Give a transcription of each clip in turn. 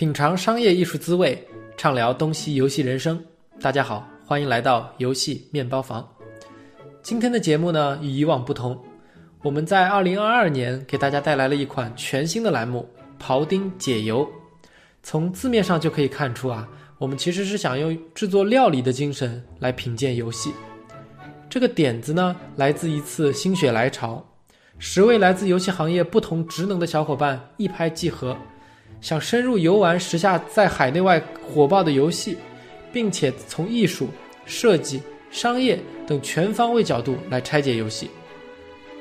品尝商业艺术滋味，畅聊东西游戏人生。大家好，欢迎来到游戏面包房。今天的节目呢，与以往不同，我们在二零二二年给大家带来了一款全新的栏目——庖丁解油。从字面上就可以看出啊，我们其实是想用制作料理的精神来品鉴游戏。这个点子呢，来自一次心血来潮，十位来自游戏行业不同职能的小伙伴一拍即合。想深入游玩时下在海内外火爆的游戏，并且从艺术、设计、商业等全方位角度来拆解游戏。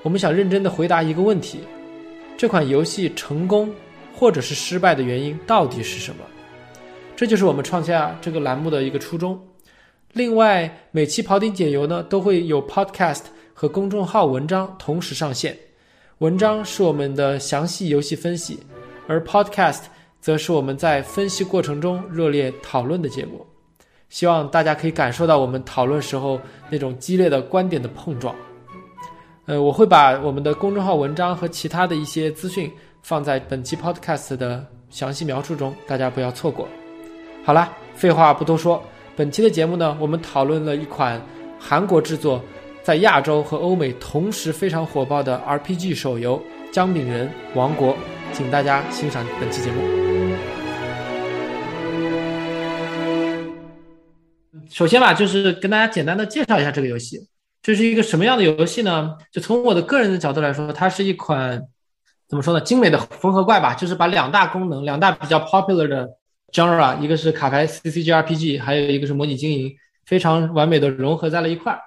我们想认真的回答一个问题：这款游戏成功或者是失败的原因到底是什么？这就是我们创下这个栏目的一个初衷。另外，每期庖丁解油呢都会有 Podcast 和公众号文章同时上线。文章是我们的详细游戏分析。而 Podcast 则是我们在分析过程中热烈讨论的结果，希望大家可以感受到我们讨论时候那种激烈的观点的碰撞。呃，我会把我们的公众号文章和其他的一些资讯放在本期 Podcast 的详细描述中，大家不要错过。好啦，废话不多说，本期的节目呢，我们讨论了一款韩国制作，在亚洲和欧美同时非常火爆的 RPG 手游《姜饼人王国》。请大家欣赏本期节目。首先吧，就是跟大家简单的介绍一下这个游戏。这是一个什么样的游戏呢？就从我的个人的角度来说，它是一款怎么说呢？精美的缝合怪吧，就是把两大功能、两大比较 popular 的 genre，一个是卡牌 CCGRPG，还有一个是模拟经营，非常完美的融合在了一块儿。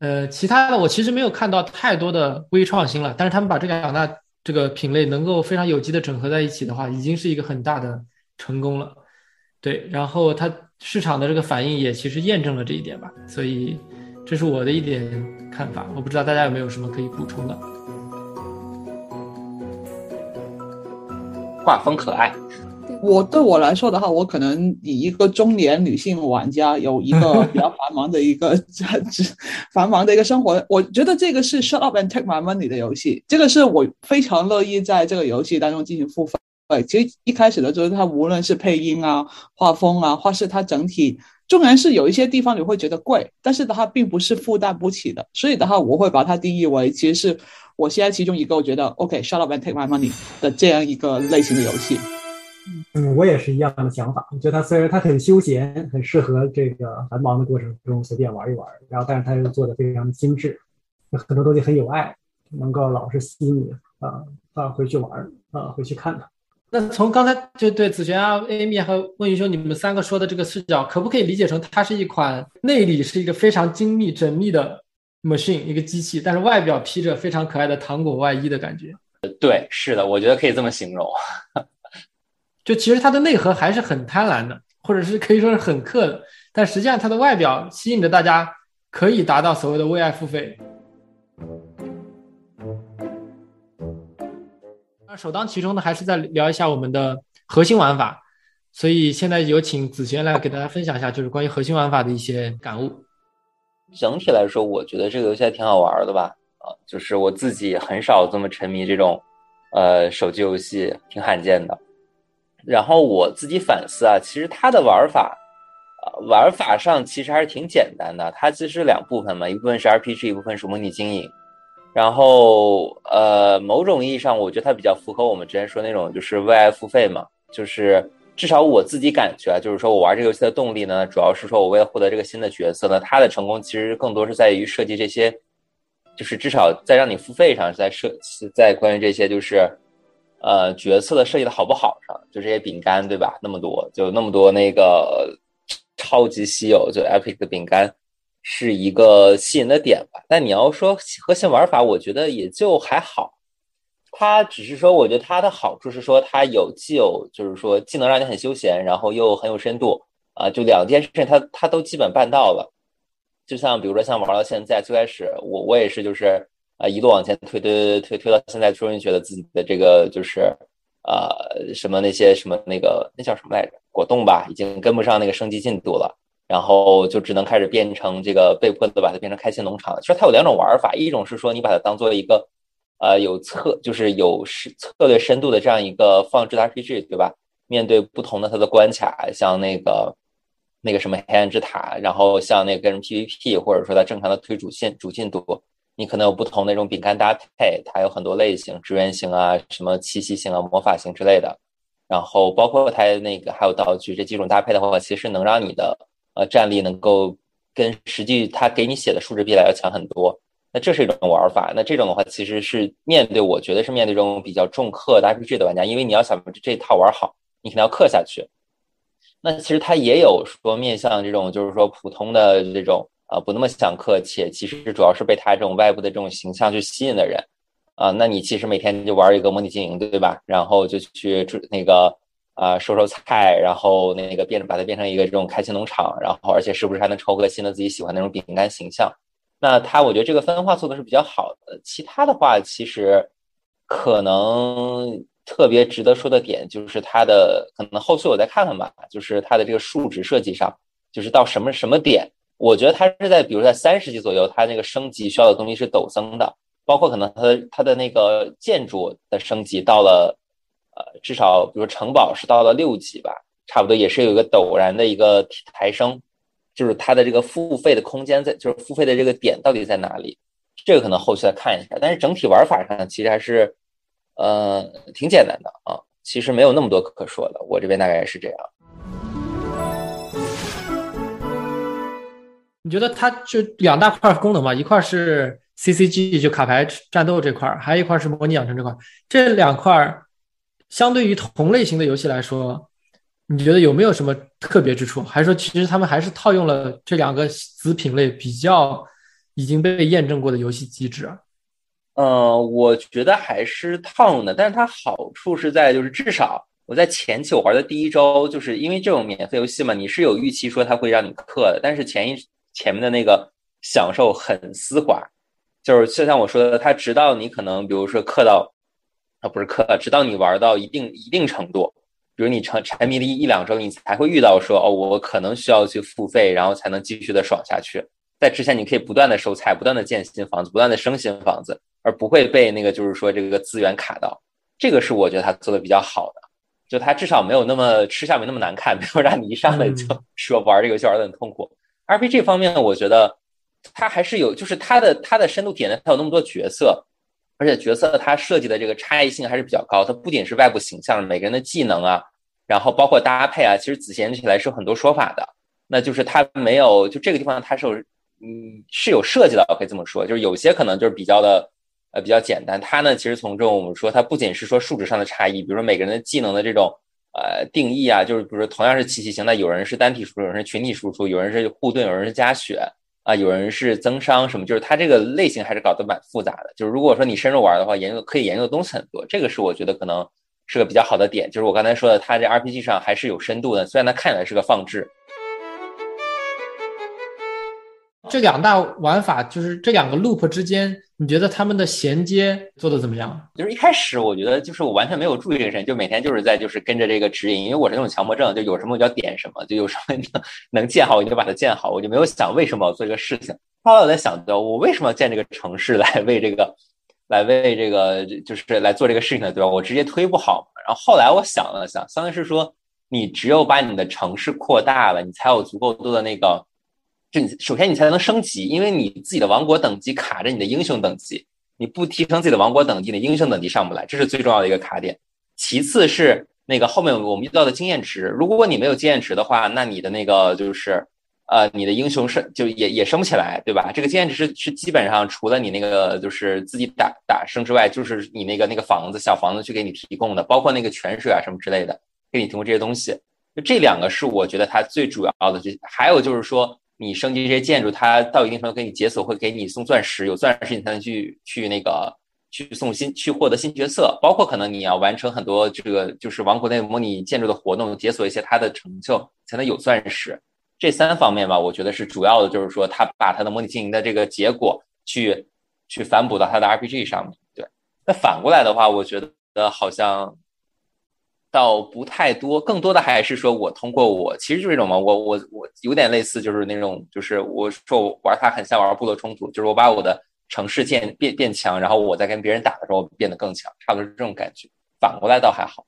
呃，其他的我其实没有看到太多的微创新了，但是他们把这两大这个品类能够非常有机的整合在一起的话，已经是一个很大的成功了。对，然后它市场的这个反应也其实验证了这一点吧。所以这是我的一点看法，我不知道大家有没有什么可以补充的。画风可爱。我对我来说的话，我可能以一个中年女性玩家，有一个比较繁忙的一个 繁忙的一个生活，我觉得这个是 shut up and take my money 的游戏，这个是我非常乐意在这个游戏当中进行付费。其实一开始的时候，它无论是配音啊、画风啊，或是它整体，纵然是有一些地方你会觉得贵，但是的话并不是负担不起的。所以的话，我会把它定义为，其实是我现在其中一个我觉得 OK shut up and take my money 的这样一个类型的游戏。嗯，我也是一样的想法。我觉得它虽然它很休闲，很适合这个繁忙的过程中随便玩一玩，然后但是它又做的非常精致，很多东西很有爱，能够老是吸引你啊啊回去玩啊回去看它。那从刚才就对子璇啊、Amy 和问云兄你们三个说的这个视角，可不可以理解成它是一款内里是一个非常精密缜密的 machine 一个机器，但是外表披着非常可爱的糖果外衣的感觉？对，是的，我觉得可以这么形容。就其实它的内核还是很贪婪的，或者是可以说是很氪的，但实际上它的外表吸引着大家，可以达到所谓的为爱付费。那首当其冲的还是再聊一下我们的核心玩法，所以现在有请子璇来给大家分享一下，就是关于核心玩法的一些感悟。整体来说，我觉得这个游戏还挺好玩的吧？啊，就是我自己很少这么沉迷这种，呃，手机游戏，挺罕见的。然后我自己反思啊，其实它的玩法，啊，玩法上其实还是挺简单的。它其实两部分嘛，一部分是 RPG，一部分是模拟经营。然后，呃，某种意义上，我觉得它比较符合我们之前说那种，就是为爱付费嘛。就是至少我自己感觉啊，就是说我玩这个游戏的动力呢，主要是说我为了获得这个新的角色呢，它的成功其实更多是在于设计这些，就是至少在让你付费上，在设在关于这些就是。呃，角色的设计的好不好上，就这些饼干，对吧？那么多，就那么多那个超级稀有，就 epic 的饼干，是一个吸引的点吧。但你要说核心玩法，我觉得也就还好。它只是说，我觉得它的好处是说，它有既有就是说既能让你很休闲，然后又很有深度啊，就两件事它它都基本办到了。就像比如说像玩到现在，最开始我我也是就是。啊，一路往前推，推推推到现在，终于觉得自己的这个就是，呃，什么那些什么那个那叫什么来着？果冻吧，已经跟不上那个升级进度了，然后就只能开始变成这个被迫的把它变成开心农场。其实它有两种玩法，一种是说你把它当做一个，呃，有策就是有是策略深度的这样一个放置的 RPG，对吧？面对不同的它的关卡，像那个那个什么黑暗之塔，然后像那个跟人 PVP，或者说它正常的推主线主进度，你可能有不同那种饼干搭配，它有很多类型，支援型啊，什么气息型啊，魔法型之类的。然后包括它那个还有道具这几种搭配的话，其实能让你的呃战力能够跟实际它给你写的数值比来要强很多。那这是一种玩法。那这种的话，其实是面对我觉得是面对这种比较重氪的 RPG 的玩家，因为你要想把这套玩好，你肯定要氪下去。那其实它也有说面向这种就是说普通的这种啊不那么想氪，且其实主要是被他这种外部的这种形象去吸引的人。啊，那你其实每天就玩一个模拟经营，对吧？然后就去那个啊收收菜，然后那个变把它变成一个这种开心农场，然后而且是不是还能抽个新的自己喜欢那种饼干形象？那他我觉得这个分化做的是比较好的。其他的话，其实可能特别值得说的点就是它的可能后续我再看看吧，就是它的这个数值设计上，就是到什么什么点，我觉得它是在比如在三十级左右，它那个升级需要的东西是陡增的。包括可能它的它的那个建筑的升级到了，呃，至少比如城堡是到了六级吧，差不多也是有一个陡然的一个抬升，就是它的这个付费的空间在，就是付费的这个点到底在哪里？这个可能后续再看一下。但是整体玩法上其实还是，呃，挺简单的啊，其实没有那么多可说的。我这边大概是这样。你觉得它就两大块功能嘛？一块是。C C G 就卡牌战斗这块儿，还有一块是模拟养成这块儿，这两块儿相对于同类型的游戏来说，你觉得有没有什么特别之处？还是说其实他们还是套用了这两个子品类比较已经被验证过的游戏机制啊？嗯，我觉得还是套用的，但是它好处是在就是至少我在前期我玩的第一周，就是因为这种免费游戏嘛，你是有预期说它会让你氪的，但是前一前面的那个享受很丝滑。就是就像我说的，它直到你可能比如说氪到，啊不是氪，直到你玩到一定一定程度，比如你沉沉迷了一一两周，你才会遇到说哦，我可能需要去付费，然后才能继续的爽下去。在之前，你可以不断的收菜，不断的建新房子，不断的升新房子，而不会被那个就是说这个资源卡到。这个是我觉得他做的比较好的，就他至少没有那么吃相没那么难看，没有让你一上来就说玩这个游戏玩的很痛苦。RPG 方面，我觉得。它还是有，就是它的它的深度体验呢，它有那么多角色，而且角色它设计的这个差异性还是比较高。它不仅是外部形象，每个人的技能啊，然后包括搭配啊，其实仔细研究起来是有很多说法的。那就是它没有，就这个地方它是有，嗯，是有设计的，我可以这么说。就是有些可能就是比较的，呃，比较简单。它呢，其实从这种我们说，它不仅是说数值上的差异，比如说每个人的技能的这种呃定义啊，就是比如说同样是奇袭型，那有人是单体输出，有人是群体输出，有人是护盾，有人是加血。啊，有人是增伤什么，就是它这个类型还是搞得蛮复杂的。就是如果说你深入玩的话，研究可以研究的东西很多，这个是我觉得可能是个比较好的点。就是我刚才说的，它这 RPG 上还是有深度的，虽然它看起来是个放置。这两大玩法就是这两个 loop 之间，你觉得他们的衔接做的怎么样？就是一开始我觉得就是我完全没有注意这个事情，就每天就是在就是跟着这个指引，因为我是那种强迫症，就有什么我就要点什么，就有什么能能建好我就把它建好，我就没有想为什么要做这个事情。后来我在想，对我为什么要建这个城市来为这个 来为这个就是来做这个事情的，对吧？我直接推不好嘛。然后后来我想了想，相当于是说，你只有把你的城市扩大了，你才有足够多的那个。就你首先你才能升级，因为你自己的王国等级卡着你的英雄等级，你不提升自己的王国等级，你的英雄等级上不来，这是最重要的一个卡点。其次是那个后面我们遇到的经验值，如果你没有经验值的话，那你的那个就是呃你的英雄升就也也升不起来，对吧？这个经验值是是基本上除了你那个就是自己打打升之外，就是你那个那个房子小房子去给你提供的，包括那个泉水啊什么之类的，给你提供这些东西。就这两个是我觉得它最主要的，这还有就是说。你升级这些建筑，它到一定程度给你解锁，会给你送钻石，有钻石你才能去去那个去送新去获得新角色，包括可能你要完成很多这个就是王国内模拟建筑的活动，解锁一些它的成就才能有钻石。这三方面吧，我觉得是主要的，就是说他把他的模拟经营的这个结果去去反哺到他的 RPG 上面。对，那反过来的话，我觉得好像。倒不太多，更多的还是说我通过我，其实就是一种嘛，我我我有点类似，就是那种，就是我说我玩它很像玩部落冲突，就是我把我的城市建变变强，然后我在跟别人打的时候变得更强，差不多是这种感觉。反过来倒还好。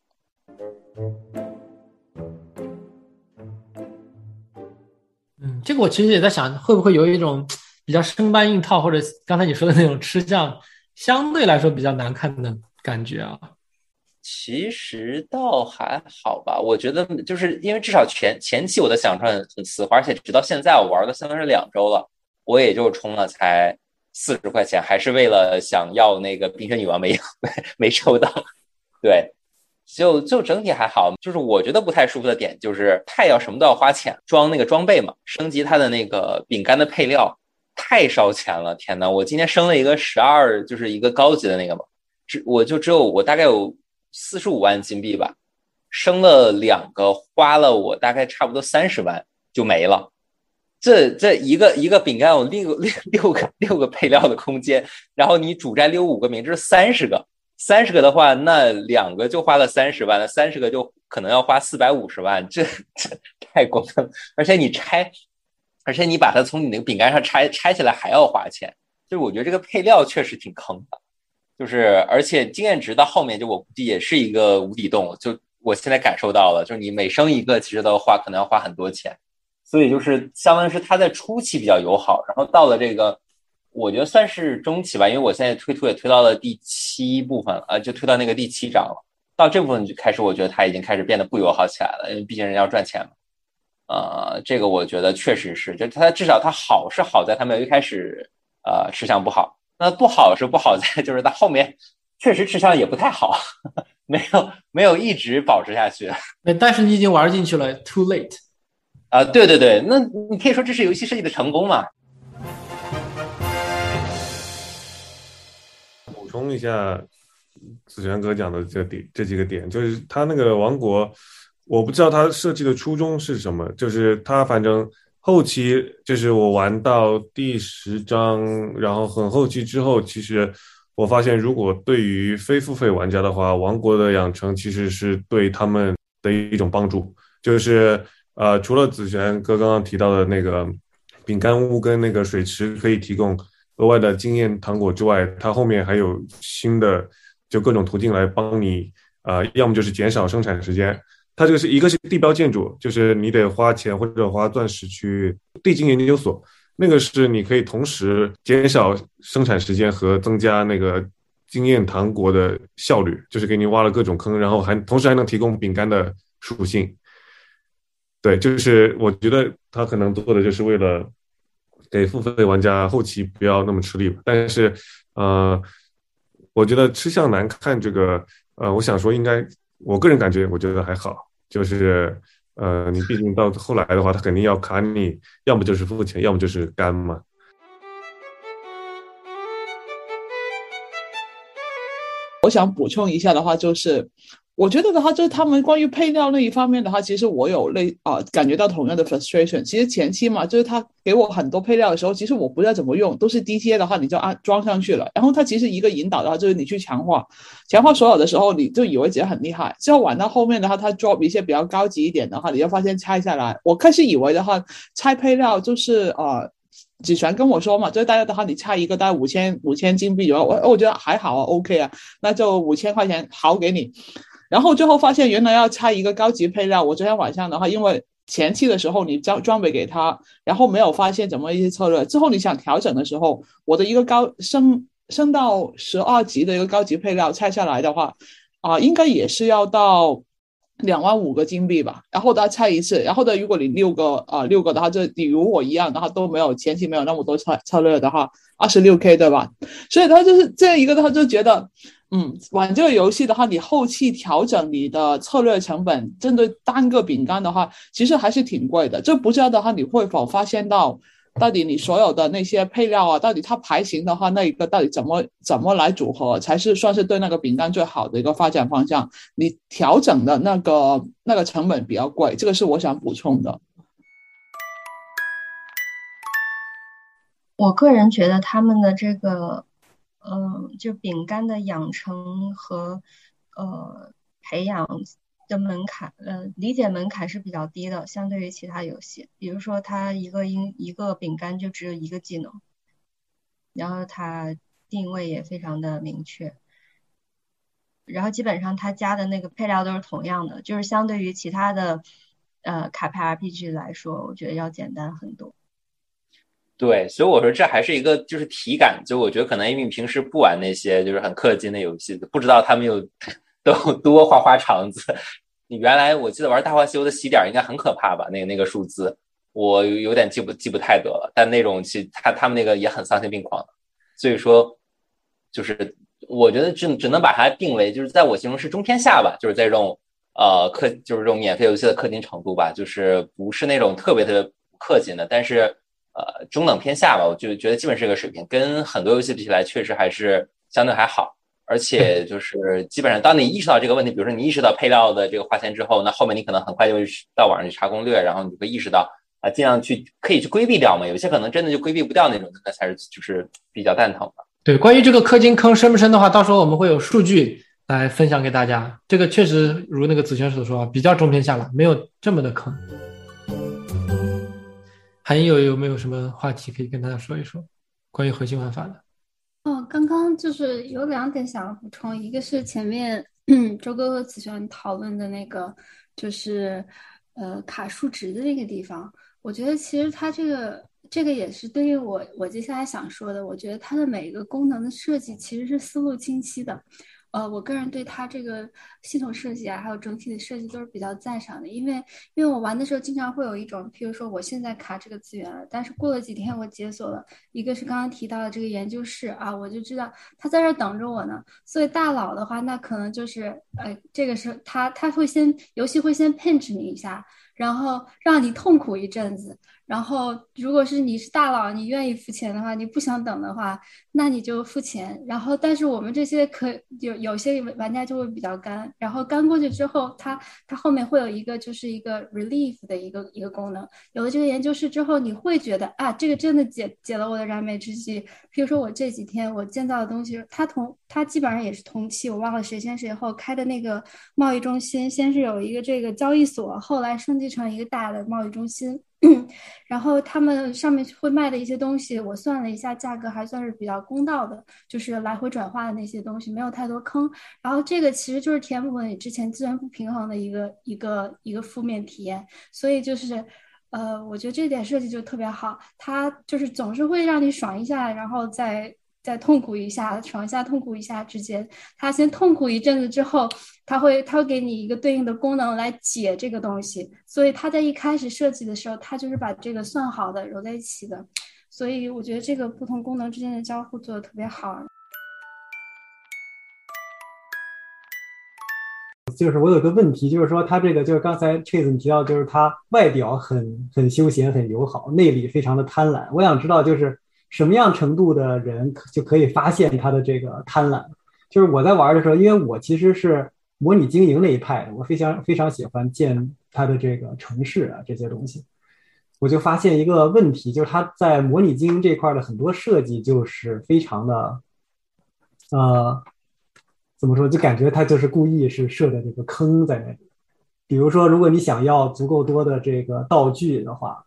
嗯，这个我其实也在想，会不会有一种比较生搬硬套，或者刚才你说的那种吃相，相对来说比较难看的感觉啊？其实倒还好吧，我觉得就是因为至少前前期我的想穿很丝滑，而且直到现在我玩的相当是两周了，我也就充了才四十块钱，还是为了想要那个冰雪女王没 没抽到，对，就就整体还好，就是我觉得不太舒服的点就是太要什么都要花钱装那个装备嘛，升级它的那个饼干的配料太烧钱了，天呐，我今天升了一个十二，就是一个高级的那个嘛，只我就只有我大概有。四十五万金币吧，升了两个，花了我大概差不多三十万就没了。这这一个一个饼干有六六六个六个配料的空间，然后你主战六五个名，这是三十个，三十个的话，那两个就花了三十万了，三十个就可能要花四百五十万，这这太过分了。而且你拆，而且你把它从你那个饼干上拆拆起来还要花钱，就是我觉得这个配料确实挺坑的。就是，而且经验值到后面，就我估计也是一个无底洞。就我现在感受到了，就是你每升一个，其实都花，可能要花很多钱。所以就是相当于是它在初期比较友好，然后到了这个，我觉得算是中期吧，因为我现在推图也推到了第七部分了，就推到那个第七章了。到这部分就开始，我觉得它已经开始变得不友好起来了，因为毕竟人要赚钱嘛。呃，这个我觉得确实是，就它至少它好是好在它没有一开始呃吃相不好。那不好是不好在，就是它后面确实吃相也不太好，没有没有一直保持下去。那但是你已经玩进去了，too late。啊，对对对，那你可以说这是游戏设计的成功嘛？补充一下，子璇哥讲的这点这几个点，就是他那个王国，我不知道他设计的初衷是什么，就是他反正。后期就是我玩到第十章，然后很后期之后，其实我发现，如果对于非付费玩家的话，王国的养成其实是对他们的一种帮助。就是呃，除了子璇哥刚刚提到的那个饼干屋跟那个水池可以提供额外的经验糖果之外，它后面还有新的就各种途径来帮你啊，要么就是减少生产时间。它这个是一个是地标建筑，就是你得花钱或者花钻石去地精研究所，那个是你可以同时减少生产时间和增加那个经验糖果的效率，就是给你挖了各种坑，然后还同时还能提供饼干的属性。对，就是我觉得他可能做的就是为了给付费玩家后期不要那么吃力，但是呃，我觉得吃相难看这个呃，我想说应该，我个人感觉我觉得还好。就是，呃，你毕竟到后来的话，他肯定要卡你，要么就是付钱，要么就是干嘛。我想补充一下的话，就是。我觉得的话，就是他们关于配料那一方面的话，其实我有类啊感觉到同样的 frustration。其实前期嘛，就是他给我很多配料的时候，其实我不知道怎么用，都是 DTA 的话你就按装上去了。然后他其实一个引导的话，就是你去强化，强化所有的时候，你就以为自己很厉害。之后玩到后面的话，他 drop 一些比较高级一点的话，你就发现拆下来。我开始以为的话，拆配料就是呃。子璇跟我说嘛，就是大家的话，你差一个大概五千五千金币左右，我我觉得还好啊，OK 啊，那就五千块钱好给你。然后最后发现原来要拆一个高级配料，我昨天晚上的话，因为前期的时候你装装备给他，然后没有发现怎么一些策略，之后你想调整的时候，我的一个高升升到十二级的一个高级配料拆下来的话，啊，应该也是要到。两万五个金币吧，然后他拆一次，然后呢如果你六个啊六个的话，就你如我一样的话都没有前期没有那么多策策略的话，二十六 K 对吧？所以他就是这一个他，就觉得，嗯，玩这个游戏的话，你后期调整你的策略成本，针对单个饼干的话，其实还是挺贵的。就不知道的话，你会否发现到？到底你所有的那些配料啊，到底它排型的话，那一个到底怎么怎么来组合才是算是对那个饼干最好的一个发展方向？你调整的那个那个成本比较贵，这个是我想补充的。我个人觉得他们的这个，嗯，就饼干的养成和呃培养。的门槛，呃，理解门槛是比较低的，相对于其他游戏，比如说它一个音一个饼干就只有一个技能，然后它定位也非常的明确，然后基本上它加的那个配料都是同样的，就是相对于其他的呃卡牌 RPG 来说，我觉得要简单很多。对，所以我说这还是一个就是体感，就我觉得可能因为你平时不玩那些就是很氪金的游戏，不知道他们 有都多花花肠子。你原来我记得玩《大话西游》的起点应该很可怕吧？那那个数字我有点记不记不太得了，但那种其他他们那个也很丧心病狂。所以说，就是我觉得只只能把它定为就是在我心中是中偏下吧，就是在这种呃氪就是这种免费游戏的氪金程度吧，就是不是那种特别特别氪金的，但是。呃，中等偏下吧，我就觉得基本是这个水平，跟很多游戏比起来，确实还是相对还好。而且就是基本上，当你意识到这个问题，比如说你意识到配料的这个花钱之后，那后面你可能很快就会到网上去查攻略，然后你会意识到啊，尽量去可以去规避掉嘛。有些可能真的就规避不掉那种，那才是就是比较蛋疼的。对，关于这个氪金坑深不深的话，到时候我们会有数据来分享给大家。这个确实如那个子轩所说，比较中偏下了，没有这么的坑。还有有没有什么话题可以跟大家说一说关于核心玩法的？哦，刚刚就是有两点想要补充，一个是前面 周哥和子璇讨论的那个，就是呃卡数值的那个地方，我觉得其实它这个这个也是对应我我接下来想说的，我觉得它的每一个功能的设计其实是思路清晰的。呃，我个人对它这个系统设计啊，还有整体的设计都是比较赞赏的，因为因为我玩的时候经常会有一种，譬如说我现在卡这个资源了，但是过了几天我解锁了，一个是刚刚提到的这个研究室啊，我就知道他在这等着我呢。所以大佬的话，那可能就是，呃，这个是他他会先游戏会先 pinch 你一下，然后让你痛苦一阵子。然后，如果是你是大佬，你愿意付钱的话，你不想等的话，那你就付钱。然后，但是我们这些可有有些玩家就会比较干。然后干过去之后，它它后面会有一个就是一个 relief 的一个一个功能。有了这个研究室之后，你会觉得啊，这个真的解解了我的燃眉之急。比如说我这几天我建造的东西，它同它基本上也是同期，我忘了谁先谁后开的那个贸易中心，先是有一个这个交易所，后来升级成一个大的贸易中心。然后他们上面会卖的一些东西，我算了一下，价格还算是比较公道的，就是来回转化的那些东西没有太多坑。然后这个其实就是填补了你之前资源不平衡的一个一个一个负面体验。所以就是，呃，我觉得这点设计就特别好，它就是总是会让你爽一下，然后再。再痛苦一下，床下，痛苦一下之间，他先痛苦一阵子之后，他会他会给你一个对应的功能来解这个东西。所以他在一开始设计的时候，他就是把这个算好的揉在一起的。所以我觉得这个不同功能之间的交互做的特别好。就是我有个问题，就是说他这个就是刚才 Chase 你提到，就是他外表很很休闲、很友好，内里非常的贪婪。我想知道就是。什么样程度的人就可以发现他的这个贪婪？就是我在玩的时候，因为我其实是模拟经营那一派的，我非常非常喜欢建他的这个城市啊这些东西。我就发现一个问题，就是他在模拟经营这块的很多设计就是非常的，呃，怎么说？就感觉他就是故意是设的这个坑在那里。比如说，如果你想要足够多的这个道具的话。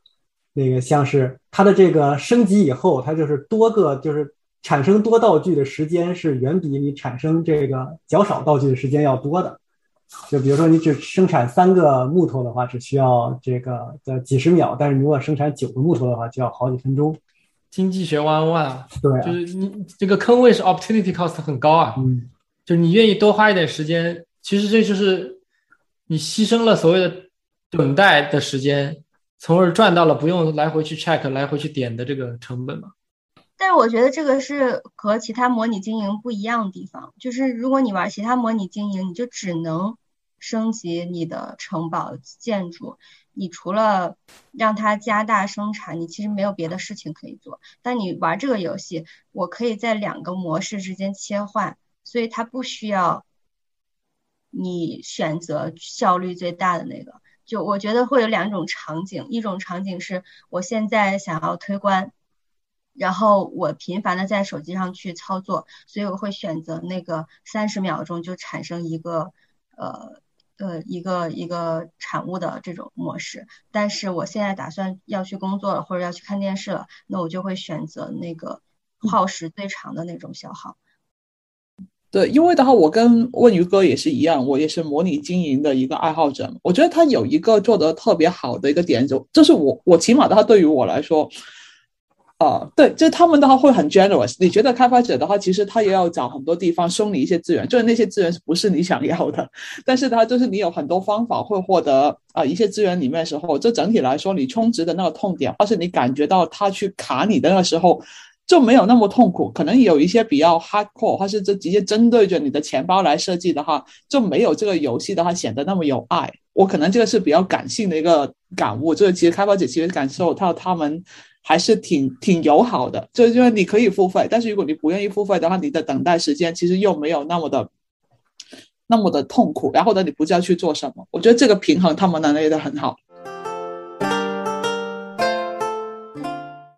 那个像是它的这个升级以后，它就是多个就是产生多道具的时间是远比你产生这个较少道具的时间要多的。就比如说你只生产三个木头的话，只需要这个的几十秒，但是如果生产九个木头的话，就要好几分钟。经济学弯弯啊，对，就是你这个坑位是 opportunity cost 很高啊，嗯，就是你愿意多花一点时间，其实这就是你牺牲了所谓的等待的时间。从而赚到了不用来回去 check、来回去点的这个成本嘛？但是我觉得这个是和其他模拟经营不一样的地方，就是如果你玩其他模拟经营，你就只能升级你的城堡建筑，你除了让它加大生产，你其实没有别的事情可以做。但你玩这个游戏，我可以在两个模式之间切换，所以它不需要你选择效率最大的那个。就我觉得会有两种场景，一种场景是我现在想要推关，然后我频繁的在手机上去操作，所以我会选择那个三十秒钟就产生一个呃呃一个一个产物的这种模式。但是我现在打算要去工作了或者要去看电视了，那我就会选择那个耗时最长的那种消耗。对，因为的话，我跟问鱼哥也是一样，我也是模拟经营的一个爱好者。我觉得他有一个做的特别好的一个点，就就是我我起码的话，对于我来说，呃，对，就是他们的话会很 generous。你觉得开发者的话，其实他也要找很多地方收你一些资源，就是那些资源不是你想要的，但是他就是你有很多方法会获得啊一些资源里面的时候，这整体来说，你充值的那个痛点，或是你感觉到他去卡你的那个时候。就没有那么痛苦，可能有一些比较 hardcore，或是这直接针对着你的钱包来设计的话，就没有这个游戏的话显得那么有爱。我可能这个是比较感性的一个感悟，就是其实开发者其实感受到他们还是挺挺友好的，就是因为你可以付费，但是如果你不愿意付费的话，你的等待时间其实又没有那么的那么的痛苦，然后呢，你不知道去做什么。我觉得这个平衡他们拿捏的很好。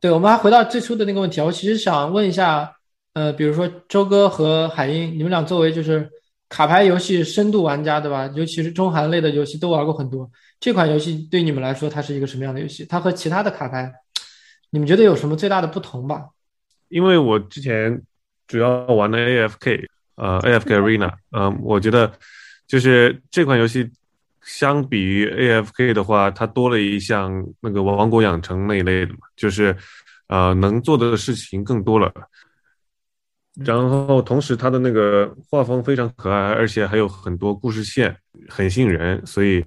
对，我们还回到最初的那个问题，我其实想问一下，呃，比如说周哥和海英，你们俩作为就是卡牌游戏深度玩家，对吧？尤其是中韩类的游戏都玩过很多，这款游戏对你们来说，它是一个什么样的游戏？它和其他的卡牌，你们觉得有什么最大的不同吧？因为我之前主要玩的 AFK，呃，AFK Arena，嗯，我觉得就是这款游戏相比于 AFK 的话，它多了一项那个王国养成那一类的嘛，就是。呃，能做的事情更多了，然后同时它的那个画风非常可爱，而且还有很多故事线，很吸引人。所以，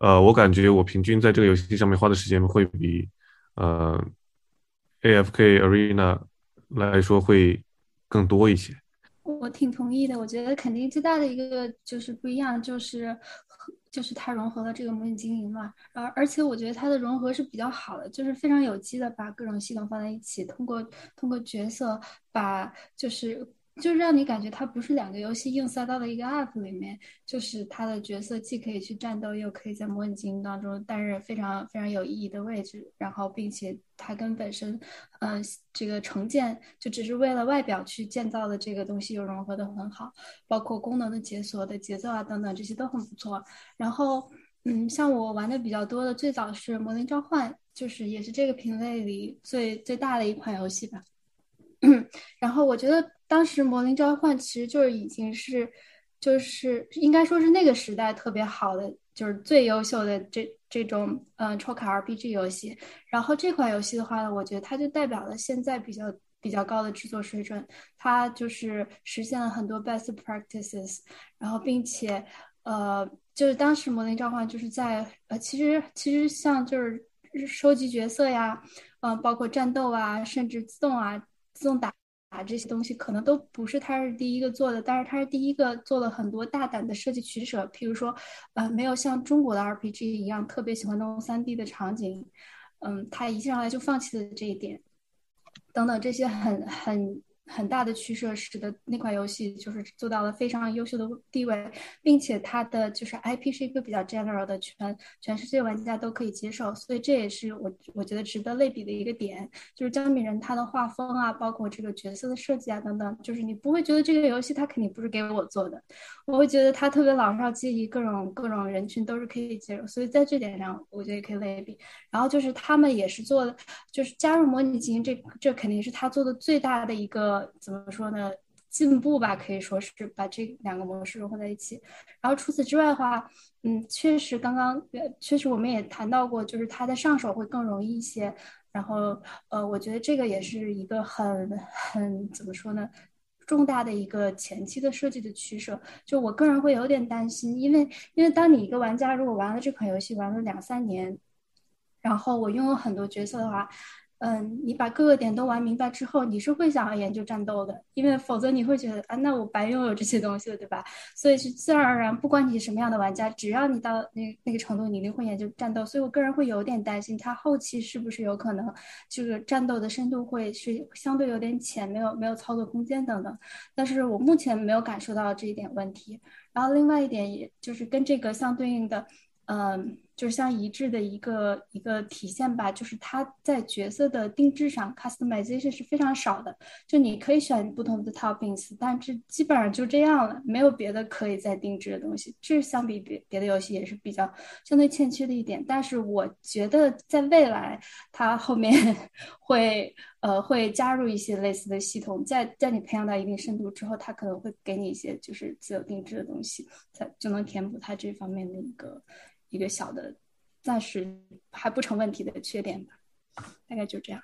呃，我感觉我平均在这个游戏上面花的时间会比呃 AFK Arena 来说会更多一些。我挺同意的，我觉得肯定最大的一个就是不一样，就是。就是它融合了这个模拟经营嘛，而而且我觉得它的融合是比较好的，就是非常有机的把各种系统放在一起，通过通过角色把就是。就是让你感觉它不是两个游戏硬塞到了一个 app 里面，就是它的角色既可以去战斗，又可以在模拟经营当中担任非常非常有意义的位置。然后，并且它跟本身，嗯，这个成建就只是为了外表去建造的这个东西又融合的很好，包括功能的解锁的节奏啊等等这些都很不错。然后，嗯，像我玩的比较多的，最早是《魔灵召唤》，就是也是这个品类里最最大的一款游戏吧。然后我觉得当时《魔灵召唤》其实就是已经是，就是应该说是那个时代特别好的，就是最优秀的这这种嗯抽卡 RPG 游戏。然后这款游戏的话呢，我觉得它就代表了现在比较比较高的制作水准，它就是实现了很多 best practices。然后并且呃，就是当时《魔灵召唤》就是在呃，其实其实像就是收集角色呀，嗯，包括战斗啊，甚至自动啊。自动打打这些东西可能都不是他是第一个做的，但是他是第一个做了很多大胆的设计取舍，譬如说，呃，没有像中国的 RPG 一样特别喜欢弄三 D 的场景，嗯，他一上来就放弃了这一点，等等这些很很。很大的取舍，使得那款游戏就是做到了非常优秀的地位，并且它的就是 IP 是一个比较 general 的，全全世界玩家都可以接受，所以这也是我我觉得值得类比的一个点，就是姜饼人他的画风啊，包括这个角色的设计啊等等，就是你不会觉得这个游戏它肯定不是给我做的，我会觉得它特别老少皆宜，各种各种人群都是可以接受，所以在这点上我觉得也可以类比。然后就是他们也是做的，就是加入模拟经营，这这肯定是他做的最大的一个。怎么说呢？进步吧，可以说是把这两个模式融合在一起。然后除此之外的话，嗯，确实刚刚确实我们也谈到过，就是它的上手会更容易一些。然后呃，我觉得这个也是一个很很怎么说呢，重大的一个前期的设计的取舍。就我个人会有点担心，因为因为当你一个玩家如果玩了这款游戏玩了两三年，然后我拥有很多角色的话。嗯，你把各个点都玩明白之后，你是会想要研究战斗的，因为否则你会觉得啊，那我白拥有这些东西了，对吧？所以是自然而然，不管你是什么样的玩家，只要你到那那个程度，你一定会研究战斗。所以我个人会有点担心，他后期是不是有可能这个战斗的深度会是相对有点浅，没有没有操作空间等等。但是我目前没有感受到这一点问题。然后另外一点，也就是跟这个相对应的，嗯。就是相一致的一个一个体现吧。就是它在角色的定制上，customization 是非常少的。就你可以选不同的 toppings，但是基本上就这样了，没有别的可以再定制的东西。这相比别别的游戏也是比较相对欠缺的一点。但是我觉得在未来，它后面 会。呃，会加入一些类似的系统，在在你培养到一定深度之后，它可能会给你一些就是自由定制的东西，才就能填补它这方面的一个一个小的暂时还不成问题的缺点吧。大概就这样。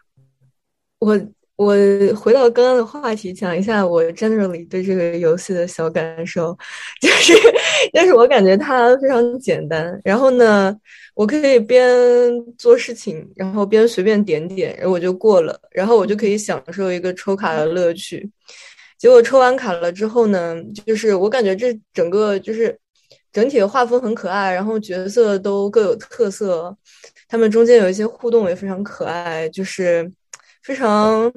我我回到刚刚的话题，讲一下我 generally 对这个游戏的小感受，就是，但是我感觉它非常简单，然后呢。我可以边做事情，然后边随便点点，然后我就过了，然后我就可以享受一个抽卡的乐趣。结果抽完卡了之后呢，就是我感觉这整个就是整体的画风很可爱，然后角色都各有特色，他们中间有一些互动也非常可爱，就是非常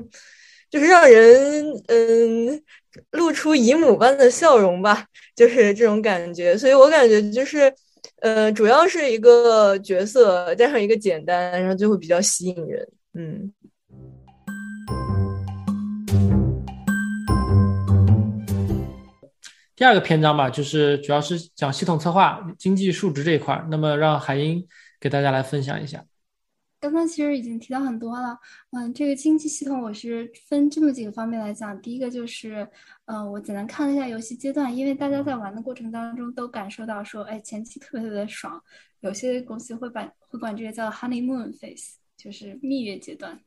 就是让人嗯露出姨母般的笑容吧，就是这种感觉。所以我感觉就是。呃，主要是一个角色加上一个简单，然后就会比较吸引人。嗯。第二个篇章吧，就是主要是讲系统策划、经济数值这一块。那么让海英给大家来分享一下。刚刚其实已经提到很多了，嗯，这个经济系统我是分这么几个方面来讲。第一个就是，嗯，我简单看了一下游戏阶段，因为大家在玩的过程当中都感受到说，哎，前期特别特别的爽，有些公司会把会管这个叫 honeymoon phase，就是蜜月阶段。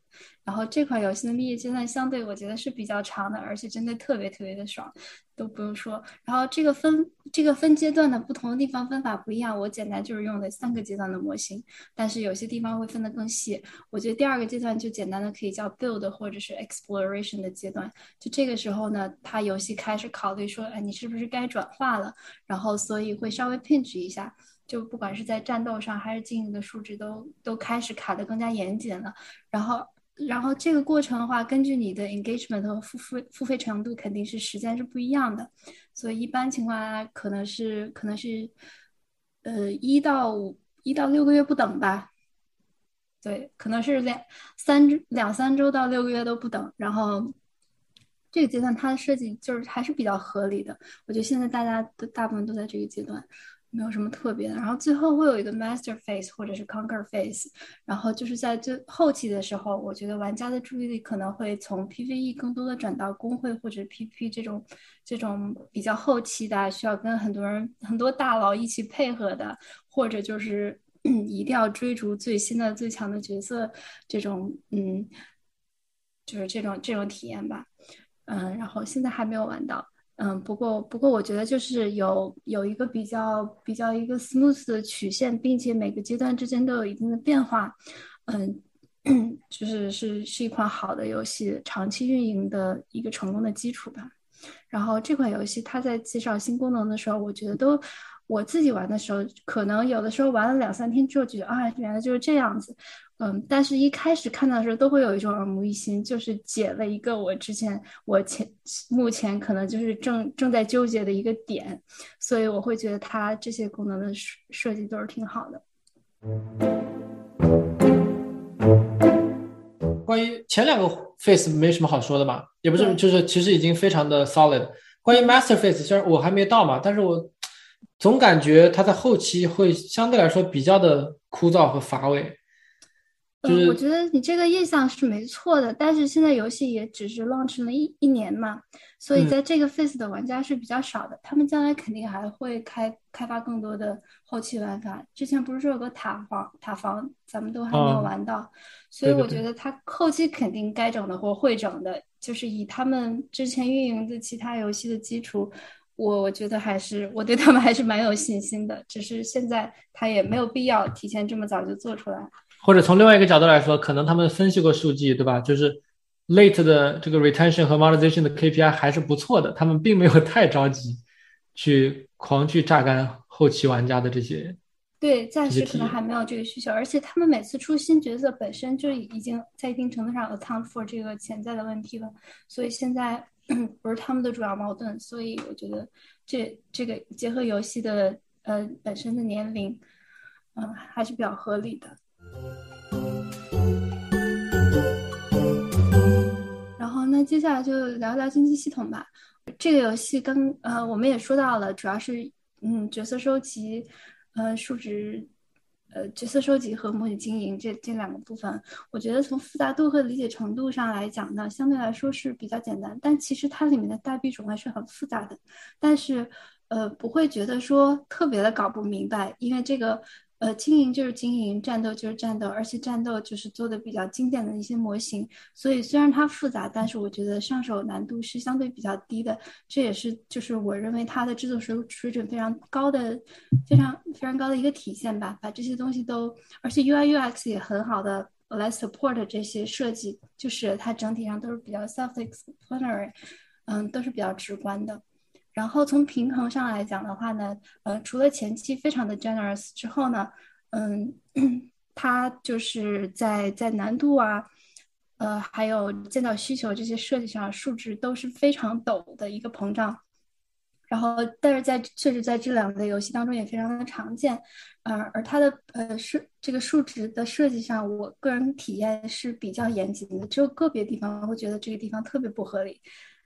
然后这款游戏的蜜月阶段相对我觉得是比较长的，而且真的特别特别的爽，都不用说。然后这个分这个分阶段的不同的地方分法不一样，我简单就是用的三个阶段的模型，但是有些地方会分得更细。我觉得第二个阶段就简单的可以叫 build 或者是 exploration 的阶段，就这个时候呢，它游戏开始考虑说，哎，你是不是该转化了？然后所以会稍微 pinch 一下，就不管是在战斗上还是经营的数值都都开始卡得更加严谨了，然后。然后这个过程的话，根据你的 engagement 和付费付费程度，肯定是时间是不一样的。所以一般情况下，可能是可能是，呃，一到五一到六个月不等吧。对，可能是两三两三周到六个月都不等。然后这个阶段它的设计就是还是比较合理的。我觉得现在大家都大部分都在这个阶段。没有什么特别的，然后最后会有一个 master phase 或者是 conquer phase，然后就是在最后期的时候，我觉得玩家的注意力可能会从 PVE 更多的转到工会或者 PP 这种这种比较后期的，需要跟很多人很多大佬一起配合的，或者就是 一定要追逐最新的最强的角色这种，嗯，就是这种这种体验吧，嗯，然后现在还没有玩到。嗯，不过不过，我觉得就是有有一个比较比较一个 smooth 的曲线，并且每个阶段之间都有一定的变化，嗯，就是是是一款好的游戏长期运营的一个成功的基础吧。然后这款游戏它在介绍新功能的时候，我觉得都我自己玩的时候，可能有的时候玩了两三天之后，觉得啊，原来就是这样子。嗯，但是一开始看到的时候，都会有一种耳目一新，就是解了一个我之前我前目前可能就是正正在纠结的一个点，所以我会觉得它这些功能的设设计都是挺好的。关于前两个 face 没什么好说的吧，也不是，就是其实已经非常的 solid。关于 master face，虽然我还没到嘛，但是我总感觉它在后期会相对来说比较的枯燥和乏味。嗯，我觉得你这个印象是没错的，但是现在游戏也只是 launch 了一一年嘛，所以在这个 phase 的玩家是比较少的。他们将来肯定还会开开发更多的后期玩法。之前不是说有个塔防塔防，咱们都还没有玩到，所以我觉得他后期肯定该整的或会整的，就是以他们之前运营的其他游戏的基础，我我觉得还是我对他们还是蛮有信心的。只是现在他也没有必要提前这么早就做出来。或者从另外一个角度来说，可能他们分析过数据，对吧？就是 late 的这个 retention 和 monetization 的 KPI 还是不错的，他们并没有太着急去狂去榨干后期玩家的这些。对，暂时可能还没有这个需求，而且他们每次出新角色本身就已经在一定程度上 account for 这个潜在的问题了，所以现在 不是他们的主要矛盾。所以我觉得这这个结合游戏的呃本身的年龄。嗯，还是比较合理的。那接下来就聊聊经济系统吧。这个游戏跟呃我们也说到了，主要是嗯角色收集，呃数值。呃，角色收集和模拟经营这这两个部分，我觉得从复杂度和理解程度上来讲呢，相对来说是比较简单。但其实它里面的代币种类是很复杂的，但是呃不会觉得说特别的搞不明白，因为这个。呃，经营就是经营，战斗就是战斗，而且战斗就是做的比较经典的一些模型。所以虽然它复杂，但是我觉得上手难度是相对比较低的。这也是就是我认为它的制作水水准非常高的、非常非常高的一个体现吧。把这些东西都，而且 UI UX 也很好的来 support 这些设计，就是它整体上都是比较 self-explanatory，嗯，都是比较直观的。然后从平衡上来讲的话呢，呃，除了前期非常的 generous 之后呢，嗯，它就是在在难度啊，呃，还有见到需求这些设计上，数值都是非常陡的一个膨胀。然后，但是在确实在这两个游戏当中也非常的常见，呃，而它的呃设这个数值的设计上，我个人体验是比较严谨的，只有个别地方会觉得这个地方特别不合理。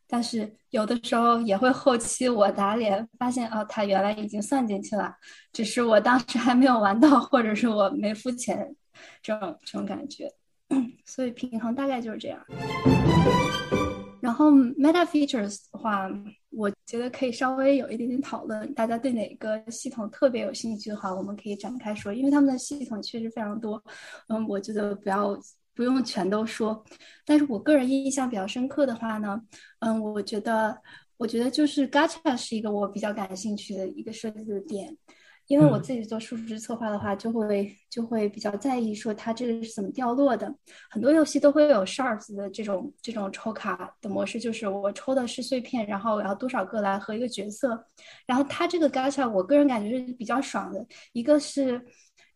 但是有的时候也会后期我打脸，发现哦，他原来已经算进去了，只是我当时还没有玩到，或者是我没付钱，这种这种感觉。所以平衡大概就是这样。然后 meta features 的话，我觉得可以稍微有一点点讨论。大家对哪个系统特别有兴趣的话，我们可以展开说，因为他们的系统确实非常多。嗯，我觉得不要。不用全都说，但是我个人印象比较深刻的话呢，嗯，我觉得，我觉得就是 Gacha 是一个我比较感兴趣的一个设计的点，因为我自己做数值策划的话，就会就会比较在意说它这个是怎么掉落的。很多游戏都会有 shards 的这种这种抽卡的模式，就是我抽的是碎片，然后我要多少个来和一个角色，然后它这个 Gacha 我个人感觉是比较爽的，一个是。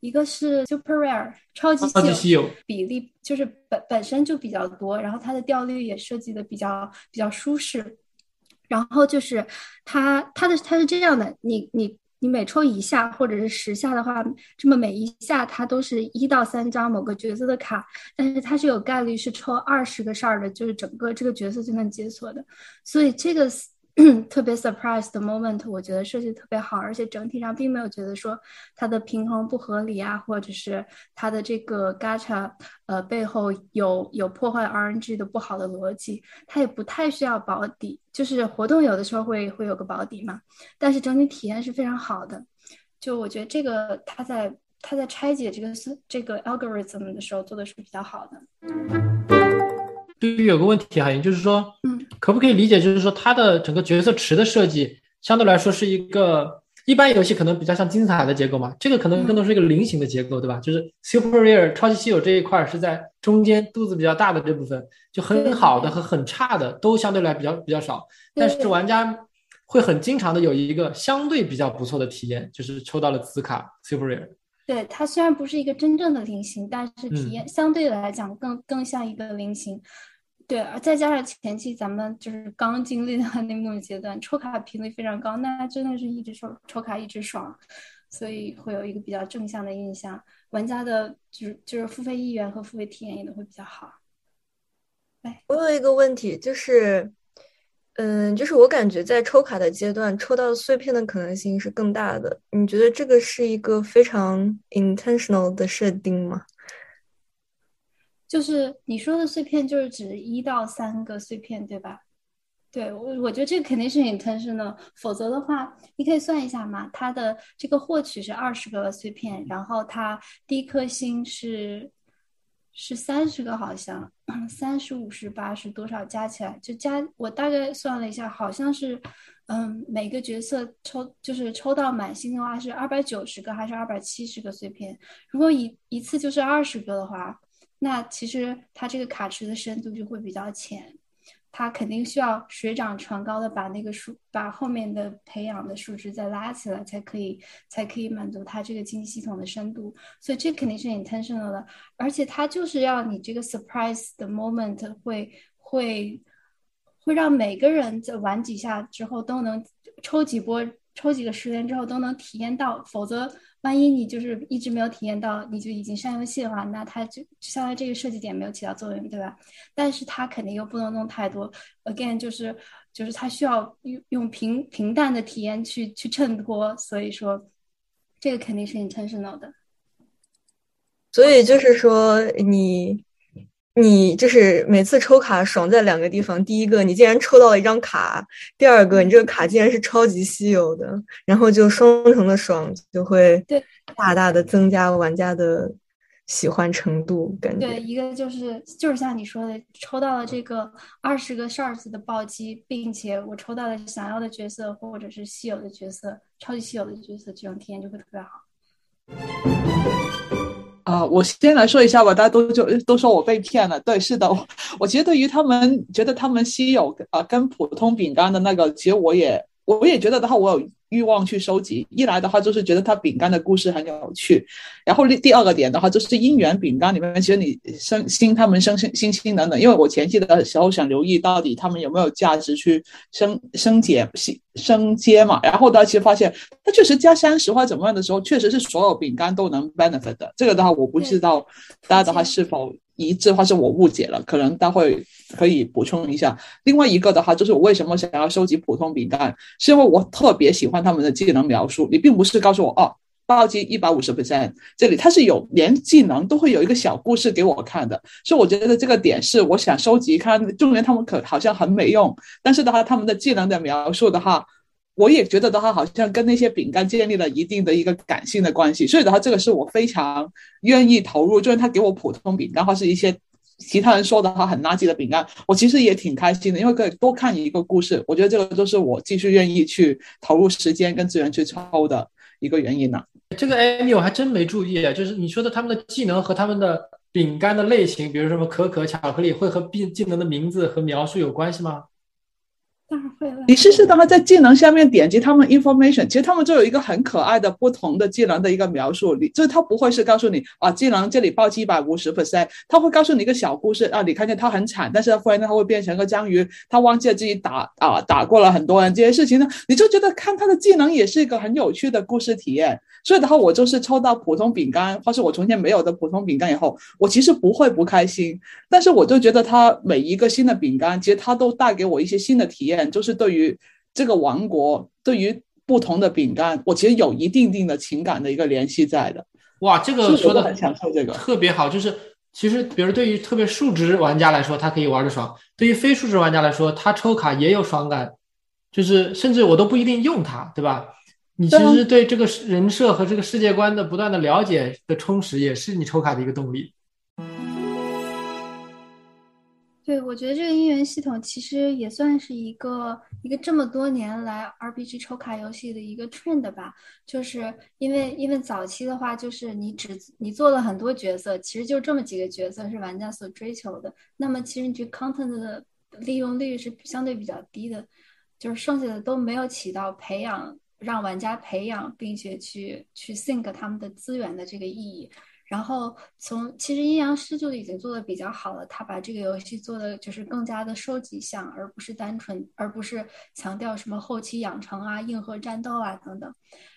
一个是 super rare 超级稀有，比例就是本本身就比较多，然后它的掉率也设计的比较比较舒适，然后就是它它的它是这样的，你你你每抽一下或者是十下的话，这么每一下它都是一到三张某个角色的卡，但是它是有概率是抽二十个 shard 的，就是整个这个角色就能解锁的，所以这个。特别 surprise 的 moment，我觉得设计特别好，而且整体上并没有觉得说它的平衡不合理啊，或者是它的这个 gacha 呃背后有有破坏 RNG 的不好的逻辑，它也不太需要保底，就是活动有的时候会会有个保底嘛，但是整体体验是非常好的。就我觉得这个它在它在拆解这个这个 algorithm 的时候做的是比较好的。对于有个问题哈，也就是说，嗯，可不可以理解，就是说它的整个角色池的设计相对来说是一个一般游戏可能比较像金字塔的结构嘛？这个可能更多是一个菱形的结构，对吧？就是 super rare 超级稀有这一块是在中间肚子比较大的这部分，就很好的和很差的都相对来比较比较少，但是玩家会很经常的有一个相对比较不错的体验，就是抽到了紫卡 super rare。对它虽然不是一个真正的菱形，但是体验相对来讲更更像一个菱形。对，再加上前期咱们就是刚经历的那种阶段，抽卡频率非常高，那真的是一直抽抽卡一直爽，所以会有一个比较正向的印象。玩家的就是就是付费意愿和付费体验也都会比较好。哎，我有一个问题，就是，嗯，就是我感觉在抽卡的阶段，抽到碎片的可能性是更大的。你觉得这个是一个非常 intentional 的设定吗？就是你说的碎片，就是指一到三个碎片，对吧？对我，我觉得这个肯定是 intentional，否则的话，你可以算一下嘛。它的这个获取是二十个碎片，然后它第一颗星是是三十个，好像三十五十八是多少加起来？就加我大概算了一下，好像是嗯，每个角色抽就是抽到满星的话是二百九十个还是二百七十个碎片？如果一一次就是二十个的话。那其实它这个卡池的深度就会比较浅，它肯定需要水涨船高的把那个数，把后面的培养的数值再拉起来，才可以才可以满足它这个经济系统的深度。所以这肯定是 intentional 的，而且它就是要你这个 surprise 的 moment 会会会让每个人在玩几下之后都能抽几波抽几个十元之后都能体验到，否则万一你就是一直没有体验到，你就已经上游戏的话，那它就相当于这个设计点没有起到作用，对吧？但是它肯定又不能弄太多，again 就是就是它需要用用平平淡的体验去去衬托，所以说这个肯定是 intentional 的。所以就是说你。你就是每次抽卡爽在两个地方，第一个你竟然抽到了一张卡，第二个你这个卡竟然是超级稀有的，然后就双重的爽，就会大大的增加玩家的喜欢程度。感觉对，一个就是就是像你说的，抽到了这个二十个 shards 的暴击，并且我抽到了想要的角色或者是稀有的角色，超级稀有的角色，这种体验就会特别好。啊，我先来说一下吧，大家都就都说我被骗了。对，是的，我其实对于他们觉得他们稀有啊，跟普通饼干的那个，其实我也我也觉得的话，我有。欲望去收集，一来的话就是觉得它饼干的故事很有趣，然后第第二个点的话就是姻缘饼干里面，其实你升星他们升星星星等等，因为我前期的时候想留意到底他们有没有价值去升升阶升升阶嘛，然后呢，其实发现它确实加三十或怎么样的时候，确实是所有饼干都能 benefit 的，这个的话我不知道大家的话是否。一致或是我误解了，可能待会可以补充一下。另外一个的话，就是我为什么想要收集普通饼干，是因为我特别喜欢他们的技能描述。你并不是告诉我哦，暴击一百五十 percent，这里它是有连技能都会有一个小故事给我看的，所以我觉得这个点是我想收集看。中年他们可好像很没用，但是的话，他们的技能的描述的话。我也觉得的话，好像跟那些饼干建立了一定的一个感性的关系，所以的话，这个是我非常愿意投入。就是他给我普通饼干，或是一些其他人说的话很垃圾的饼干，我其实也挺开心的，因为可以多看一个故事。我觉得这个都是我继续愿意去投入时间跟资源去抽的一个原因呢。这个 Amy 我还真没注意，就是你说的他们的技能和他们的饼干的类型，比如什么可可巧克力，会和技技能的名字和描述有关系吗？当然会了。你试试，当他在技能下面点击他们 information，其实他们就有一个很可爱的不同的技能的一个描述。你就是他不会是告诉你啊，技能这里暴击一百五十 percent，他会告诉你一个小故事啊。你看见他很惨，但是忽然间他会变成个章鱼，他忘记了自己打啊打过了很多人这些事情呢，你就觉得看他的技能也是一个很有趣的故事体验。所以的话，我就是抽到普通饼干，或是我从前没有的普通饼干以后，我其实不会不开心，但是我就觉得它每一个新的饼干，其实它都带给我一些新的体验，就是对于这个王国，对于不同的饼干，我其实有一定定的情感的一个联系在的。哇，这个说的很享受，这个特别好。就是其实，比如对于特别数值玩家来说，他可以玩的爽；对于非数值玩家来说，他抽卡也有爽感，就是甚至我都不一定用它，对吧？你其实对这个人设和这个世界观的不断的了解的充实，也是你抽卡的一个动力。对，我觉得这个姻缘系统其实也算是一个一个这么多年来 RPG 抽卡游戏的一个 trend 吧。就是因为因为早期的话，就是你只你做了很多角色，其实就这么几个角色是玩家所追求的。那么其实你这 content 的利用率是相对比较低的，就是剩下的都没有起到培养。让玩家培养并且去去 think 他们的资源的这个意义，然后从其实阴阳师就已经做的比较好了，他把这个游戏做的就是更加的收集向，而不是单纯，而不是强调什么后期养成啊、硬核战斗啊等等。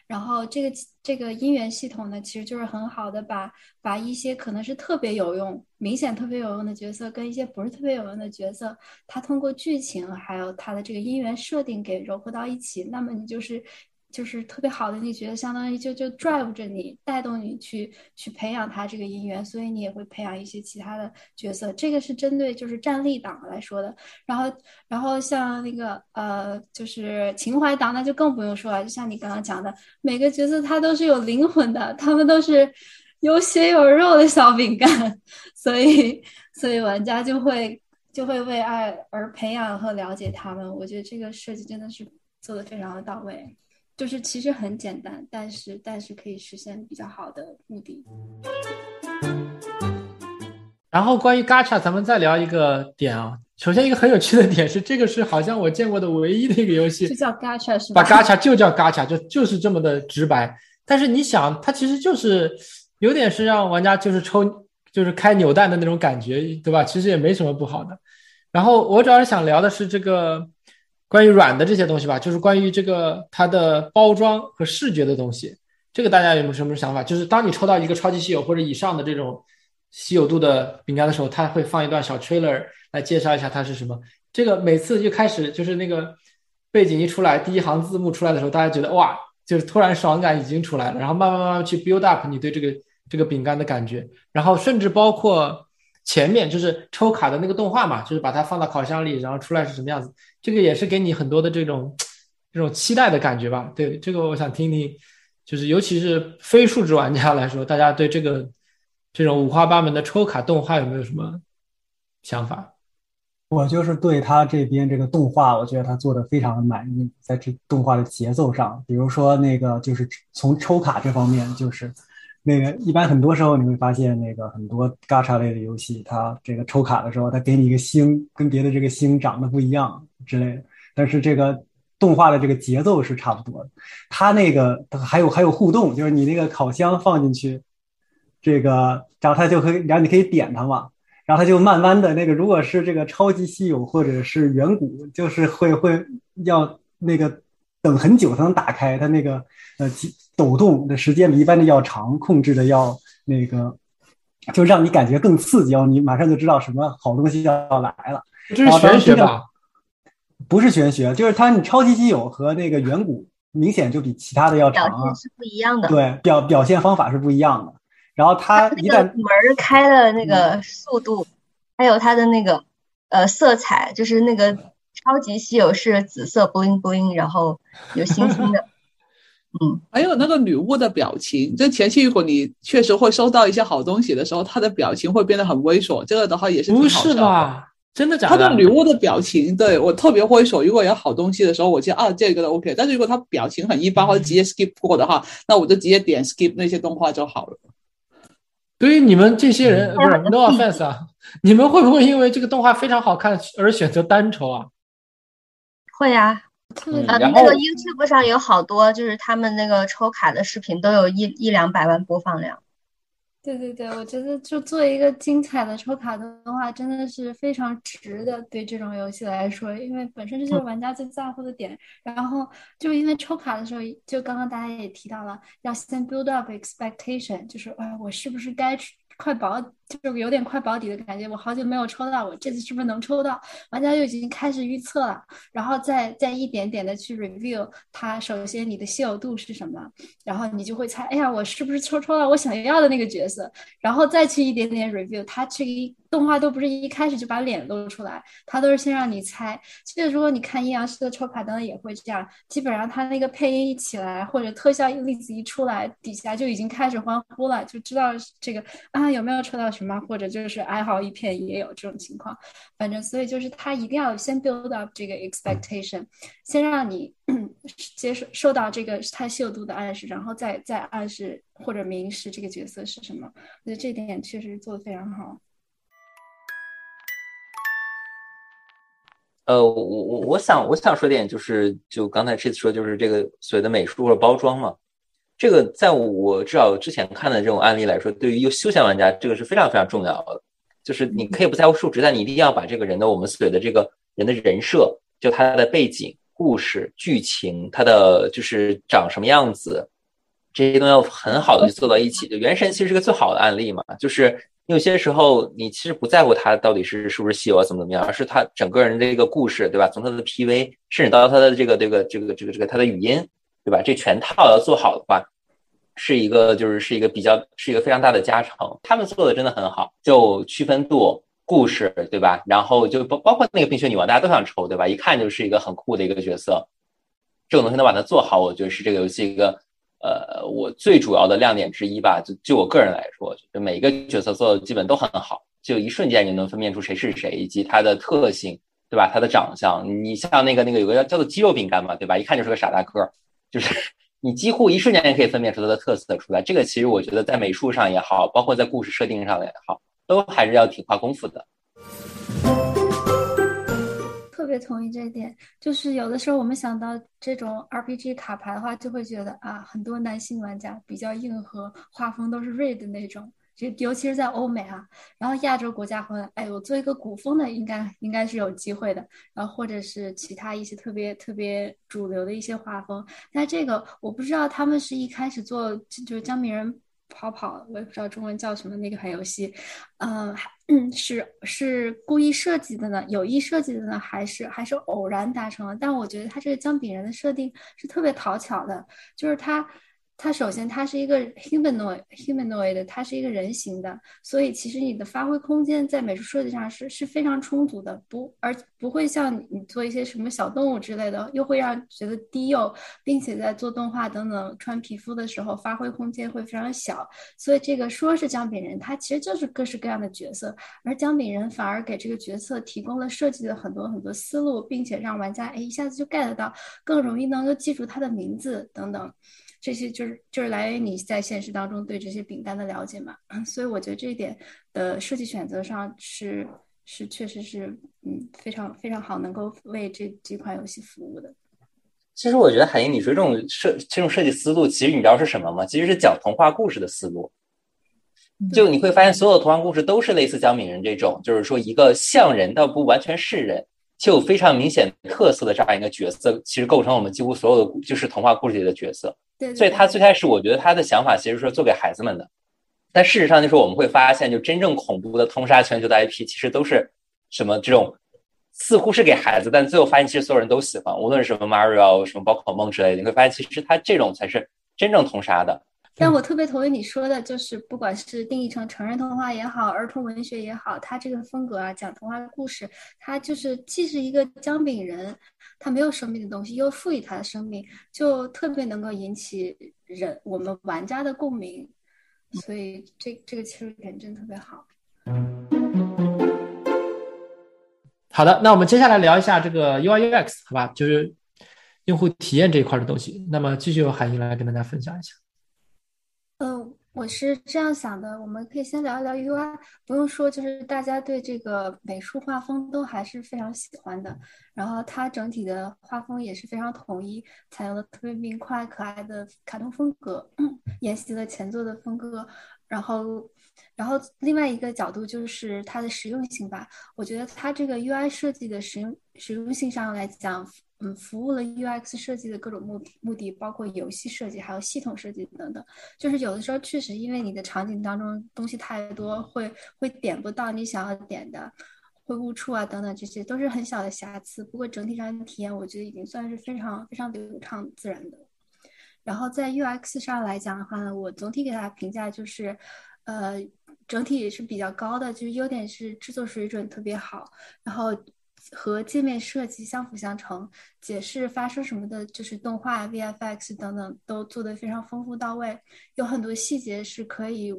然后这个这个姻缘系统呢，其实就是很好的把把一些可能是特别有用、明显特别有用的角色，跟一些不是特别有用的角色，它通过剧情还有它的这个姻缘设定给糅合到一起，那么你就是。就是特别好的，你觉得相当于就就 drive 着你，带动你去去培养他这个姻缘，所以你也会培养一些其他的角色。这个是针对就是战力党来说的。然后，然后像那个呃，就是情怀党，那就更不用说了。就像你刚刚讲的，每个角色他都是有灵魂的，他们都是有血有肉的小饼干，所以所以玩家就会就会为爱而培养和了解他们。我觉得这个设计真的是做的非常的到位。就是其实很简单，但是但是可以实现比较好的目的。然后关于 Gacha，咱们再聊一个点啊。首先一个很有趣的点是，这个是好像我见过的唯一的一个游戏，是叫 Gacha 是吧？把 Gacha 就叫 Gacha，就就是这么的直白。但是你想，它其实就是有点是让玩家就是抽就是开扭蛋的那种感觉，对吧？其实也没什么不好的。然后我主要是想聊的是这个。关于软的这些东西吧，就是关于这个它的包装和视觉的东西。这个大家有没有什么想法？就是当你抽到一个超级稀有或者以上的这种稀有度的饼干的时候，它会放一段小 trailer 来介绍一下它是什么。这个每次就开始就是那个背景一出来，第一行字幕出来的时候，大家觉得哇，就是突然爽感已经出来了，然后慢慢慢慢去 build up 你对这个这个饼干的感觉，然后甚至包括前面就是抽卡的那个动画嘛，就是把它放到烤箱里，然后出来是什么样子，这个也是给你很多的这种这种期待的感觉吧。对，这个我想听听。就是尤其是非数值玩家来说，大家对这个这种五花八门的抽卡动画有没有什么想法？我就是对他这边这个动画，我觉得他做的非常的满意，在这动画的节奏上，比如说那个就是从抽卡这方面，就是那个一般很多时候你会发现，那个很多 gacha 类的游戏，它这个抽卡的时候，它给你一个星，跟别的这个星长得不一样之类的，但是这个。动画的这个节奏是差不多的，它那个还有还有互动，就是你那个烤箱放进去，这个然后它就可以，然后你可以点它嘛，然后它就慢慢的那个，如果是这个超级稀有或者是远古，就是会会要那个等很久才能打开，它那个呃抖动的时间比一般的要长，控制的要那个，就让你感觉更刺激，哦你马上就知道什么好东西要来了。这是玄学吧？不是玄学，就是它，你超级稀有和那个远古明显就比其他的要长啊，是不一样的。对，表表现方法是不一样的。然后它一旦门开的那个速度，还有它的那个呃色彩，就是那个超级稀有是紫色 bling bling，然后有星星的。嗯，还有那个女巫的表情，这前期如果你确实会收到一些好东西的时候，她的表情会变得很猥琐。这个的话也是不是吧？真的假的？她的女巫的表情对我特别猥琐。如果有好东西的时候，我觉得啊，这个都 OK。但是如果她表情很一般或者直接 skip 过的话，那我就直接点 skip 那些动画就好了。对于你们这些人，不是 no offense 啊，你们会不会因为这个动画非常好看而选择单抽啊？会呀，呃，那个 YouTube 上有好多，就是他们那个抽卡的视频，都有一一两百万播放量。对对对，我觉得就做一个精彩的抽卡的话，真的是非常值的。对这种游戏来说，因为本身这就是玩家最在乎的点。然后就因为抽卡的时候，就刚刚大家也提到了，要先 build up expectation，就是哎，我是不是该快保？就是有点快保底的感觉，我好久没有抽到，我这次是不是能抽到？玩家就已经开始预测了，然后再再一点点的去 review 它。首先你的稀有度是什么？然后你就会猜，哎呀，我是不是抽抽到我想要的那个角色？然后再去一点点 review 它。这个动画都不是一开始就把脸露出来，它都是先让你猜。其实如果你看阴阳师的抽卡灯也会这样，基本上它那个配音一起来或者特效例子一出来，底下就已经开始欢呼了，就知道这个啊有没有抽到什么。或者就是哀嚎一片，也有这种情况。反正，所以就是他一定要先 build up 这个 expectation，先让你 接受受到这个他秀度的暗示，然后再再暗示或者明示这个角色是什么。我觉得这点确实做的非常好。呃，我我我想我想说点，就是就刚才 Chase 说，就是这个所谓的美术或者包装嘛。这个在我至少之前看的这种案例来说，对于休闲玩家，这个是非常非常重要的。就是你可以不在乎数值，但你一定要把这个人的我们所谓的这个人的人设，就他的背景、故事、剧情，他的就是长什么样子，这些东西要很好的去做到一起。就原神其实是个最好的案例嘛，就是有些时候你其实不在乎他到底是是不是稀有啊，怎么怎么样，而是他整个人的一个故事，对吧？从他的 PV，甚至到他的这个这个这个这个这个他的语音。对吧？这全套要做好的话，是一个就是是一个比较是一个非常大的加成。他们做的真的很好，就区分度、故事，对吧？然后就包包括那个冰雪女王，大家都想抽，对吧？一看就是一个很酷的一个角色。这种东西能把它做好，我觉得是这个游戏一个呃我最主要的亮点之一吧。就就我个人来说，就每一个角色做的基本都很好，就一瞬间你能分辨出谁是谁，以及他的特性，对吧？他的长相，你像那个那个有个叫叫做鸡肉饼干嘛，对吧？一看就是个傻大个。就是你几乎一瞬间也可以分辨出它的特色出来，这个其实我觉得在美术上也好，包括在故事设定上也好，都还是要挺花功夫的。特别同意这一点，就是有的时候我们想到这种 RPG 卡牌的话，就会觉得啊，很多男性玩家比较硬核，画风都是锐的那种。就尤其是在欧美啊，然后亚洲国家和，哎，我做一个古风的，应该应该是有机会的，然后或者是其他一些特别特别主流的一些画风。那这个我不知道他们是一开始做就是姜饼人跑跑，我也不知道中文叫什么那个款游戏，嗯，是是故意设计的呢，有意设计的呢，还是还是偶然达成了？但我觉得他这个姜饼人的设定是特别讨巧的，就是他。它首先，它是一个 humanoid，humanoid，它是一个人形的，所以其实你的发挥空间在美术设计上是是非常充足的，不而不会像你做一些什么小动物之类的，又会让觉得低幼，并且在做动画等等穿皮肤的时候，发挥空间会非常小。所以这个说是姜饼人，它其实就是各式各样的角色，而姜饼人反而给这个角色提供了设计的很多很多思路，并且让玩家哎一下子就 get 到，更容易能够记住他的名字等等。这些就是就是来源于你在现实当中对这些饼干的了解嘛，所以我觉得这一点的设计选择上是是确实是嗯非常非常好，能够为这几款游戏服务的。其实我觉得海英，你说这种设这种设计思路，其实你知道是什么吗？其实是讲童话故事的思路。就你会发现，所有的童话故事都是类似姜饼人这种，就是说一个像人但不完全是人。就有非常明显特色的这样一个角色，其实构成我们几乎所有的就是童话故事里的角色。对，所以他最开始，我觉得他的想法其实是做给孩子们的。但事实上，就是我们会发现，就真正恐怖的通杀全球的 IP，其实都是什么这种似乎是给孩子，但最后发现其实所有人都喜欢，无论是什么 Mario、什么宝可梦之类的，你会发现其实他这种才是真正通杀的。但我特别同意你说的，就是不管是定义成成人童话也好，儿童文学也好，它这个风格啊，讲童话故事，它就是既是一个姜饼人，它没有生命的东西，又赋予它的生命，就特别能够引起人我们玩家的共鸣，所以这这个切入点真的特别好。好的，那我们接下来聊一下这个 UI UX，好吧，就是用户体验这一块的东西。那么继续由海英来跟大家分享一下。嗯，我是这样想的，我们可以先聊一聊 UI，不用说，就是大家对这个美术画风都还是非常喜欢的，然后它整体的画风也是非常统一，采用了特别明快可爱的卡通风格，沿袭了前作的风格，然后，然后另外一个角度就是它的实用性吧，我觉得它这个 UI 设计的实用实用性上来讲。嗯，服务了 UX 设计的各种目目的，包括游戏设计，还有系统设计等等。就是有的时候确实因为你的场景当中东西太多，会会点不到你想要点的，会误触啊等等，这些都是很小的瑕疵。不过整体上体验，我觉得已经算是非常非常流畅自然的。然后在 UX 上来讲的话呢，我总体给它评价就是，呃，整体也是比较高的，就是优点是制作水准特别好，然后。和界面设计相辅相成，解释发生什么的，就是动画、VFX 等等都做得非常丰富到位，有很多细节是可以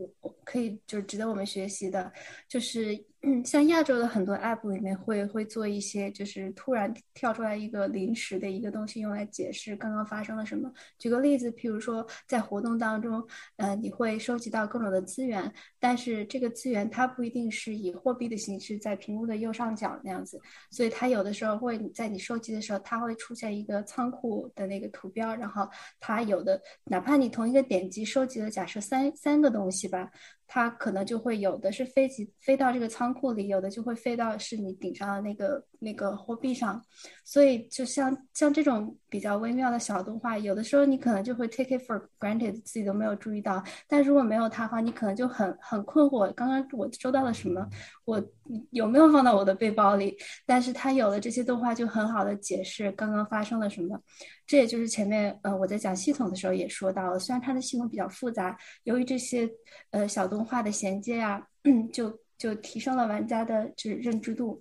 可以就是值得我们学习的，就是。嗯，像亚洲的很多 app 里面会会做一些，就是突然跳出来一个临时的一个东西，用来解释刚刚发生了什么。举个例子，譬如说在活动当中，呃，你会收集到各种的资源，但是这个资源它不一定是以货币的形式在屏幕的右上角那样子，所以它有的时候会在你收集的时候，它会出现一个仓库的那个图标，然后它有的哪怕你同一个点击收集了假设三三个东西吧。它可能就会有的是飞机飞到这个仓库里，有的就会飞到是你顶上的那个那个货币上，所以就像像这种比较微妙的小动画，有的时候你可能就会 take it for granted，自己都没有注意到。但如果没有它的话，你可能就很很困惑，刚刚我收到了什么，我有没有放到我的背包里？但是它有了这些动画，就很好的解释刚刚发生了什么。这也就是前面呃我在讲系统的时候也说到了，虽然它的系统比较复杂，由于这些呃小动画的衔接啊，就就提升了玩家的就是认知度。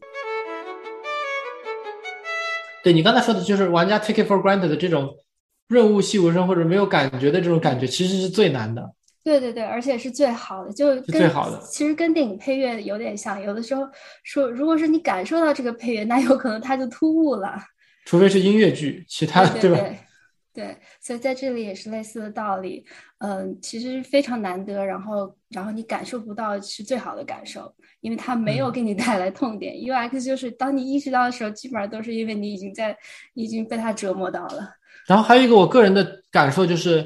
对你刚才说的就是玩家 take it for granted 的这种润物细无声或者没有感觉的这种感觉，其实是最难的。对对对，而且是最好的，就最好的。其实跟电影配乐有点像，有的时候说，如果是你感受到这个配乐，那有可能它就突兀了。除非是音乐剧，其他对吧？对，所以在这里也是类似的道理。嗯，其实非常难得，然后然后你感受不到是最好的感受，因为它没有给你带来痛点。UX 就是当你意识到的时候，基本上都是因为你已经在已经被它折磨到了。然后还有一个我个人的感受就是，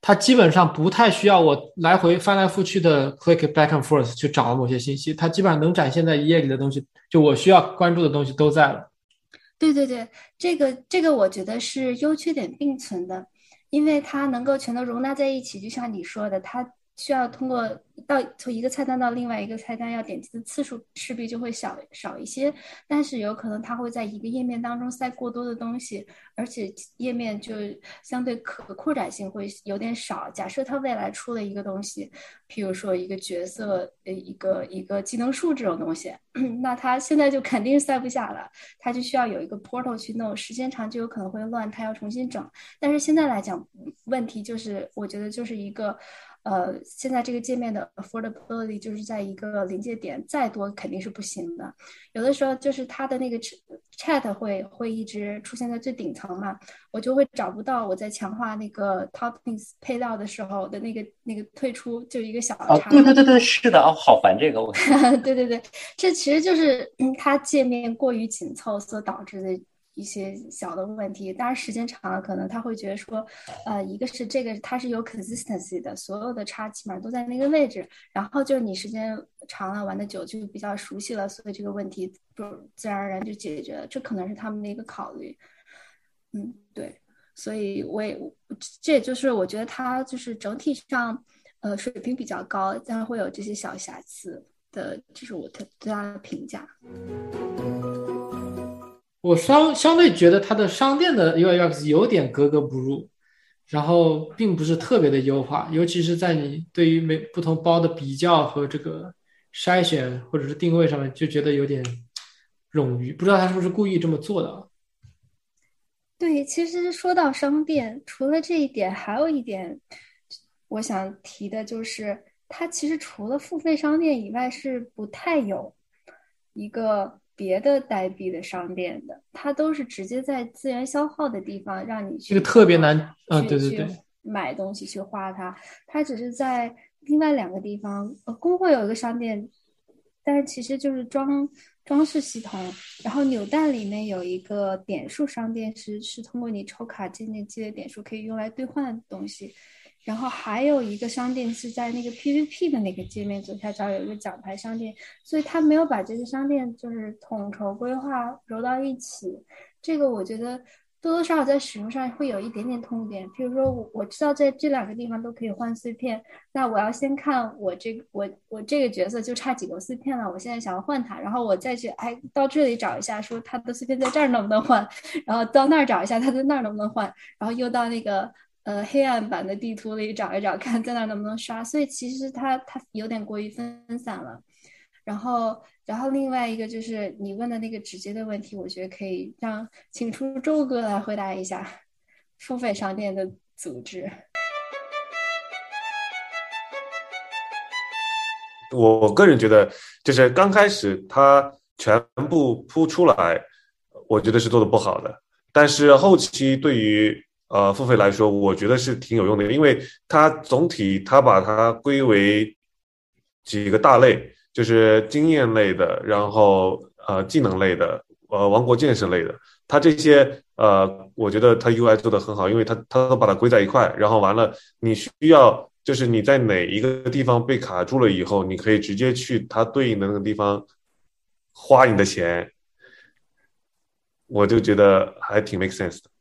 它基本上不太需要我来回翻来覆去的 click back and forth 去找某些信息，它基本上能展现在一页里的东西，就我需要关注的东西都在了。对对对，这个这个我觉得是优缺点并存的，因为它能够全都容纳在一起，就像你说的，它。需要通过到从一个菜单到另外一个菜单要点击的次数势必就会少少一些，但是有可能它会在一个页面当中塞过多的东西，而且页面就相对可扩展性会有点少。假设它未来出了一个东西，譬如说一个角色呃一个一个技能树这种东西，那它现在就肯定塞不下了，它就需要有一个 portal 去弄，时间长就有可能会乱，它要重新整。但是现在来讲，问题就是我觉得就是一个。呃，现在这个界面的 affordability 就是在一个临界点，再多肯定是不行的。有的时候就是它的那个 chat 会会一直出现在最顶层嘛，我就会找不到我在强化那个 toppings 配料的时候的那个那个退出，就一个小的差。对对对对，是的哦，好烦这个我。对对对，这其实就是它界面过于紧凑所导致的。一些小的问题，当然时间长了，可能他会觉得说，呃，一个是这个它是有 consistency 的，所有的差起码都在那个位置，然后就是你时间长了玩的久就比较熟悉了，所以这个问题就自然而然就解决了，这可能是他们的一个考虑。嗯，对，所以我也这也就是我觉得他就是整体上呃水平比较高，但是会有这些小瑕疵的，这是我对他的评价。我相相对觉得它的商店的 UI UX 有点格格不入，然后并不是特别的优化，尤其是在你对于每不同包的比较和这个筛选或者是定位上面，就觉得有点冗余。不知道他是不是故意这么做的？对，其实说到商店，除了这一点，还有一点我想提的就是，它其实除了付费商店以外，是不太有一个。别的代币的商店的，它都是直接在资源消耗的地方让你去，这个特别难啊！对对对，买东西去花它，它只是在另外两个地方，呃，工会有一个商店，但是其实就是装装饰系统，然后扭蛋里面有一个点数商店，是是通过你抽卡渐渐积累点数可以用来兑换的东西。然后还有一个商店是在那个 PVP 的那个界面左下角有一个奖牌商店，所以他没有把这些商店就是统筹规划揉到一起。这个我觉得多多少少在使用上会有一点点痛点。比如说我我知道在这两个地方都可以换碎片，那我要先看我这个我我这个角色就差几个碎片了，我现在想要换它，然后我再去哎到这里找一下说它的碎片在这儿能不能换，然后到那儿找一下它在那儿能不能换，然后又到那个。呃，黑暗版的地图里找一找，看在那能不能刷。所以其实它它有点过于分散了。然后，然后另外一个就是你问的那个直接的问题，我觉得可以让请出周哥来回答一下付费商店的组织。我个人觉得，就是刚开始它全部铺出来，我觉得是做的不好的。但是后期对于呃，付费来说，我觉得是挺有用的，因为它总体它把它归为几个大类，就是经验类的，然后呃技能类的，呃王国建设类的，它这些呃，我觉得它 UI 做的很好，因为它它都把它归在一块，然后完了，你需要就是你在哪一个地方被卡住了以后，你可以直接去它对应的那个地方花你的钱，我就觉得还挺 make sense 的。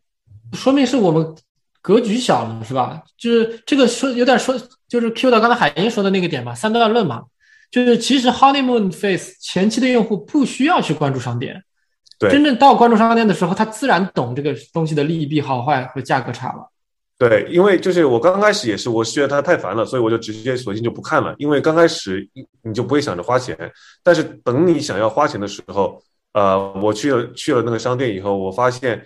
说明是我们格局小了，是吧？就是这个说有点说，就是 Q 到刚才海英说的那个点嘛，三段论嘛。就是其实 Honeymoon Face 前期的用户不需要去关注商店，对，真正到关注商店的时候，他自然懂这个东西的利弊好坏和价格差了。对，因为就是我刚开始也是，我觉得它太烦了，所以我就直接索性就不看了。因为刚开始你就不会想着花钱，但是等你想要花钱的时候，呃，我去了去了那个商店以后，我发现。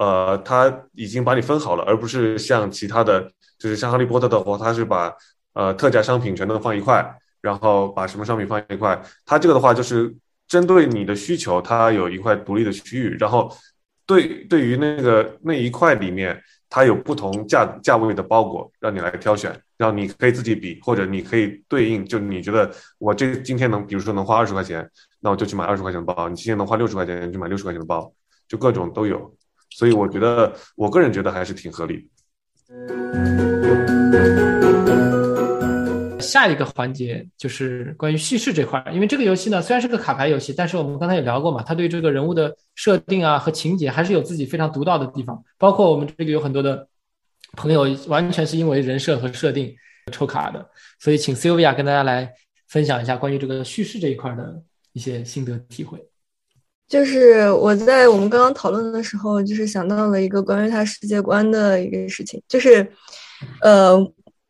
呃，他已经把你分好了，而不是像其他的，就是像哈利波特的话，他是把呃特价商品全都放一块，然后把什么商品放一块。他这个的话就是针对你的需求，它有一块独立的区域，然后对对于那个那一块里面，它有不同价价位的包裹让你来挑选，然后你可以自己比，或者你可以对应，就你觉得我这今天能，比如说能花二十块钱，那我就去买二十块钱的包；你今天能花六十块钱，就买六十块钱的包，就各种都有。所以我觉得，我个人觉得还是挺合理的。下一个环节就是关于叙事这块，因为这个游戏呢虽然是个卡牌游戏，但是我们刚才也聊过嘛，它对这个人物的设定啊和情节还是有自己非常独到的地方。包括我们这个有很多的朋友完全是因为人设和设定抽卡的，所以请 Sylvia 跟大家来分享一下关于这个叙事这一块的一些心得体会。就是我在我们刚刚讨论的时候，就是想到了一个关于他世界观的一个事情，就是，呃，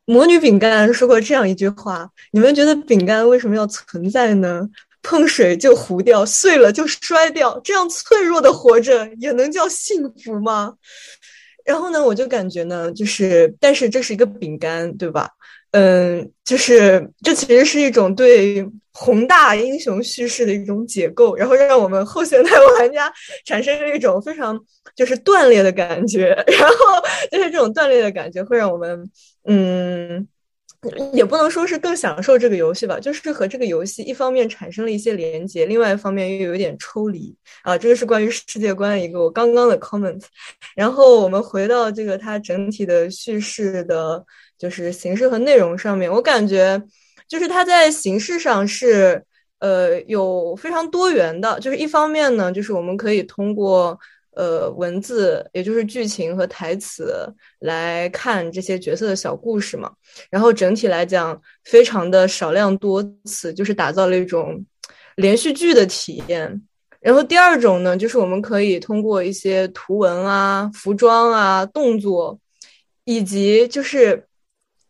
魔女饼干说过这样一句话：你们觉得饼干为什么要存在呢？碰水就糊掉，碎了就摔掉，这样脆弱的活着也能叫幸福吗？然后呢，我就感觉呢，就是，但是这是一个饼干，对吧？嗯，就是这其实是一种对宏大英雄叙事的一种解构，然后让我们后现代玩家产生了一种非常就是断裂的感觉，然后就是这种断裂的感觉会让我们嗯。也不能说是更享受这个游戏吧，就是和这个游戏一方面产生了一些连接，另外一方面又有一点抽离啊。这个是关于世界观的一个我刚刚的 comment。然后我们回到这个它整体的叙事的，就是形式和内容上面，我感觉就是它在形式上是呃有非常多元的，就是一方面呢，就是我们可以通过。呃，文字也就是剧情和台词来看这些角色的小故事嘛。然后整体来讲，非常的少量多次，就是打造了一种连续剧的体验。然后第二种呢，就是我们可以通过一些图文啊、服装啊、动作，以及就是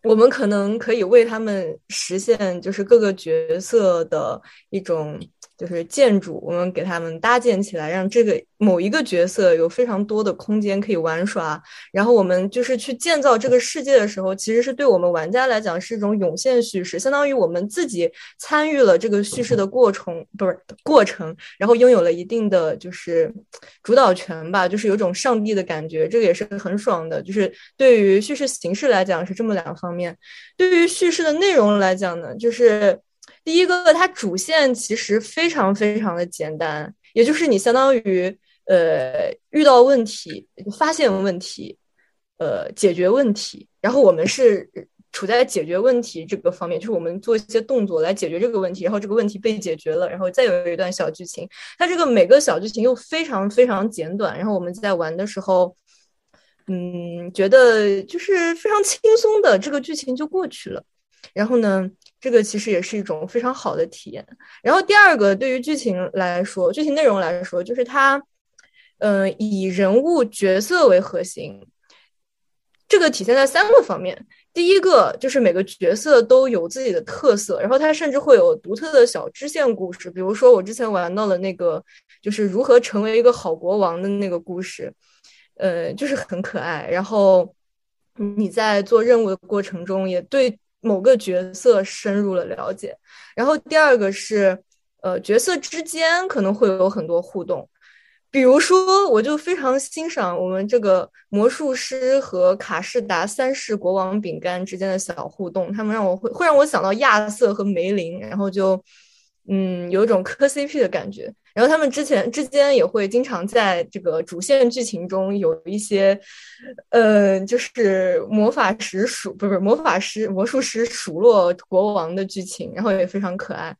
我们可能可以为他们实现就是各个角色的一种。就是建筑，我们给他们搭建起来，让这个某一个角色有非常多的空间可以玩耍。然后我们就是去建造这个世界的时候，其实是对我们玩家来讲是一种涌现叙事，相当于我们自己参与了这个叙事的过程，不是过程，然后拥有了一定的就是主导权吧，就是有种上帝的感觉，这个也是很爽的。就是对于叙事形式来讲是这么两方面，对于叙事的内容来讲呢，就是。第一个，它主线其实非常非常的简单，也就是你相当于呃遇到问题，发现问题，呃解决问题，然后我们是处在解决问题这个方面，就是我们做一些动作来解决这个问题，然后这个问题被解决了，然后再有一段小剧情。它这个每个小剧情又非常非常简短，然后我们在玩的时候，嗯，觉得就是非常轻松的，这个剧情就过去了。然后呢？这个其实也是一种非常好的体验。然后第二个，对于剧情来说，剧情内容来说，就是它，嗯、呃，以人物角色为核心。这个体现在三个方面。第一个就是每个角色都有自己的特色，然后它甚至会有独特的小支线故事。比如说我之前玩到了那个，就是如何成为一个好国王的那个故事，呃，就是很可爱。然后你在做任务的过程中，也对。某个角色深入了了解，然后第二个是，呃，角色之间可能会有很多互动，比如说，我就非常欣赏我们这个魔术师和卡士达三世国王饼干之间的小互动，他们让我会会让我想到亚瑟和梅林，然后就，嗯，有一种磕 CP 的感觉。然后他们之前之间也会经常在这个主线剧情中有一些，呃，就是魔法师数不是不是魔法师魔术师数落国王的剧情，然后也非常可爱。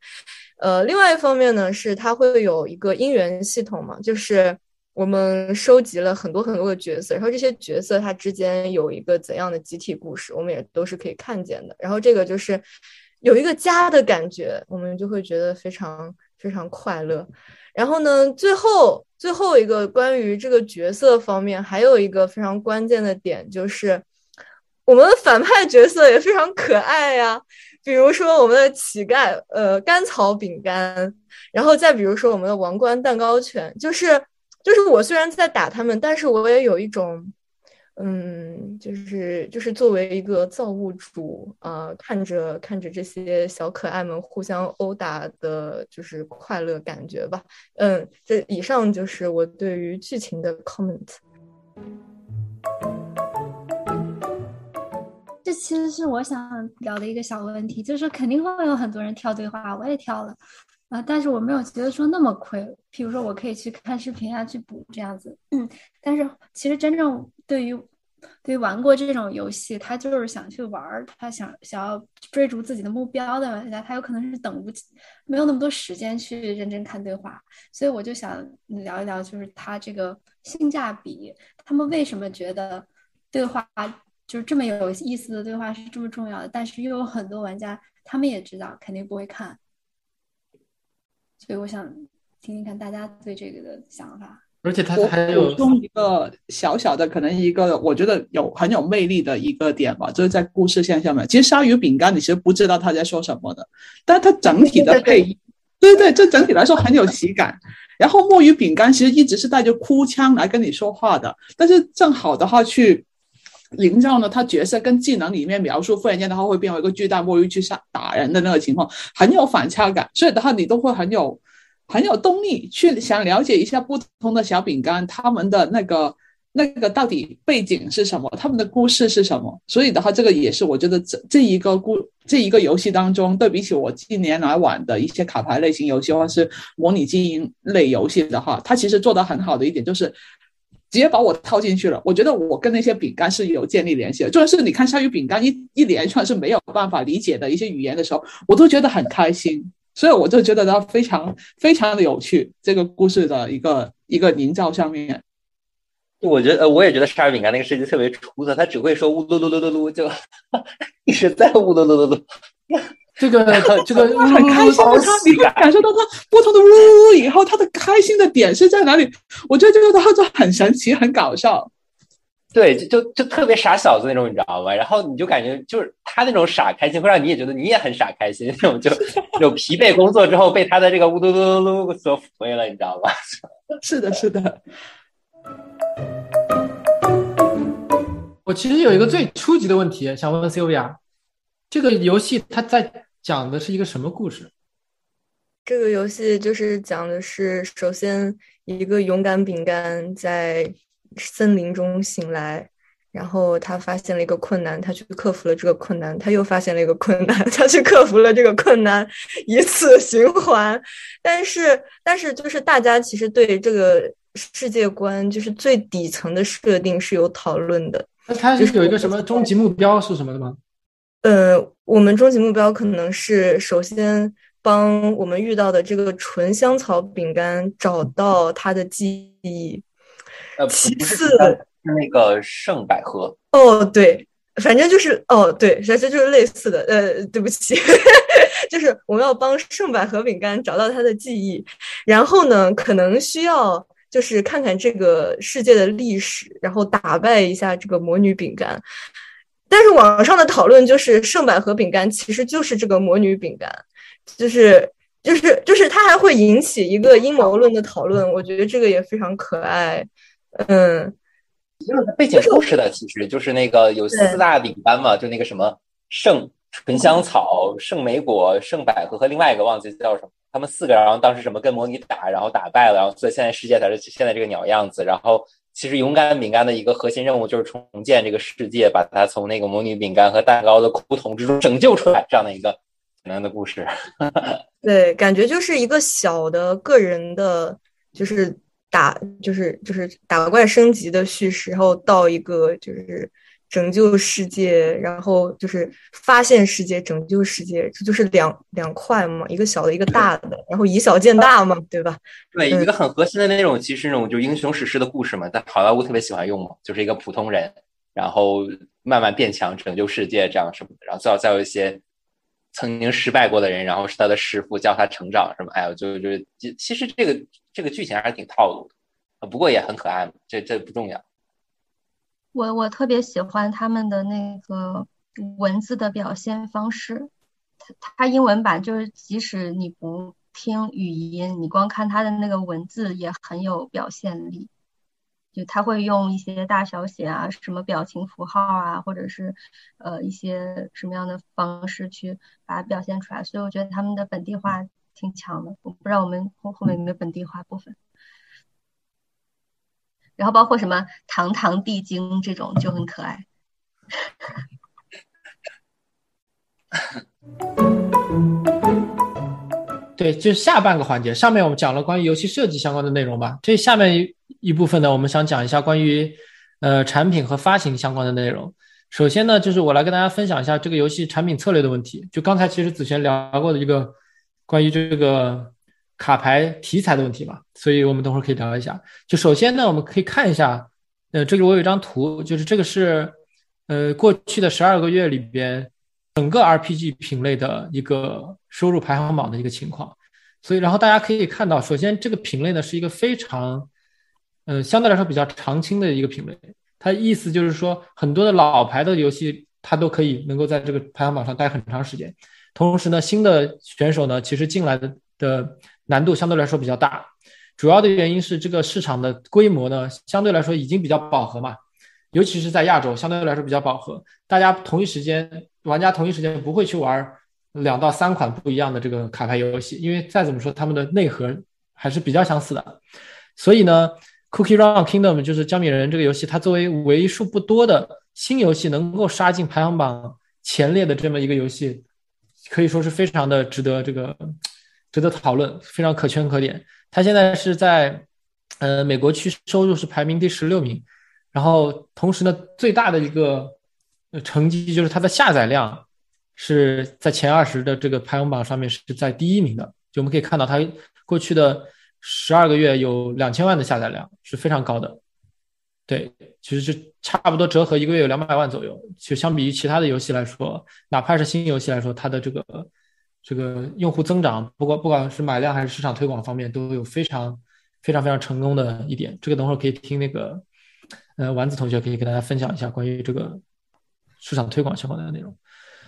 呃，另外一方面呢，是它会有一个姻缘系统嘛，就是我们收集了很多很多的角色，然后这些角色它之间有一个怎样的集体故事，我们也都是可以看见的。然后这个就是有一个家的感觉，我们就会觉得非常非常快乐。然后呢，最后最后一个关于这个角色方面，还有一个非常关键的点，就是我们的反派角色也非常可爱呀。比如说我们的乞丐，呃，甘草饼干，然后再比如说我们的王冠蛋糕犬，就是就是我虽然在打他们，但是我也有一种。嗯，就是就是作为一个造物主啊、呃，看着看着这些小可爱们互相殴打的，就是快乐感觉吧。嗯，这以上就是我对于剧情的 comment。这其实是我想聊的一个小问题，就是肯定会有很多人挑对话，我也挑了啊、但是我没有觉得说那么亏。譬如说我可以去看视频啊，去补这样子。嗯，但是其实真正对于对于玩过这种游戏，他就是想去玩儿，他想想要追逐自己的目标的玩家，他有可能是等不起，没有那么多时间去认真看对话。所以我就想聊一聊，就是他这个性价比，他们为什么觉得对话就是这么有意思的对话是这么重要的？但是又有很多玩家，他们也知道肯定不会看。所以我想听听看大家对这个的想法。而且它还有补充一个小小的，可能一个我觉得有很有魅力的一个点吧，就是在故事线下面。其实鲨鱼饼干你其实不知道他在说什么的，但是它整体的配音，对对，这整体来说很有喜感。然后墨鱼饼干其实一直是带着哭腔来跟你说话的，但是正好的话去营造呢，他角色跟技能里面描述，忽然间的话会变为一个巨大墨鱼去杀打人的那个情况，很有反差感，所以的话你都会很有。很有动力去想了解一下不同的小饼干，他们的那个那个到底背景是什么，他们的故事是什么。所以的话，这个也是我觉得这这一个故这一个游戏当中，对比起我近年来玩的一些卡牌类型游戏或是模拟经营类游戏的话，它其实做的很好的一点就是直接把我套进去了。我觉得我跟那些饼干是有建立联系的，就是你看鲨鱼饼干一一连串是没有办法理解的一些语言的时候，我都觉得很开心。所以我就觉得它非常非常的有趣，这个故事的一个一个营造上面，我觉得我也觉得鲨鱼饼干那个设计特别出色，他只会说呜噜噜噜噜噜，就 一直在呜噜噜噜噜。这个 这个很开心的他，你会感受到他不同的呜呜呜以后，他的开心的点是在哪里？我觉得这个他就很神奇，很搞笑。对，就就就特别傻小子那种，你知道吗？然后你就感觉就是他那种傻开心，会让你也觉得你也很傻开心那种，就有疲惫工作之后被他的这个呜嘟嘟噜噜所抚慰了，你知道吗？是的，是的。我其实有一个最初级的问题想问问 Sylvia，这个游戏它在讲的是一个什么故事？这个游戏就是讲的是，首先一个勇敢饼干在森林中醒来，然后他发现了一个困难，他去克服了这个困难，他又发现了一个困难，他去克服了这个困难，以此循环。但是，但是就是大家其实对这个世界观，就是最底层的设定是有讨论的。那它是有一个什么终极目标是什么的吗？呃，我们终极目标可能是首先帮我们遇到的这个纯香草饼干找到它的记忆。呃，其次是那个圣百合，哦，对，反正就是哦，对，反正就是类似的。呃，对不起，就是我们要帮圣百合饼干找到它的记忆，然后呢，可能需要就是看看这个世界的历史，然后打败一下这个魔女饼干。但是网上的讨论就是圣百合饼干其实就是这个魔女饼干，就是就是就是它还会引起一个阴谋论的讨论，我觉得这个也非常可爱。嗯，就是背景故事的，其实就是那个有四大饼干嘛，就那个什么圣纯香草、圣莓果、圣百合和另外一个忘记叫什么，他们四个，然后当时什么跟魔女打，然后打败了，然后所以现在世界才是现在这个鸟样子。然后其实勇敢饼干的一个核心任务就是重建这个世界，把它从那个魔女饼干和蛋糕的苦统之中拯救出来，这样的一个简单的故事。对，感觉就是一个小的个人的，就是打，就是就是打怪升级的叙事，然后到一个就是拯救世界，然后就是发现世界、拯救世界，这就是两两块嘛，一个小的，一个大的，然后以小见大嘛，对吧？对，嗯一个很核心的那种，其实那种就英雄史诗的故事嘛，在好莱坞特别喜欢用嘛，就是一个普通人，然后慢慢变强，拯救世界这样什么的，然后最好再有一些曾经失败过的人，然后是他的师傅教他成长什么，哎呦，就就其其实这个这个剧情还是挺套路的，呃不过也很可爱嘛，这这不重要。我我特别喜欢他们的那个文字的表现方式，它它英文版就是即使你不听语音，你光看它的那个文字也很有表现力。就他会用一些大小写啊，什么表情符号啊，或者是呃一些什么样的方式去把它表现出来，所以我觉得他们的本地化挺强的。我不知道我们后后面有没有本地化部分。然后包括什么堂堂地精这种就很可爱。对，就是下半个环节，上面我们讲了关于游戏设计相关的内容吧。这下面一部分呢，我们想讲一下关于呃产品和发行相关的内容。首先呢，就是我来跟大家分享一下这个游戏产品策略的问题。就刚才其实子璇聊过的一个关于这个卡牌题材的问题嘛，所以我们等会儿可以聊一下。就首先呢，我们可以看一下，呃，这里我有一张图，就是这个是呃过去的十二个月里边整个 RPG 品类的一个收入排行榜的一个情况。所以，然后大家可以看到，首先这个品类呢是一个非常，嗯，相对来说比较常青的一个品类。它意思就是说，很多的老牌的游戏它都可以能够在这个排行榜上待很长时间。同时呢，新的选手呢其实进来的的难度相对来说比较大。主要的原因是这个市场的规模呢相对来说已经比较饱和嘛，尤其是在亚洲相对来说比较饱和，大家同一时间玩家同一时间不会去玩。两到三款不一样的这个卡牌游戏，因为再怎么说，他们的内核还是比较相似的。所以呢，Cookie Run Kingdom 就是姜米人这个游戏，它作为为数不多的新游戏能够杀进排行榜前列的这么一个游戏，可以说是非常的值得这个值得讨论，非常可圈可点。它现在是在呃美国区收入是排名第十六名，然后同时呢，最大的一个成绩就是它的下载量。是在前二十的这个排行榜上面是在第一名的，就我们可以看到它过去的十二个月有两千万的下载量，是非常高的。对，其实就差不多折合一个月有两百万左右。就相比于其他的游戏来说，哪怕是新游戏来说，它的这个这个用户增长，不管不管是买量还是市场推广方面，都有非常非常非常成功的一点。这个等会儿可以听那个呃丸子同学可以给大家分享一下关于这个市场推广相关的内容。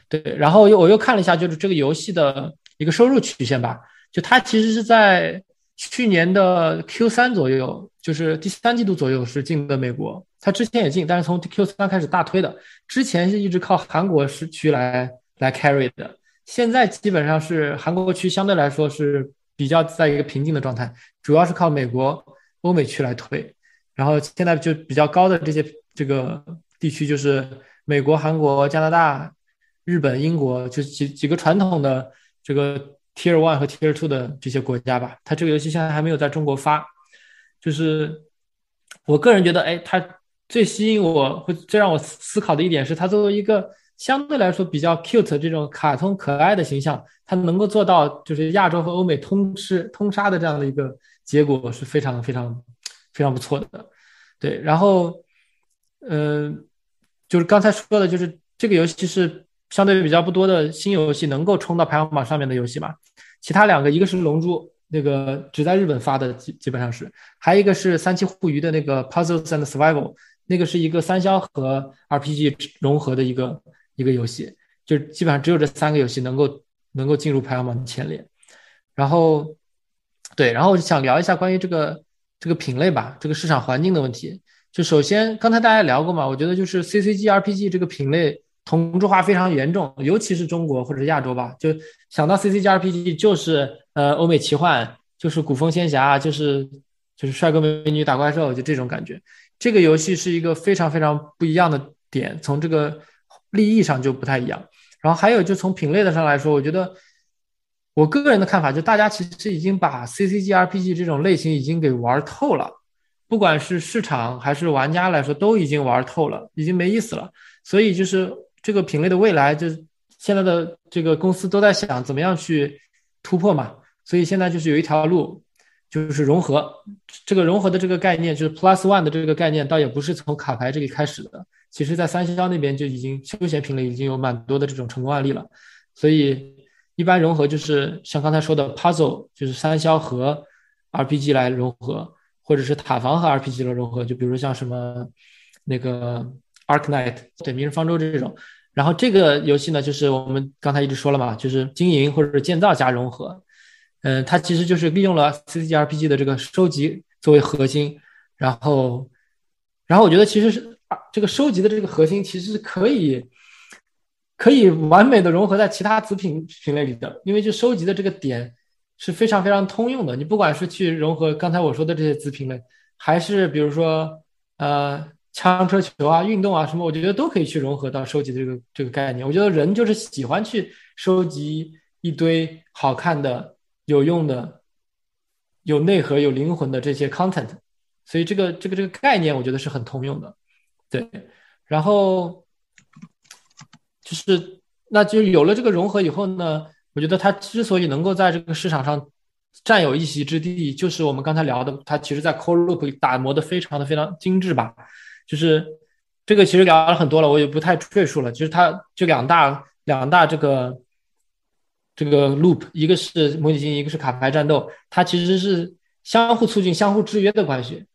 对，然后又我又看了一下，就是这个游戏的一个收入曲线吧。就它其实是在去年的 Q 三左右，就是第三季度左右是进的美国。它之前也进，但是从 Q 三开始大推的。之前是一直靠韩国市区来来 carry 的，现在基本上是韩国区相对来说是比较在一个平静的状态，主要是靠美国、欧美区来推。然后现在就比较高的这些这个地区就是美国、韩国、加拿大。日本、英国就几几个传统的这个 Tier One 和 Tier Two 的这些国家吧。它这个游戏现在还没有在中国发，就是我个人觉得，哎，它最吸引我会最让我思考的一点是，它作为一个相对来说比较 cute 这种卡通可爱的形象，它能够做到就是亚洲和欧美通吃通杀的这样的一个结果是非常非常非常不错的。对，然后，嗯，就是刚才说的，就是这个游戏是。相对比较不多的新游戏能够冲到排行榜上面的游戏嘛？其他两个，一个是《龙珠》，那个只在日本发的，基基本上是；还有一个是三七互娱的那个《Puzzles and Survival》，那个是一个三消和 RPG 融合的一个一个游戏，就基本上只有这三个游戏能够能够进入排行榜的前列。然后，对，然后我就想聊一下关于这个这个品类吧，这个市场环境的问题。就首先，刚才大家聊过嘛，我觉得就是 CCG RPG 这个品类。同质化非常严重，尤其是中国或者亚洲吧，就想到 C C G R P G 就是呃欧美奇幻，就是古风仙侠，就是就是帅哥美女打怪兽，就这种感觉。这个游戏是一个非常非常不一样的点，从这个利益上就不太一样。然后还有就从品类的上来说，我觉得我个人的看法就大家其实已经把 C C G R P G 这种类型已经给玩透了，不管是市场还是玩家来说都已经玩透了，已经没意思了。所以就是。这个品类的未来，就现在的这个公司都在想怎么样去突破嘛，所以现在就是有一条路，就是融合。这个融合的这个概念，就是 Plus One 的这个概念，倒也不是从卡牌这里开始的，其实在三消那边就已经休闲品类已经有蛮多的这种成功案例了。所以一般融合就是像刚才说的 Puzzle，就是三消和 RPG 来融合，或者是塔防和 RPG 的融合，就比如像什么那个。Ark Knight 对《明日方舟》这种，然后这个游戏呢，就是我们刚才一直说了嘛，就是经营或者是建造加融合，嗯，它其实就是利用了 CCGRPG 的这个收集作为核心，然后，然后我觉得其实是这个收集的这个核心其实是可以可以完美的融合在其他子品品类里的，因为就收集的这个点是非常非常通用的，你不管是去融合刚才我说的这些子品类，还是比如说呃。枪车球啊，运动啊，什么，我觉得都可以去融合到收集这个这个概念。我觉得人就是喜欢去收集一堆好看的、有用的、有内核、有灵魂的这些 content，所以这个这个这个概念，我觉得是很通用的。对，然后就是那就有了这个融合以后呢，我觉得它之所以能够在这个市场上占有一席之地，就是我们刚才聊的，它其实在 Core Loop 打磨的非常的非常精致吧。就是这个其实聊了很多了，我也不太赘述了。就是它就两大两大这个这个 Loop，一个是模拟经营，一个是卡牌战斗，它其实是相互促进、相互制约的关系。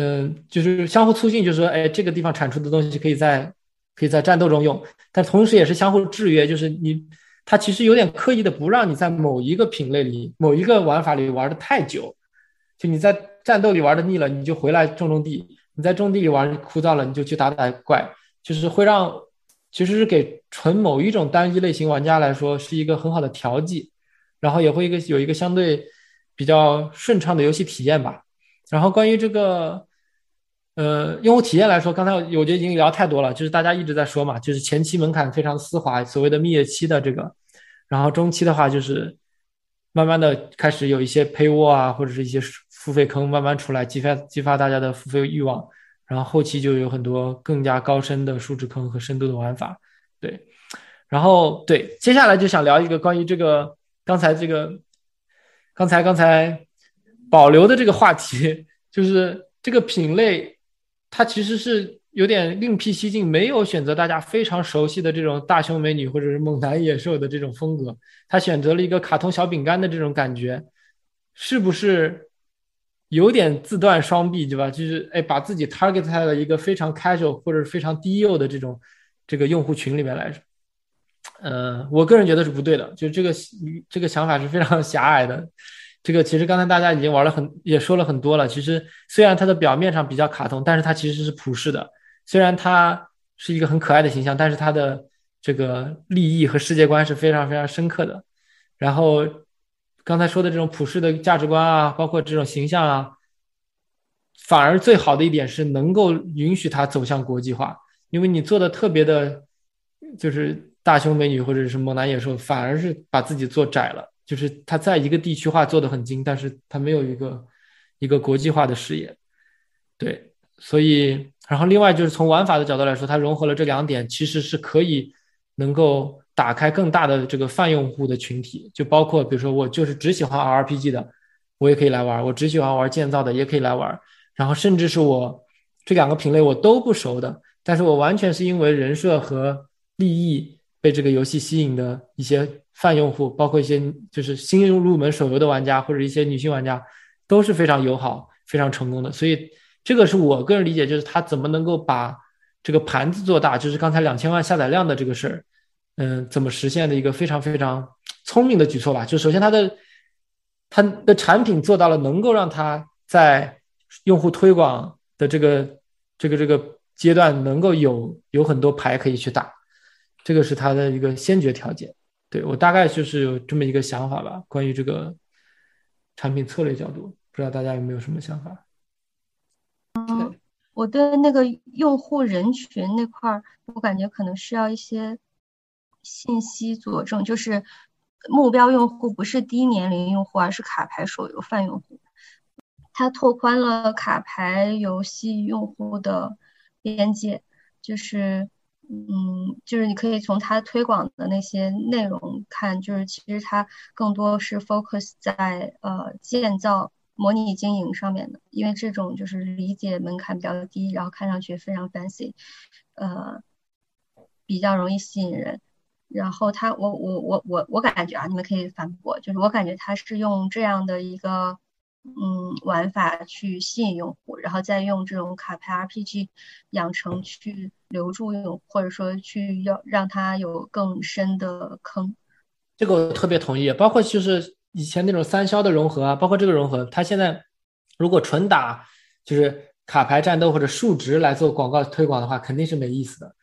嗯，就是相互促进，就是说，哎，这个地方产出的东西可以在可以在战斗中用，但同时也是相互制约，就是你它其实有点刻意的不让你在某一个品类里、某一个玩法里玩的太久，就你在战斗里玩的腻了，你就回来种种地；你在种地里玩枯燥了，你就去打打怪，就是会让其实是给纯某一种单一类型玩家来说是一个很好的调剂，然后也会一个有一个相对比较顺畅的游戏体验吧。然后关于这个。呃，用户体验来说，刚才我觉得已经聊太多了，就是大家一直在说嘛，就是前期门槛非常丝滑，所谓的蜜月期的这个，然后中期的话就是慢慢的开始有一些配窝啊，或者是一些付费坑慢慢出来，激发激发大家的付费欲望，然后后期就有很多更加高深的数值坑和深度的玩法，对，然后对，接下来就想聊一个关于这个刚才这个刚才刚才保留的这个话题，就是这个品类。他其实是有点另辟蹊径，没有选择大家非常熟悉的这种大胸美女或者是猛男野兽的这种风格，他选择了一个卡通小饼干的这种感觉，是不是有点自断双臂，对吧？就是哎，把自己 target 在了一个非常 casual 或者是非常低幼的这种这个用户群里面来着。呃，我个人觉得是不对的，就这个这个想法是非常 狭隘的。这个其实刚才大家已经玩了很，也说了很多了。其实虽然它的表面上比较卡通，但是它其实是普世的。虽然它是一个很可爱的形象，但是它的这个利益和世界观是非常非常深刻的。然后刚才说的这种普世的价值观啊，包括这种形象啊，反而最好的一点是能够允许它走向国际化。因为你做的特别的，就是大胸美女或者是猛男野兽，反而是把自己做窄了。就是它在一个地区化做的很精，但是它没有一个一个国际化的视野，对，所以然后另外就是从玩法的角度来说，它融合了这两点，其实是可以能够打开更大的这个泛用户的群体，就包括比如说我就是只喜欢 RPG 的，我也可以来玩；我只喜欢玩建造的，也可以来玩。然后甚至是我这两个品类我都不熟的，但是我完全是因为人设和利益被这个游戏吸引的一些。泛用户，包括一些就是新入入门手游的玩家，或者一些女性玩家，都是非常友好、非常成功的。所以，这个是我个人理解，就是他怎么能够把这个盘子做大，就是刚才两千万下载量的这个事儿，嗯，怎么实现的一个非常非常聪明的举措吧。就首先，它的它的产品做到了能够让它在用户推广的这个这个这个阶段，能够有有很多牌可以去打，这个是它的一个先决条件。对我大概就是有这么一个想法吧，关于这个产品策略角度，不知道大家有没有什么想法？嗯，我对那个用户人群那块儿，我感觉可能需要一些信息佐证，就是目标用户不是低年龄用户，而是卡牌手游泛用户，它拓宽了卡牌游戏用户的边界，就是。嗯，就是你可以从它推广的那些内容看，就是其实它更多是 focus 在呃建造模拟经营上面的，因为这种就是理解门槛比较低，然后看上去非常 fancy，呃，比较容易吸引人。然后他，我我我我我感觉啊，你们可以反驳，就是我感觉他是用这样的一个。嗯，玩法去吸引用户，然后再用这种卡牌 RPG 养成去留住用户，或者说去要让他有更深的坑。这个我特别同意，包括就是以前那种三消的融合啊，包括这个融合，它现在如果纯打就是卡牌战斗或者数值来做广告推广的话，肯定是没意思的。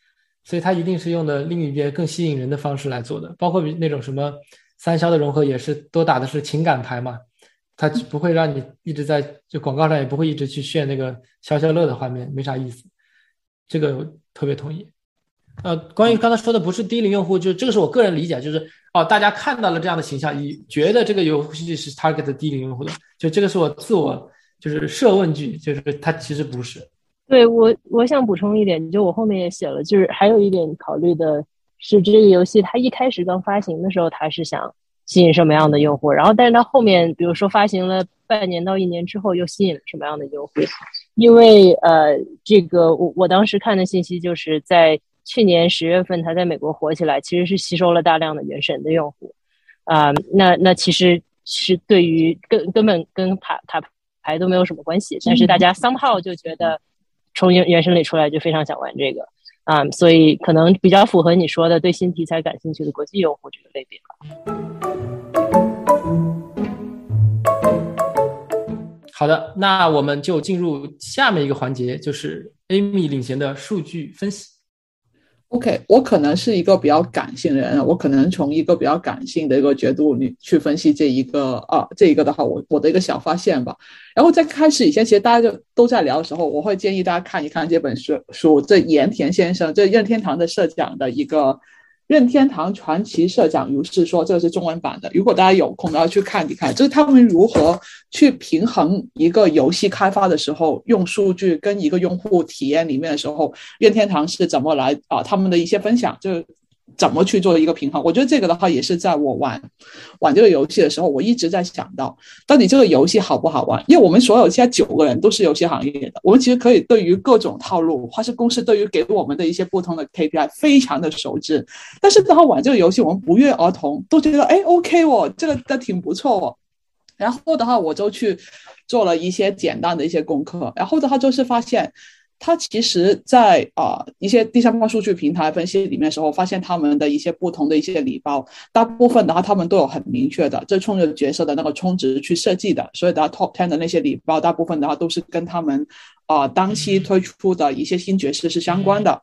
所以它一定是用的另一边更吸引人的方式来做的，包括那种什么三消的融合也是都打的是情感牌嘛。它不会让你一直在就广告上也不会一直去炫那个消消乐的画面，没啥意思。这个特别同意。呃，关于刚才说的不是低龄用户，就这个是我个人理解，就是哦，大家看到了这样的形象，你觉得这个游戏是 target 低龄用户的，就这个是我自我就是设问句，就是它其实不是。对我，我想补充一点，就我后面也写了，就是还有一点考虑的是，这个游戏它一开始刚发行的时候，它是想吸引什么样的用户，然后但是它后面，比如说发行了半年到一年之后，又吸引了什么样的用户？因为呃，这个我我当时看的信息就是在去年十月份，它在美国火起来，其实是吸收了大量的原神的用户，啊，那那其实是对于根根本跟塔塔牌都没有什么关系，但是大家 somehow 就觉得。从原原神里出来就非常想玩这个啊，所以可能比较符合你说的对新题材感兴趣的国际用户这个类别吧。好的，那我们就进入下面一个环节，就是 Amy 领衔的数据分析。OK，我可能是一个比较感性的人，我可能从一个比较感性的一个角度你去分析这一个啊，这一个的话，我我的一个小发现吧。然后在开始以前，其实大家就都在聊的时候，我会建议大家看一看这本书，书这盐田先生，这任天堂的社长的一个。任天堂传奇社长如是说：“这个是中文版的。如果大家有空，要去看一看，就是他们如何去平衡一个游戏开发的时候，用数据跟一个用户体验里面的时候，任天堂是怎么来啊？他们的一些分享，就。”怎么去做一个平衡？我觉得这个的话也是在我玩玩这个游戏的时候，我一直在想到，到底这个游戏好不好玩？因为我们所有现在九个人都是游戏行业的，我们其实可以对于各种套路，或是公司对于给我们的一些不同的 KPI 非常的熟知。但是然后玩这个游戏，我们不约而同都觉得，哎，OK 哦，这个的挺不错哦。然后的话，我就去做了一些简单的一些功课，然后的话就是发现。它其实，在啊一些第三方数据平台分析里面的时候，发现他们的一些不同的一些礼包，大部分的话，他们都有很明确的这冲着角色的那个充值去设计的。所以的 top ten 的那些礼包，大部分的话都是跟他们啊当期推出的一些新角色是相关的。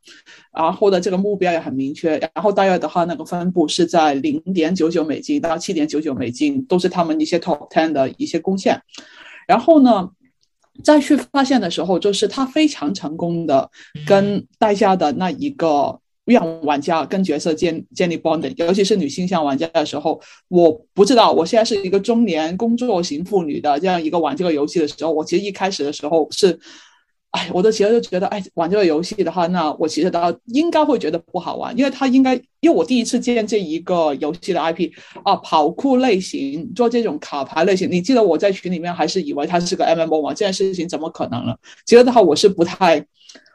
然后的这个目标也很明确，然后大约的话，那个分布是在零点九九美金到七点九九美金，都是他们一些 top ten 的一些贡献。然后呢？再去发现的时候，就是他非常成功的跟大家的那一个让玩家跟角色建建立 bonding，尤其是女性向玩家的时候，我不知道我现在是一个中年工作型妇女的这样一个玩这个游戏的时候，我其实一开始的时候是。哎，我的其实就觉得，哎，玩这个游戏的话，那我其实到应该会觉得不好玩，因为他应该，因为我第一次见这一个游戏的 IP 啊，跑酷类型做这种卡牌类型，你记得我在群里面还是以为它是个 MMO 吗？这件事情怎么可能呢？其实的话，我是不太。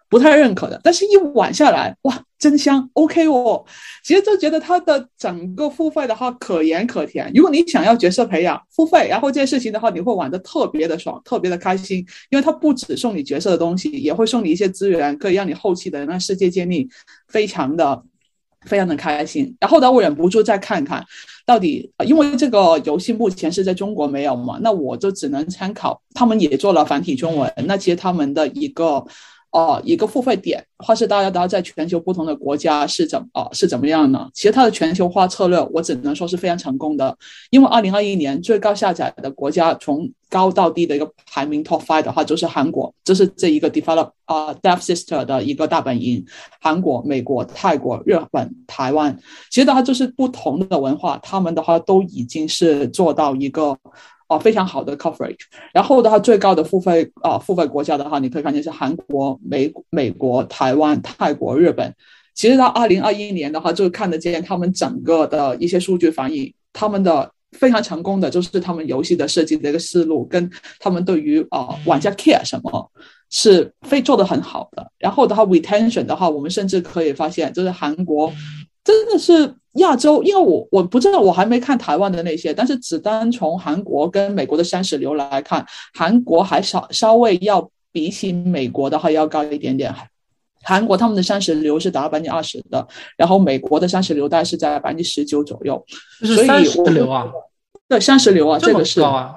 不太认可的，但是一玩下来，哇，真香，OK 哦。其实就觉得它的整个付费的话可盐可甜。如果你想要角色培养付费，然后这件事情的话，你会玩的特别的爽，特别的开心，因为它不只送你角色的东西，也会送你一些资源，可以让你后期的那世界建立非常的非常的开心。然后呢，我忍不住再看看，到底因为这个游戏目前是在中国没有嘛，那我就只能参考他们也做了繁体中文，那其实他们的一个。哦，一个付费点，或是大家都要在全球不同的国家是怎哦是怎么样呢？其实它的全球化策略，我只能说是非常成功的。因为二零二一年最高下载的国家，从高到低的一个排名 top five 的话，就是韩国，这是这一个 develop 啊 Dev Sister 的一个大本营。韩国、美国、泰国、日本、台湾，其实的话就是不同的文化，他们的话都已经是做到一个。哦，非常好的 coverage。然后的话，最高的付费啊，付费国家的话，你可以看见是韩国、美、美国、台湾、泰国、日本。其实到二零二一年的话，就看得见他们整个的一些数据反映，他们的非常成功的就是他们游戏的设计的一个思路，跟他们对于啊玩家 care 什么是非做的很好的。然后的话，retention 的话，我们甚至可以发现，就是韩国。真的是亚洲，因为我我不知道，我还没看台湾的那些，但是只单从韩国跟美国的三十流来看，韩国还稍稍微要比起美国的话要高一点点。韩国他们的三十流是达到百分之二十的，然后美国的三十流大概是在百分之十九左右。所以三十流啊，对三十流啊，这个是啊，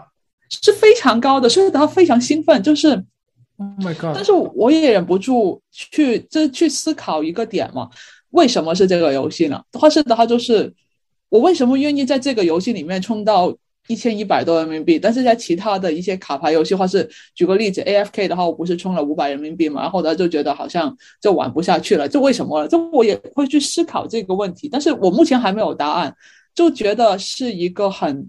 是非常高的，所以他非常兴奋，就是 Oh my God！但是我也忍不住去这去思考一个点嘛。为什么是这个游戏呢？话是的话，就是我为什么愿意在这个游戏里面充到一千一百多人民币，但是在其他的一些卡牌游戏，或是举个例子，A F K 的话，我不是充了五百人民币嘛，然后呢就觉得好像就玩不下去了，就为什么？这我也会去思考这个问题，但是我目前还没有答案，就觉得是一个很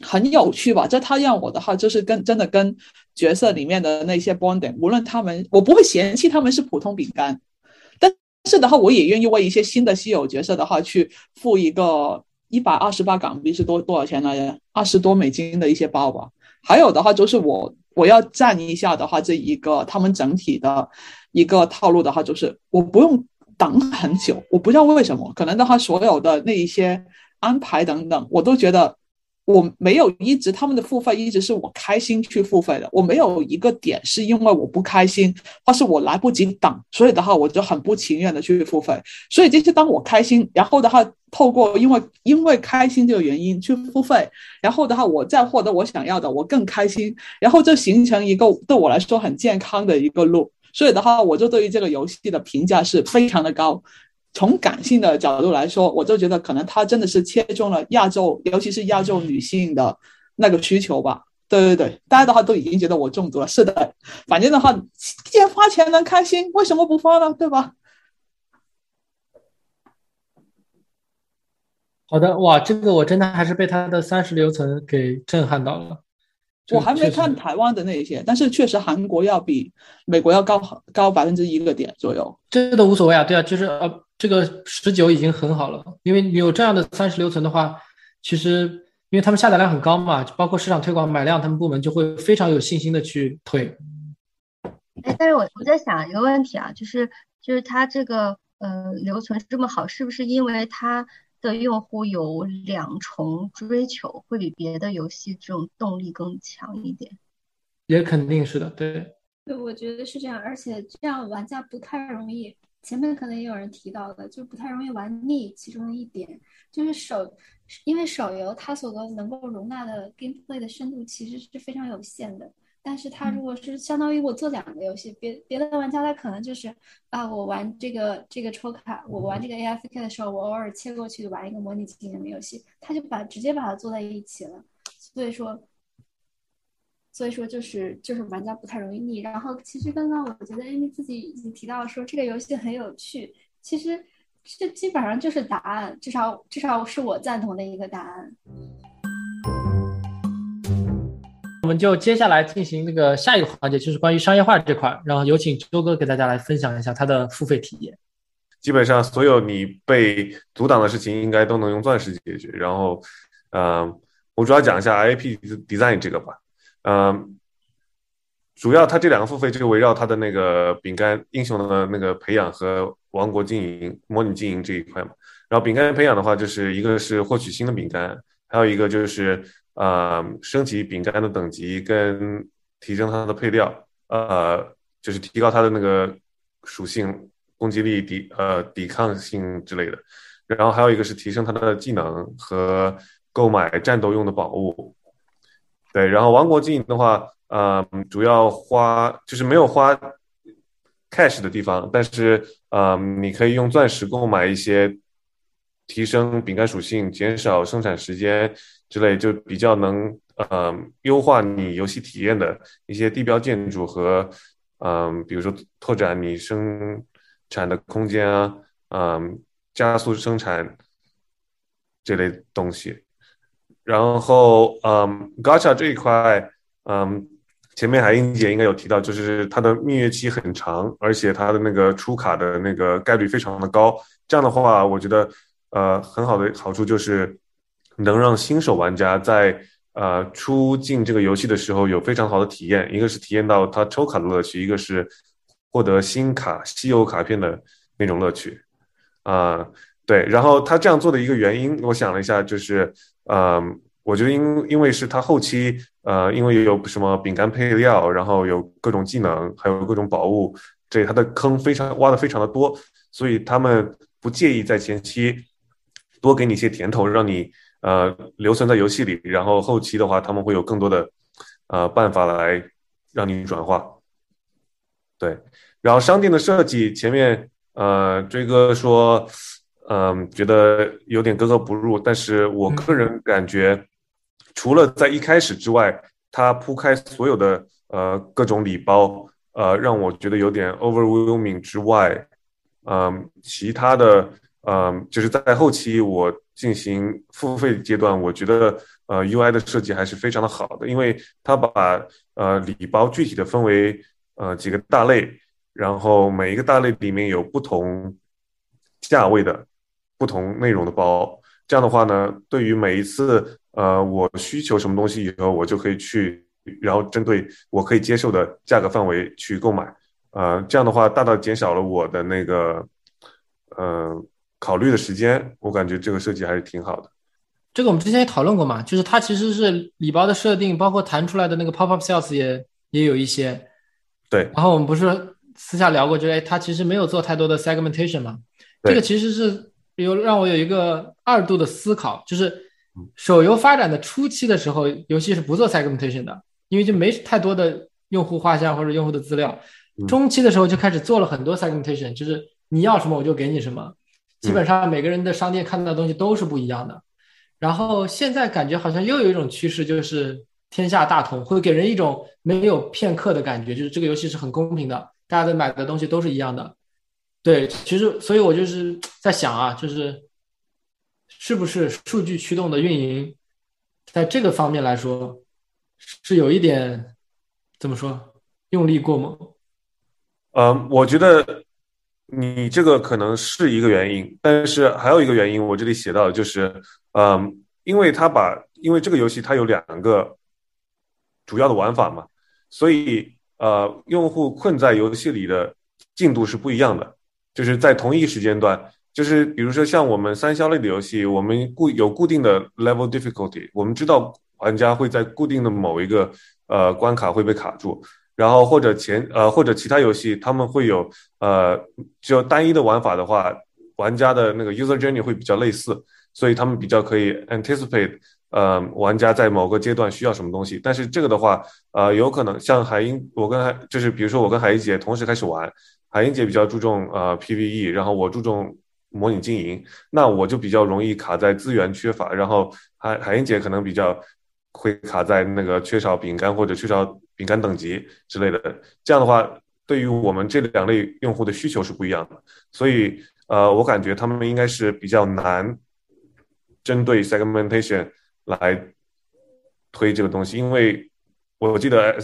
很有趣吧？这他让我的话就是跟真的跟角色里面的那些 bonding，无论他们，我不会嫌弃他们是普通饼干，是的话，我也愿意为一些新的稀有角色的话去付一个一百二十八港币是多多少钱来着？二十多美金的一些包吧。还有的话就是我我要赞一下的话，这一个他们整体的一个套路的话，就是我不用等很久，我不知道为什么，可能的话所有的那一些安排等等，我都觉得。我没有一直他们的付费一直是我开心去付费的，我没有一个点是因为我不开心，或是我来不及等，所以的话我就很不情愿的去付费。所以这些当我开心，然后的话透过因为因为开心这个原因去付费，然后的话我再获得我想要的，我更开心，然后就形成一个对我来说很健康的一个路。所以的话，我就对于这个游戏的评价是非常的高。从感性的角度来说，我就觉得可能他真的是切中了亚洲，尤其是亚洲女性的那个需求吧。对对对，大家的话都已经觉得我中毒了。是的，反正的话，既然花钱能开心，为什么不花呢？对吧？好的，哇，这个我真的还是被他的三十流程给震撼到了。我还没看台湾的那一些，但是确实韩国要比美国要高高百分之一个点左右。这都无所谓啊，对啊，就是呃。这个十九已经很好了，因为你有这样的三十留存的话，其实因为他们下载量很高嘛，包括市场推广买量，他们部门就会非常有信心的去推。哎，但是我我在想一个问题啊，就是就是它这个呃留存这么好，是不是因为它的用户有两重追求，会比别的游戏这种动力更强一点？也肯定是的，对。对，我觉得是这样，而且这样玩家不太容易。前面可能也有人提到的，就不太容易玩腻。其中一点就是手，因为手游它所能够容纳的 gameplay 的深度其实是非常有限的。但是他如果是相当于我做两个游戏，别别的玩家他可能就是啊，我玩这个这个抽卡，我玩这个 AFK 的时候，我偶尔切过去玩一个模拟经营的游戏，他就把直接把它做在一起了。所以说。所以说就是就是玩家不太容易腻。然后其实刚刚我觉得 Amy 自己已经提到说这个游戏很有趣，其实这基本上就是答案，至少至少是我赞同的一个答案。我们就接下来进行那个下一个环节，就是关于商业化这块，然后有请周哥给大家来分享一下他的付费体验。基本上所有你被阻挡的事情，应该都能用钻石解决。然后，嗯，我主要讲一下 IP design 这个吧。嗯，主要它这两个付费就围绕它的那个饼干英雄的那个培养和王国经营、模拟经营这一块嘛。然后饼干培养的话，就是一个是获取新的饼干，还有一个就是呃升级饼干的等级跟提升它的配料，呃，就是提高它的那个属性、攻击力、抵呃抵抗性之类的。然后还有一个是提升它的技能和购买战斗用的宝物。对，然后王国经营的话，呃，主要花就是没有花 cash 的地方，但是呃，你可以用钻石购买一些提升饼干属性、减少生产时间之类，就比较能呃优化你游戏体验的一些地标建筑和嗯，比如说拓展你生产的空间啊，嗯，加速生产这类东西。然后，嗯，Gacha 这一块，嗯，前面海英姐应该有提到，就是它的蜜月期很长，而且它的那个出卡的那个概率非常的高。这样的话，我觉得，呃，很好的好处就是能让新手玩家在呃出进这个游戏的时候有非常好的体验。一个是体验到它抽卡的乐趣，一个是获得新卡、稀有卡片的那种乐趣。啊，对。然后他这样做的一个原因，我想了一下，就是。嗯，我觉得因因为是他后期，呃，因为有什么饼干配料，然后有各种技能，还有各种宝物，这他的坑非常挖的非常的多，所以他们不介意在前期多给你一些甜头，让你呃留存在游戏里，然后后期的话他们会有更多的呃办法来让你转化。对，然后商店的设计，前面呃追哥说。嗯，觉得有点格格不入，但是我个人感觉，除了在一开始之外，他铺开所有的呃各种礼包，呃，让我觉得有点 overwhelming 之外，嗯，其他的嗯，就是在后期我进行付费阶段，我觉得呃 UI 的设计还是非常的好的，因为它把呃礼包具体的分为呃几个大类，然后每一个大类里面有不同价位的不同内容的包，这样的话呢，对于每一次呃我需求什么东西以后，我就可以去，然后针对我可以接受的价格范围去购买，呃，这样的话大大减少了我的那个呃。考虑的时间，我感觉这个设计还是挺好的。这个我们之前也讨论过嘛，就是它其实是礼包的设定，包括弹出来的那个 pop up sales 也也有一些。对。然后我们不是私下聊过，就哎，它其实没有做太多的 segmentation 嘛。这个其实是有让我有一个二度的思考，就是手游发展的初期的时候，游戏是不做 segmentation 的，因为就没太多的用户画像或者用户的资料。中期的时候就开始做了很多 segmentation，就是你要什么我就给你什么。基本上每个人的商店看到的东西都是不一样的，然后现在感觉好像又有一种趋势，就是天下大同，会给人一种没有片刻的感觉，就是这个游戏是很公平的，大家的买的东西都是一样的。对，其实所以我就是在想啊，就是是不是数据驱动的运营，在这个方面来说是有一点怎么说用力过猛？嗯，我觉得。你这个可能是一个原因，但是还有一个原因，我这里写到的就是，嗯，因为他把，因为这个游戏它有两个主要的玩法嘛，所以呃，用户困在游戏里的进度是不一样的，就是在同一时间段，就是比如说像我们三消类的游戏，我们固有固定的 level difficulty，我们知道玩家会在固定的某一个呃关卡会被卡住。然后或者前呃或者其他游戏，他们会有呃就单一的玩法的话，玩家的那个 user journey 会比较类似，所以他们比较可以 anticipate 呃玩家在某个阶段需要什么东西。但是这个的话，呃有可能像海英，我跟海就是比如说我跟海英姐同时开始玩，海英姐比较注重呃 PVE，然后我注重模拟经营，那我就比较容易卡在资源缺乏，然后海海英姐可能比较会卡在那个缺少饼干或者缺少。饼干等级之类的，这样的话，对于我们这两类用户的需求是不一样的，所以呃，我感觉他们应该是比较难针对 segmentation 来推这个东西，因为我记得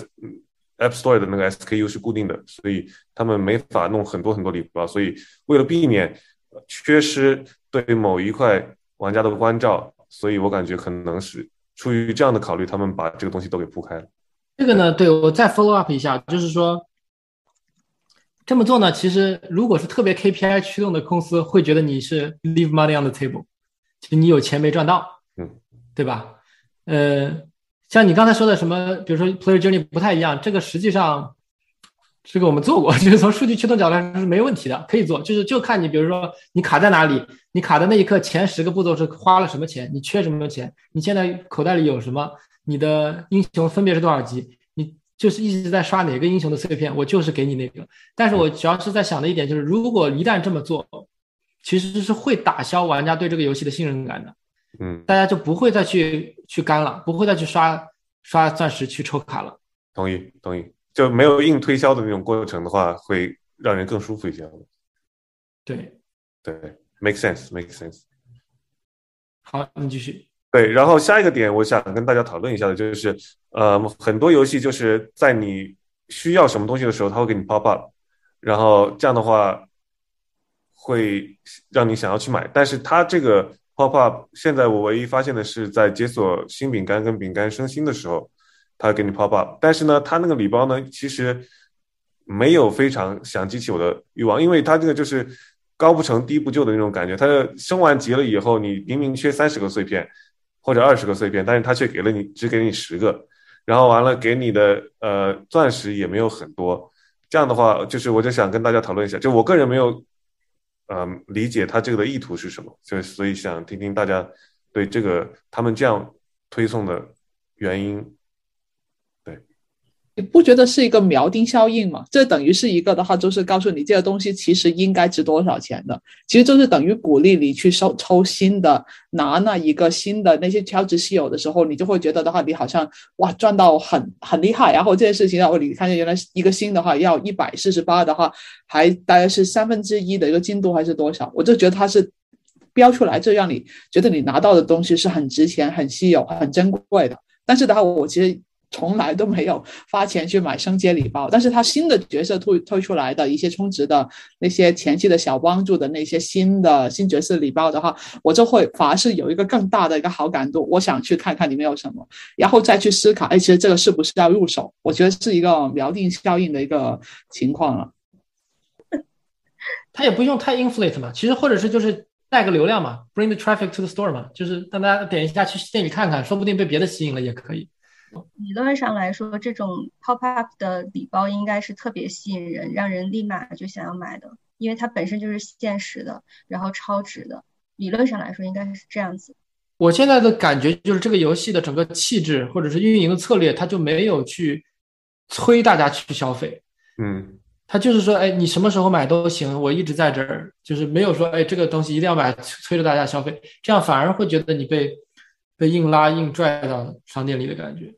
App Store 的那个 SKU 是固定的，所以他们没法弄很多很多礼包，所以为了避免缺失对某一块玩家的关照，所以我感觉可能是出于这样的考虑，他们把这个东西都给铺开了。这个呢，对我再 follow up 一下，就是说这么做呢，其实如果是特别 KPI 驱动的公司，会觉得你是 leave money on the table，就你有钱没赚到，嗯，对吧？呃，像你刚才说的什么，比如说 player journey 不太一样，这个实际上这个我们做过，就是从数据驱动角度来说是没问题的，可以做，就是就看你，比如说你卡在哪里，你卡的那一刻前十个步骤是花了什么钱，你缺什么钱，你现在口袋里有什么。你的英雄分别是多少级？你就是一直在刷哪个英雄的碎片，我就是给你那个。但是我主要是在想的一点就是，如果一旦这么做，其实是会打消玩家对这个游戏的信任感的。嗯，大家就不会再去去干了，不会再去刷刷钻石去抽卡了。同意，同意。就没有硬推销的那种过程的话，会让人更舒服一些。对，对，make sense，make sense。好，你继续。对，然后下一个点，我想跟大家讨论一下的就是，呃，很多游戏就是在你需要什么东西的时候，它会给你 pop up，然后这样的话会让你想要去买。但是它这个 pop up，现在我唯一发现的是在解锁新饼干跟饼干升星的时候，它给你 pop up。但是呢，它那个礼包呢，其实没有非常想激起我的欲望，因为它这个就是高不成低不就的那种感觉。它升完级了以后，你明明缺三十个碎片。或者二十个碎片，但是他却给了你只给你十个，然后完了给你的呃钻石也没有很多，这样的话就是我就想跟大家讨论一下，就我个人没有嗯理解他这个的意图是什么，就所以想听听大家对这个他们这样推送的原因。你不觉得是一个锚定效应吗？这等于是一个的话，就是告诉你这个东西其实应该值多少钱的。其实就是等于鼓励你去收抽新的，拿那一个新的那些超值稀有的时候，你就会觉得的话，你好像哇赚到很很厉害。然后这件事情，让我你看见原来一个新的话要一百四十八的话，还大概是三分之一的一个进度还是多少？我就觉得它是标出来，就让你觉得你拿到的东西是很值钱、很稀有、很珍贵的。但是的话，我其实。从来都没有花钱去买升阶礼包，但是他新的角色推推出来的一些充值的那些前期的小帮助的那些新的新角色礼包的话，我就会反而是有一个更大的一个好感度，我想去看看里面有什么，然后再去思考，哎，其实这个是不是要入手？我觉得是一个锚定效应的一个情况了。他也不用太 inflate 嘛，其实或者是就是带个流量嘛，bring the traffic to the store 嘛，就是让大家点一下去店里看看，说不定被别的吸引了也可以。理论上来说，这种 pop up 的礼包应该是特别吸引人，让人立马就想要买的，因为它本身就是限时的，然后超值的。理论上来说，应该是这样子。我现在的感觉就是，这个游戏的整个气质或者是运营的策略，它就没有去催大家去消费。嗯，它就是说，哎，你什么时候买都行，我一直在这儿，就是没有说，哎，这个东西一定要买，催着大家消费，这样反而会觉得你被被硬拉硬拽到商店里的感觉。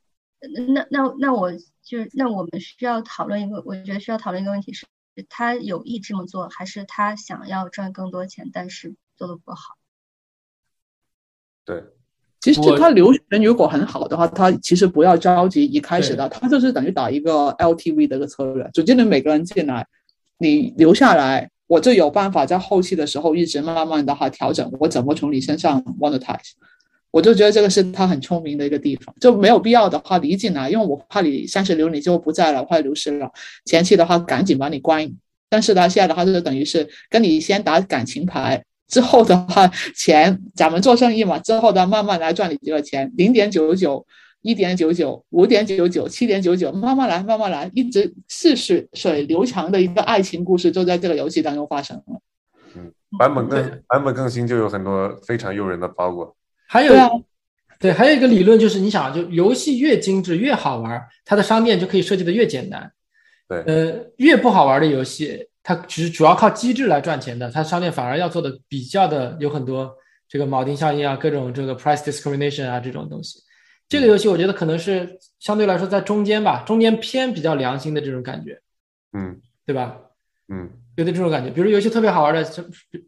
那那那我就那我们需要讨论一个，我觉得需要讨论一个问题是，他有意这么做，还是他想要赚更多钱，但是做的不好？对，其实他留人如果很好的话，他其实不要着急一开始的，他就是等于打一个 LTV 的一个策略，就真的每个人进来，你留下来，我就有办法在后期的时候一直慢慢的哈调整，我怎么从你身上 monetize。我就觉得这个是他很聪明的一个地方，就没有必要的话你一进来，因为我怕你三十流你就不在了，快流失了。前期的话赶紧把你关，但是呢，现在的话就等于是跟你先打感情牌，之后的话钱咱们做生意嘛，之后的慢慢来赚你这个钱，零点九九、一点九九、五点九九、七点九九，慢慢来，慢慢来，一直似水水流长的一个爱情故事就在这个游戏当中发生了。嗯，版本更版本更新就有很多非常诱人的包裹。还有，对，还有一个理论就是，你想，就游戏越精致越好玩，它的商店就可以设计的越简单。对，呃，越不好玩的游戏，它只是主要靠机制来赚钱的，它商店反而要做的比较的有很多这个铆钉效应啊，各种这个 price discrimination 啊这种东西。这个游戏我觉得可能是相对来说在中间吧，中间偏比较良心的这种感觉。嗯，对吧？嗯。有点这种感觉，比如游戏特别好玩的，就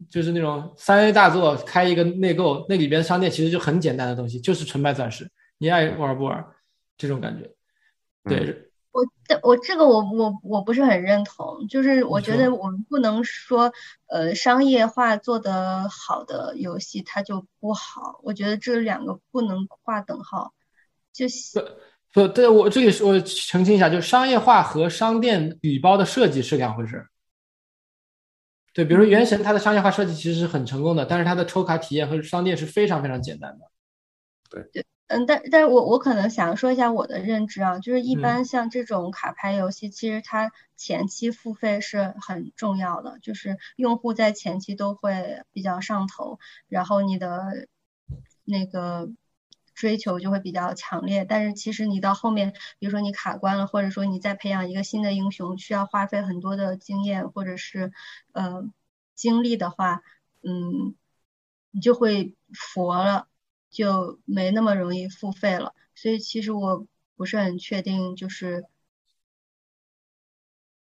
就是那种三 A 大作，开一个内购，那里边商店其实就很简单的东西，就是纯卖钻石，你爱玩不玩？这种感觉。对，我我这个我我我不是很认同，就是我觉得我们不能说，呃，商业化做得好的游戏它就不好，我觉得这两个不能划等号。就不不，对我这里我澄清一下，就商业化和商店礼包的设计是两回事。对，比如说《原神》，它的商业化设计其实是很成功的，但是它的抽卡体验和商店是非常非常简单的。对对，嗯，但但是我我可能想说一下我的认知啊，就是一般像这种卡牌游戏，其实它前期付费是很重要的，就是用户在前期都会比较上头，然后你的那个。追求就会比较强烈，但是其实你到后面，比如说你卡关了，或者说你再培养一个新的英雄，需要花费很多的经验或者是呃精力的话，嗯，你就会佛了，就没那么容易付费了。所以其实我不是很确定，就是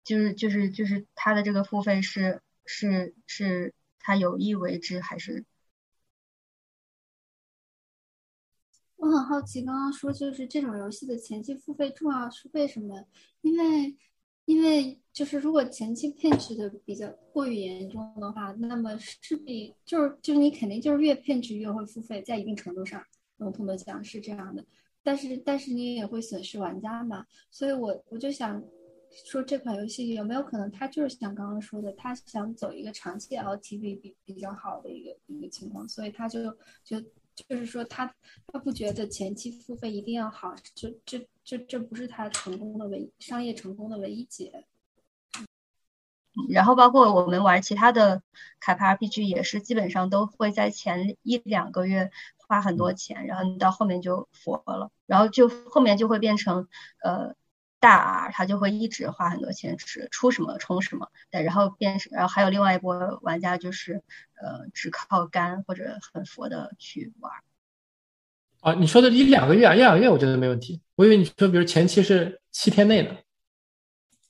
就是就是就是他的这个付费是是是他有意为之还是？我很好奇，刚刚说就是这种游戏的前期付费重要是为什么？因为，因为就是如果前期骗取的比较过于严重的话，那么势必就是就是你肯定就是越骗取越会付费，在一定程度上，笼统的讲是这样的。但是但是你也会损失玩家嘛，所以我我就想说这款游戏有没有可能他就是像刚刚说的，他想走一个长期 LTV 比比较好的一个一个情况，所以他就就。就是说，他他不觉得前期付费一定要好，就这这这不是他成功的唯商业成功的唯一解。然后包括我们玩其他的卡牌 RPG 也是，基本上都会在前一两个月花很多钱，然后你到后面就佛了，然后就后面就会变成呃。大 R 他就会一直花很多钱，是出什么充什么，对，然后变，然后还有另外一波玩家就是，呃，只靠肝或者很佛的去玩。啊，你说的一两个月啊，一两个月我觉得没问题。我以为你说，比如前期是七天内的。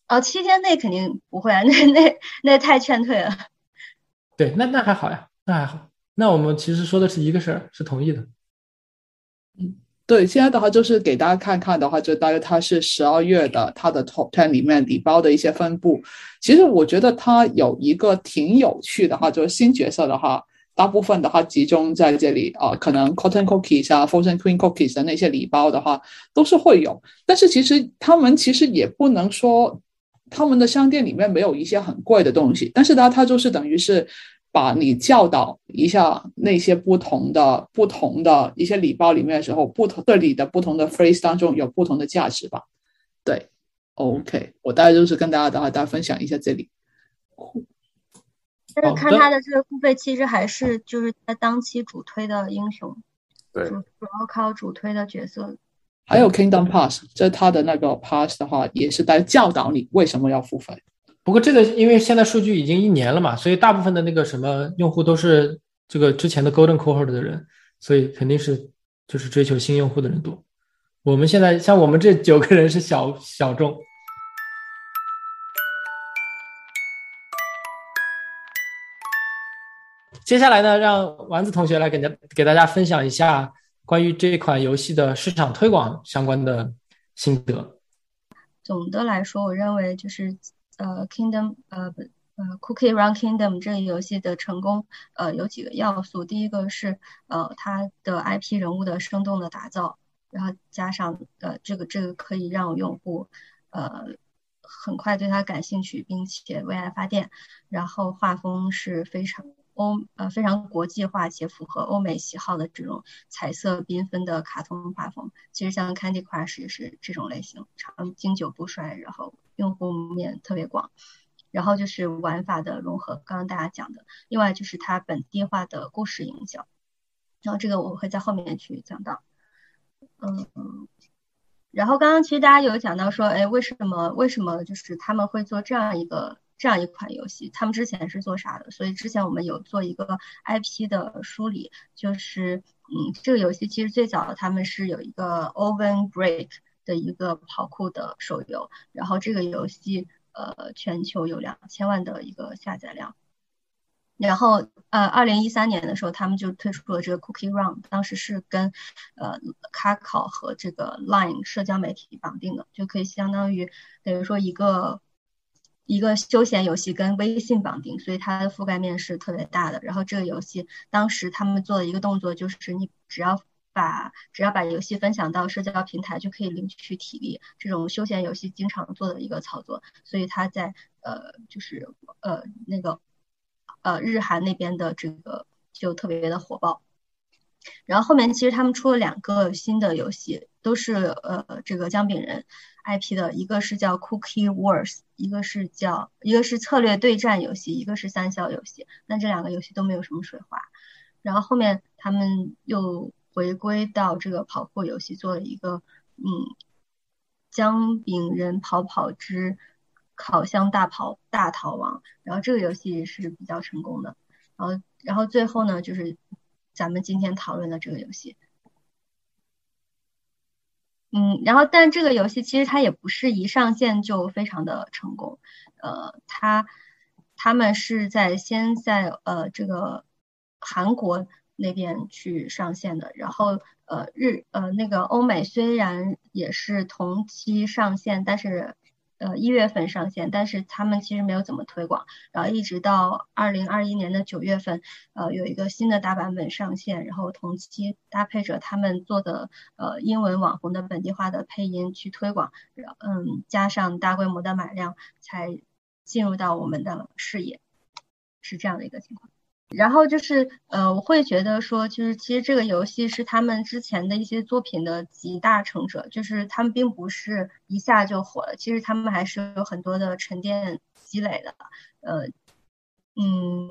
哦，七天内肯定不会啊，那那那太劝退了。对，那那还好呀，那还好。那我们其实说的是一个事儿，是同意的。对，现在的话就是给大家看看的话，就大约它是十二月的它的 Top Ten 里面礼包的一些分布。其实我觉得它有一个挺有趣的哈，就是新角色的话，大部分的话集中在这里啊，可能 Cotton Cookies 啊、Frozen Queen Cookies 的那些礼包的话都是会有，但是其实他们其实也不能说他们的商店里面没有一些很贵的东西，但是呢，它就是等于是。把你教导一下那些不同的、不同的一些礼包里面的时候，不同这里的不同的 phrase 当中有不同的价值吧？对，OK，我大概就是跟大家的话，大家分享一下这里。但是看他的这个付费，其实还是就是他当期主推的英雄，对，主主要靠主推的角色。还有 Kingdom Pass，这他的那个 Pass 的话，也是在教导你为什么要付费。不过这个，因为现在数据已经一年了嘛，所以大部分的那个什么用户都是这个之前的 Golden Cohort 的人，所以肯定是就是追求新用户的人多。我们现在像我们这九个人是小小众。接下来呢，让丸子同学来给大给大家分享一下关于这款游戏的市场推广相关的心得。总的来说，我认为就是。呃，Kingdom，呃不，呃，Cookie Run Kingdom 这一游戏的成功，呃，有几个要素。第一个是，呃，它的 IP 人物的生动的打造，然后加上，呃，这个这个可以让用户，呃，很快对它感兴趣，并且为爱发电。然后画风是非常。欧呃非常国际化且符合欧美喜好的这种彩色缤纷的卡通画风，其实像 Candy Crush 也是这种类型，长经久不衰，然后用户面特别广，然后就是玩法的融合，刚刚大家讲的，另外就是它本地化的故事营销，然后这个我会在后面去讲到，嗯，然后刚刚其实大家有讲到说，哎，为什么为什么就是他们会做这样一个。这样一款游戏，他们之前是做啥的？所以之前我们有做一个 IP 的梳理，就是嗯，这个游戏其实最早他们是有一个 Oven Break 的一个跑酷的手游，然后这个游戏呃全球有两千万的一个下载量，然后呃二零一三年的时候他们就推出了这个 Cookie Run，当时是跟呃卡考和这个 Line 社交媒体绑定的，就可以相当于等于说一个。一个休闲游戏跟微信绑定，所以它的覆盖面是特别大的。然后这个游戏当时他们做的一个动作就是，你只要把只要把游戏分享到社交平台，就可以领取体力。这种休闲游戏经常做的一个操作，所以它在呃就是呃那个呃日韩那边的这个就特别的火爆。然后后面其实他们出了两个新的游戏，都是呃这个姜饼人。IP 的一个是叫 Cookie Wars，一个是叫一个是策略对战游戏，一个是三消游戏。那这两个游戏都没有什么水花。然后后面他们又回归到这个跑酷游戏，做了一个嗯姜饼人跑跑之烤箱大跑大逃亡。然后这个游戏是比较成功的。然后然后最后呢，就是咱们今天讨论的这个游戏。嗯，然后但这个游戏其实它也不是一上线就非常的成功，呃，它他们是在先在呃这个韩国那边去上线的，然后呃日呃那个欧美虽然也是同期上线，但是。呃，一月份上线，但是他们其实没有怎么推广，然后一直到二零二一年的九月份，呃，有一个新的大版本上线，然后同期搭配着他们做的呃英文网红的本地化的配音去推广，嗯，加上大规模的买量，才进入到我们的视野，是这样的一个情况。然后就是，呃，我会觉得说，就是其实这个游戏是他们之前的一些作品的集大成者，就是他们并不是一下就火了，其实他们还是有很多的沉淀积累的，呃，嗯，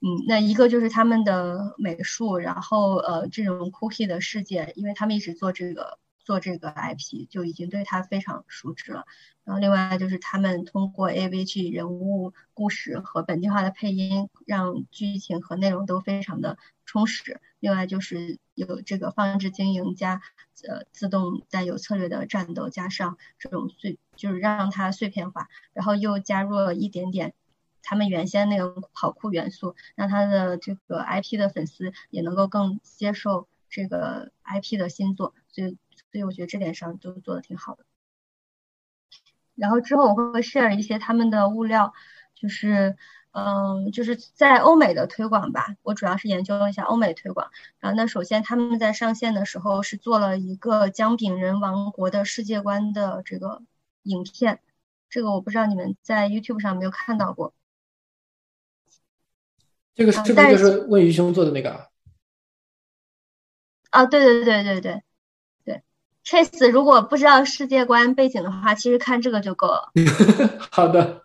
嗯，那一个就是他们的美术，然后呃，这种 cookie 的世界，因为他们一直做这个。做这个 IP 就已经对他非常熟知了，然后另外就是他们通过 AVG 人物故事和本地化的配音，让剧情和内容都非常的充实。另外就是有这个放置经营加呃自动带有策略的战斗，加上这种碎就是让它碎片化，然后又加入了一点点他们原先那个跑酷元素，让他的这个 IP 的粉丝也能够更接受这个 IP 的新作，所以所以我觉得这点上都做的挺好的。然后之后我会 share 一些他们的物料，就是嗯，就是在欧美的推广吧。我主要是研究了一下欧美推广。然后那首先他们在上线的时候是做了一个姜饼人王国的世界观的这个影片，这个我不知道你们在 YouTube 上没有看到过。这个是不是就是问鱼兄做的那个？啊，对对对对对。Chase，如果不知道世界观背景的话，其实看这个就够了。好的，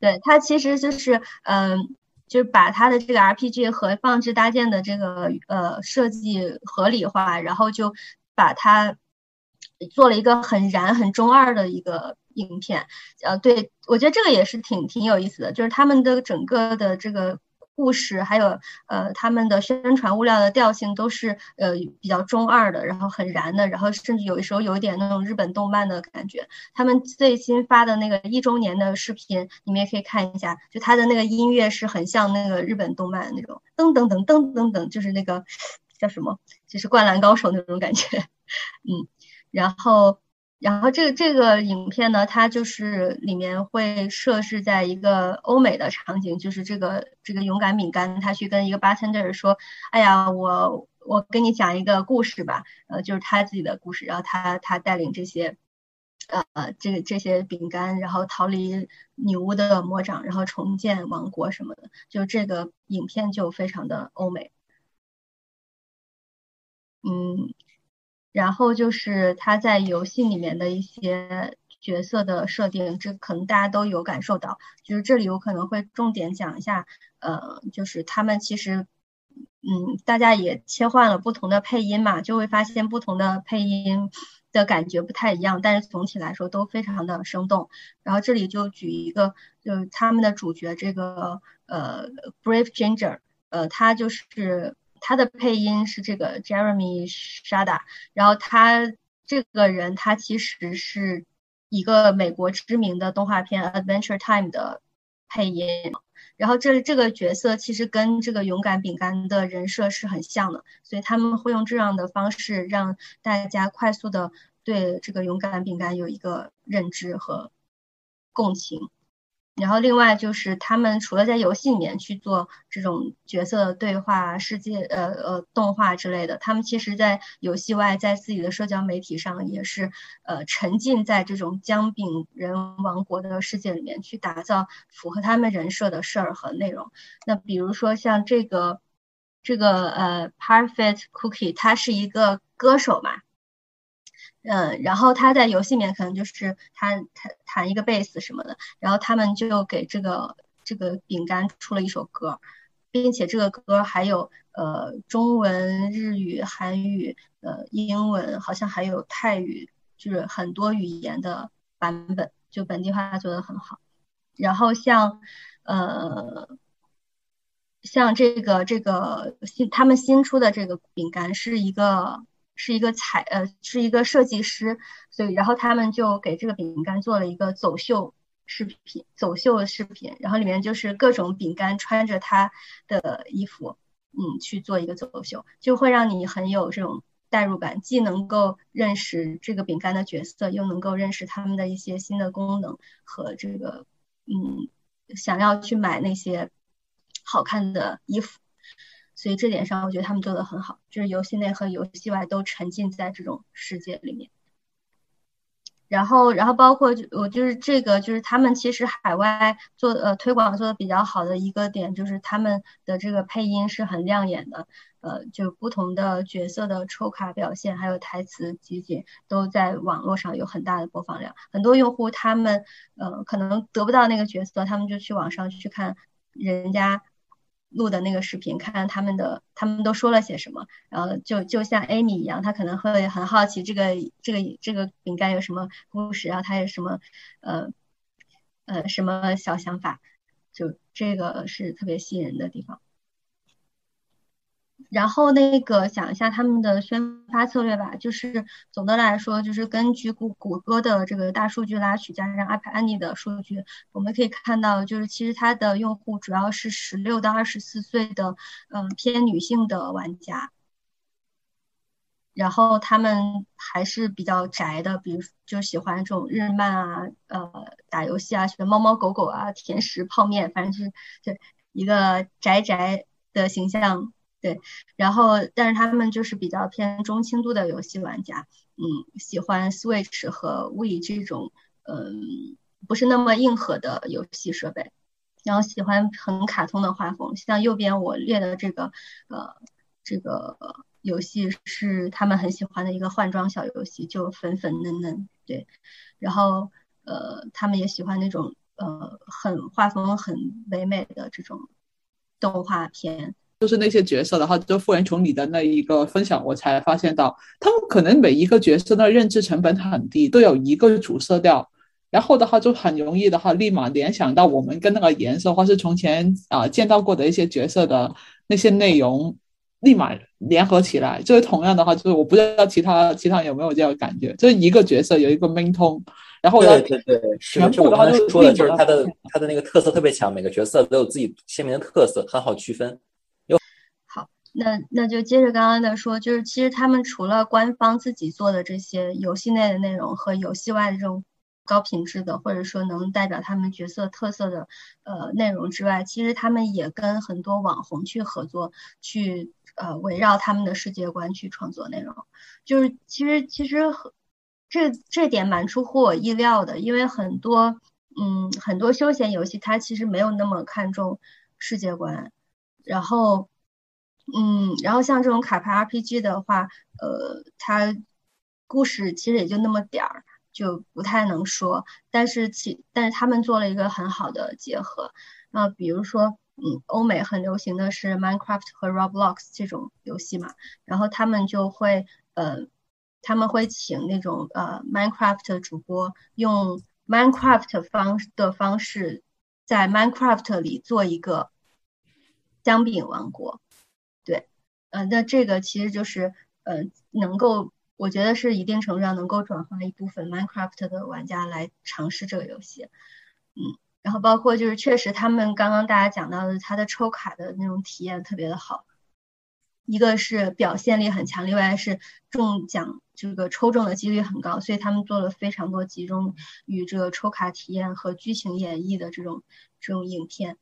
对它其实就是，嗯，就是把它的这个 RPG 和放置搭建的这个呃设计合理化，然后就把它做了一个很燃、很中二的一个影片。呃，对我觉得这个也是挺挺有意思的，就是他们的整个的这个。故事还有呃，他们的宣传物料的调性都是呃比较中二的，然后很燃的，然后甚至有的时候有一点那种日本动漫的感觉。他们最新发的那个一周年的视频，你们也可以看一下，就他的那个音乐是很像那个日本动漫那种噔噔噔噔噔噔，就是那个叫什么，就是灌篮高手那种感觉，嗯，然后。然后这个这个影片呢，它就是里面会设置在一个欧美的场景，就是这个这个勇敢饼干，他去跟一个八千队人说：“哎呀，我我跟你讲一个故事吧，呃，就是他自己的故事。”然后他他带领这些，呃，这个这些饼干，然后逃离女巫的魔掌，然后重建王国什么的，就这个影片就非常的欧美，嗯。然后就是他在游戏里面的一些角色的设定，这可能大家都有感受到。就是这里我可能会重点讲一下，呃，就是他们其实，嗯，大家也切换了不同的配音嘛，就会发现不同的配音的感觉不太一样，但是总体来说都非常的生动。然后这里就举一个，就是他们的主角这个呃，Brave Ginger，呃，他就是。他的配音是这个 Jeremy Shada，然后他这个人他其实是一个美国知名的动画片 Adventure Time 的配音，然后这这个角色其实跟这个勇敢饼干的人设是很像的，所以他们会用这样的方式让大家快速的对这个勇敢饼干有一个认知和共情。然后另外就是他们除了在游戏里面去做这种角色对话、世界呃呃动画之类的，他们其实在游戏外，在自己的社交媒体上也是呃沉浸在这种姜饼人王国的世界里面去打造符合他们人设的事儿和内容。那比如说像这个这个呃 Perfect Cookie，他是一个歌手嘛。嗯，然后他在游戏里面可能就是他弹弹一个贝斯什么的，然后他们就给这个这个饼干出了一首歌，并且这个歌还有呃中文、日语、韩语、呃英文，好像还有泰语，就是很多语言的版本，就本地化做的很好。然后像呃像这个这个新他们新出的这个饼干是一个。是一个彩呃，是一个设计师，所以然后他们就给这个饼干做了一个走秀视频，走秀的视频，然后里面就是各种饼干穿着他的衣服，嗯，去做一个走秀，就会让你很有这种代入感，既能够认识这个饼干的角色，又能够认识他们的一些新的功能和这个嗯，想要去买那些好看的衣服。所以这点上，我觉得他们做的很好，就是游戏内和游戏外都沉浸在这种世界里面。然后，然后包括就我就是这个，就是他们其实海外做呃推广做的比较好的一个点，就是他们的这个配音是很亮眼的，呃，就不同的角色的抽卡表现，还有台词集锦，都在网络上有很大的播放量。很多用户他们呃可能得不到那个角色，他们就去网上去看人家。录的那个视频，看看他们的，他们都说了些什么，然后就就像 Amy 一样，他可能会很好奇这个这个这个饼干有什么故事，然后他有什么呃呃什么小想法，就这个是特别吸引人的地方。然后那个讲一下他们的宣发策略吧，就是总的来说，就是根据谷谷歌的这个大数据拉取，加上 App Annie 的数据，我们可以看到，就是其实它的用户主要是十六到二十四岁的，嗯，偏女性的玩家。然后他们还是比较宅的，比如就喜欢这种日漫啊，呃，打游戏啊，喜欢猫猫狗狗啊，甜食泡面，反正就是就一个宅宅的形象。对，然后但是他们就是比较偏中轻度的游戏玩家，嗯，喜欢 Switch 和 Wii 这种，嗯，不是那么硬核的游戏设备，然后喜欢很卡通的画风，像右边我列的这个，呃，这个游戏是他们很喜欢的一个换装小游戏，就粉粉嫩嫩，对，然后呃，他们也喜欢那种呃很画风很唯美的这种动画片。就是那些角色的话，就富人从你的那一个分享，我才发现到，他们可能每一个角色的认知成本很低，都有一个主色调，然后的话就很容易的话，立马联想到我们跟那个颜色，或是从前啊见到过的一些角色的那些内容，立马联合起来。就是同样的话，就是我不知道其他其他有没有这样的感觉，就是一个角色有一个 main tone，然后对对对，全部的话就说的就是他的他的那个特色特别强，每个角色都有自己鲜明的特色，很好区分。那那就接着刚刚的说，就是其实他们除了官方自己做的这些游戏内的内容和游戏外的这种高品质的，或者说能代表他们角色特色的呃内容之外，其实他们也跟很多网红去合作，去呃围绕他们的世界观去创作内容。就是其实其实这这点蛮出乎我意料的，因为很多嗯很多休闲游戏它其实没有那么看重世界观，然后。嗯，然后像这种卡牌 RPG 的话，呃，它故事其实也就那么点儿，就不太能说。但是其但是他们做了一个很好的结合，啊，比如说，嗯，欧美很流行的是 Minecraft 和 Roblox 这种游戏嘛，然后他们就会，呃，他们会请那种呃 Minecraft 主播用 Minecraft 方的方式，在 Minecraft 里做一个姜饼王国。呃，那这个其实就是，呃，能够，我觉得是一定程度上能够转化一部分 Minecraft 的玩家来尝试这个游戏，嗯，然后包括就是确实他们刚刚大家讲到的，它的抽卡的那种体验特别的好，一个是表现力很强，另外是中奖这个抽中的几率很高，所以他们做了非常多集中于这个抽卡体验和剧情演绎的这种这种影片。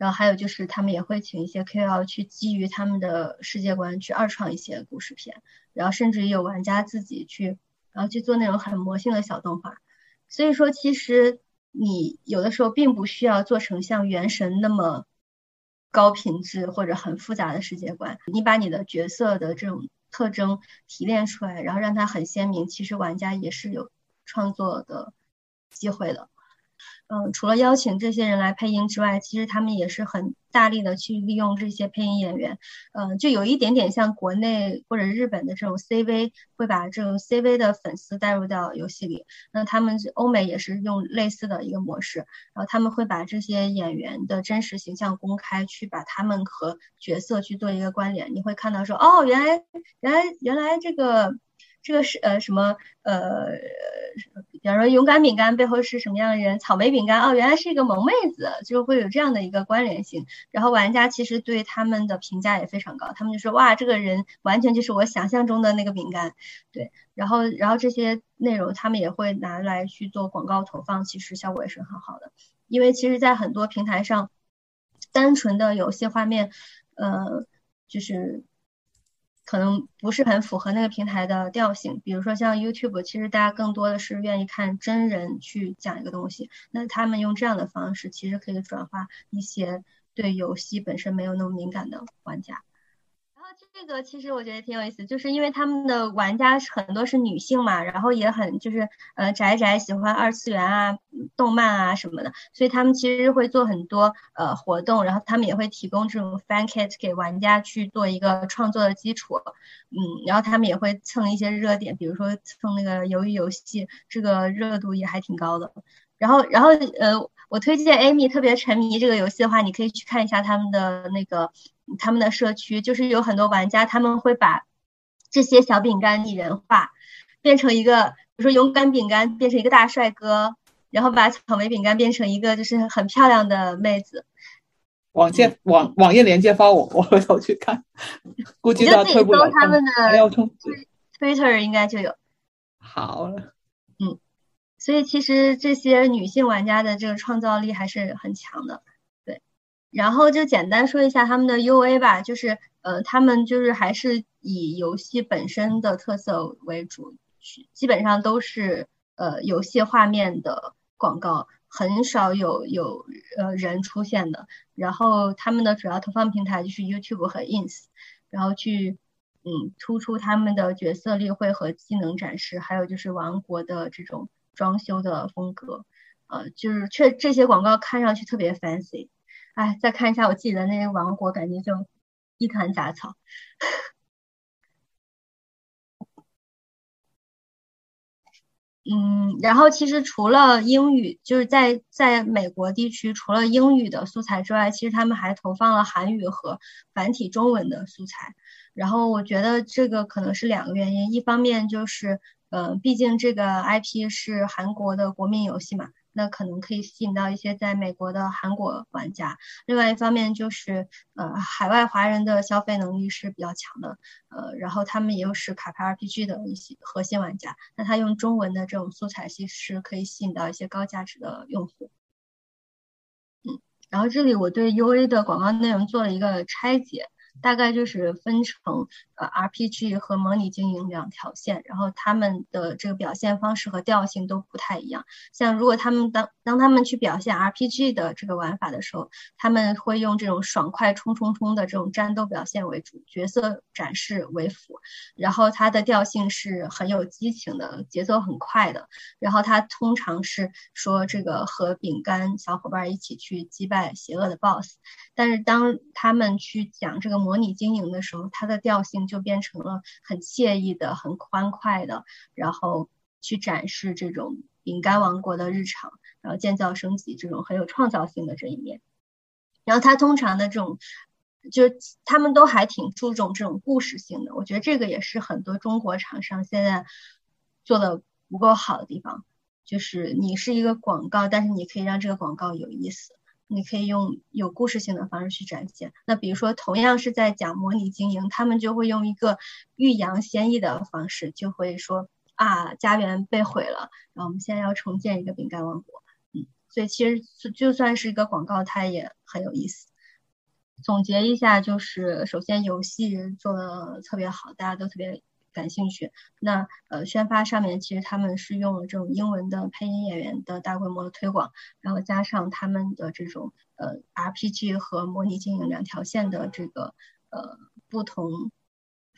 然后还有就是，他们也会请一些 KOL 去基于他们的世界观去二创一些故事片，然后甚至也有玩家自己去，然后去做那种很魔性的小动画。所以说，其实你有的时候并不需要做成像《原神》那么高品质或者很复杂的世界观，你把你的角色的这种特征提炼出来，然后让它很鲜明，其实玩家也是有创作的机会的。嗯，除了邀请这些人来配音之外，其实他们也是很大力的去利用这些配音演员。嗯，就有一点点像国内或者日本的这种 CV，会把这种 CV 的粉丝带入到游戏里。那他们欧美也是用类似的一个模式，然后他们会把这些演员的真实形象公开，去把他们和角色去做一个关联。你会看到说，哦，原来原来原来这个。这个是呃什么呃，比方说勇敢饼干背后是什么样的人？草莓饼干哦，原来是一个萌妹子，就会有这样的一个关联性。然后玩家其实对他们的评价也非常高，他们就说哇，这个人完全就是我想象中的那个饼干。对，然后然后这些内容他们也会拿来去做广告投放，其实效果也是很好的。因为其实，在很多平台上，单纯的游戏画面，呃，就是。可能不是很符合那个平台的调性，比如说像 YouTube，其实大家更多的是愿意看真人去讲一个东西，那他们用这样的方式，其实可以转化一些对游戏本身没有那么敏感的玩家。这个其实我觉得挺有意思，就是因为他们的玩家很多是女性嘛，然后也很就是呃宅宅喜欢二次元啊、动漫啊什么的，所以他们其实会做很多呃活动，然后他们也会提供这种 fan kit 给玩家去做一个创作的基础，嗯，然后他们也会蹭一些热点，比如说蹭那个鱿鱼游戏，这个热度也还挺高的。然后然后呃，我推荐 Amy 特别沉迷这个游戏的话，你可以去看一下他们的那个。他们的社区，就是有很多玩家他们会把这些小饼干拟人化，变成一个，比如说勇敢饼干变成一个大帅哥，然后把草莓饼干变成一个就是很漂亮的妹子。网页网网页链接发我，我回头去看。估计要退不了，他们的 Twitter 应该就有。好了，嗯，所以其实这些女性玩家的这个创造力还是很强的。对，然后就简单说一下他们的 UA 吧，就是呃，他们就是还是以游戏本身的特色为主，基本上都是呃游戏画面的广告。很少有有呃人出现的，然后他们的主要投放平台就是 YouTube 和 Ins，然后去嗯突出他们的角色例会和技能展示，还有就是王国的这种装修的风格，呃就是确这些广告看上去特别 fancy，哎再看一下我自己的那些王国，感觉就一团杂草。嗯，然后其实除了英语，就是在在美国地区，除了英语的素材之外，其实他们还投放了韩语和繁体中文的素材。然后我觉得这个可能是两个原因，一方面就是，嗯，毕竟这个 IP 是韩国的国民游戏嘛。那可能可以吸引到一些在美国的韩国玩家。另外一方面就是，呃，海外华人的消费能力是比较强的，呃，然后他们也有是卡牌 RPG 的一些核心玩家。那他用中文的这种素材，其实可以吸引到一些高价值的用户。嗯，然后这里我对 UA 的广告内容做了一个拆解。大概就是分成呃 RPG 和模拟经营两条线，然后他们的这个表现方式和调性都不太一样。像如果他们当当他们去表现 RPG 的这个玩法的时候，他们会用这种爽快冲冲冲的这种战斗表现为主，角色展示为辅。然后它的调性是很有激情的，节奏很快的。然后它通常是说这个和饼干小伙伴一起去击败邪恶的 BOSS。但是当他们去讲这个模模拟经营的时候，它的调性就变成了很惬意的、很欢快的，然后去展示这种饼干王国的日常，然后建造升级这种很有创造性的这一面。然后它通常的这种，就是他们都还挺注重这种故事性的。我觉得这个也是很多中国厂商现在做的不够好的地方，就是你是一个广告，但是你可以让这个广告有意思。你可以用有故事性的方式去展现。那比如说，同样是在讲模拟经营，他们就会用一个欲扬先抑的方式，就会说啊，家园被毁了，然后我们现在要重建一个饼干王国。嗯，所以其实就算是一个广告，它也很有意思。总结一下，就是首先游戏做的特别好，大家都特别。感兴趣，那呃宣发上面其实他们是用了这种英文的配音演员的大规模的推广，然后加上他们的这种呃 RPG 和模拟经营两条线的这个呃不同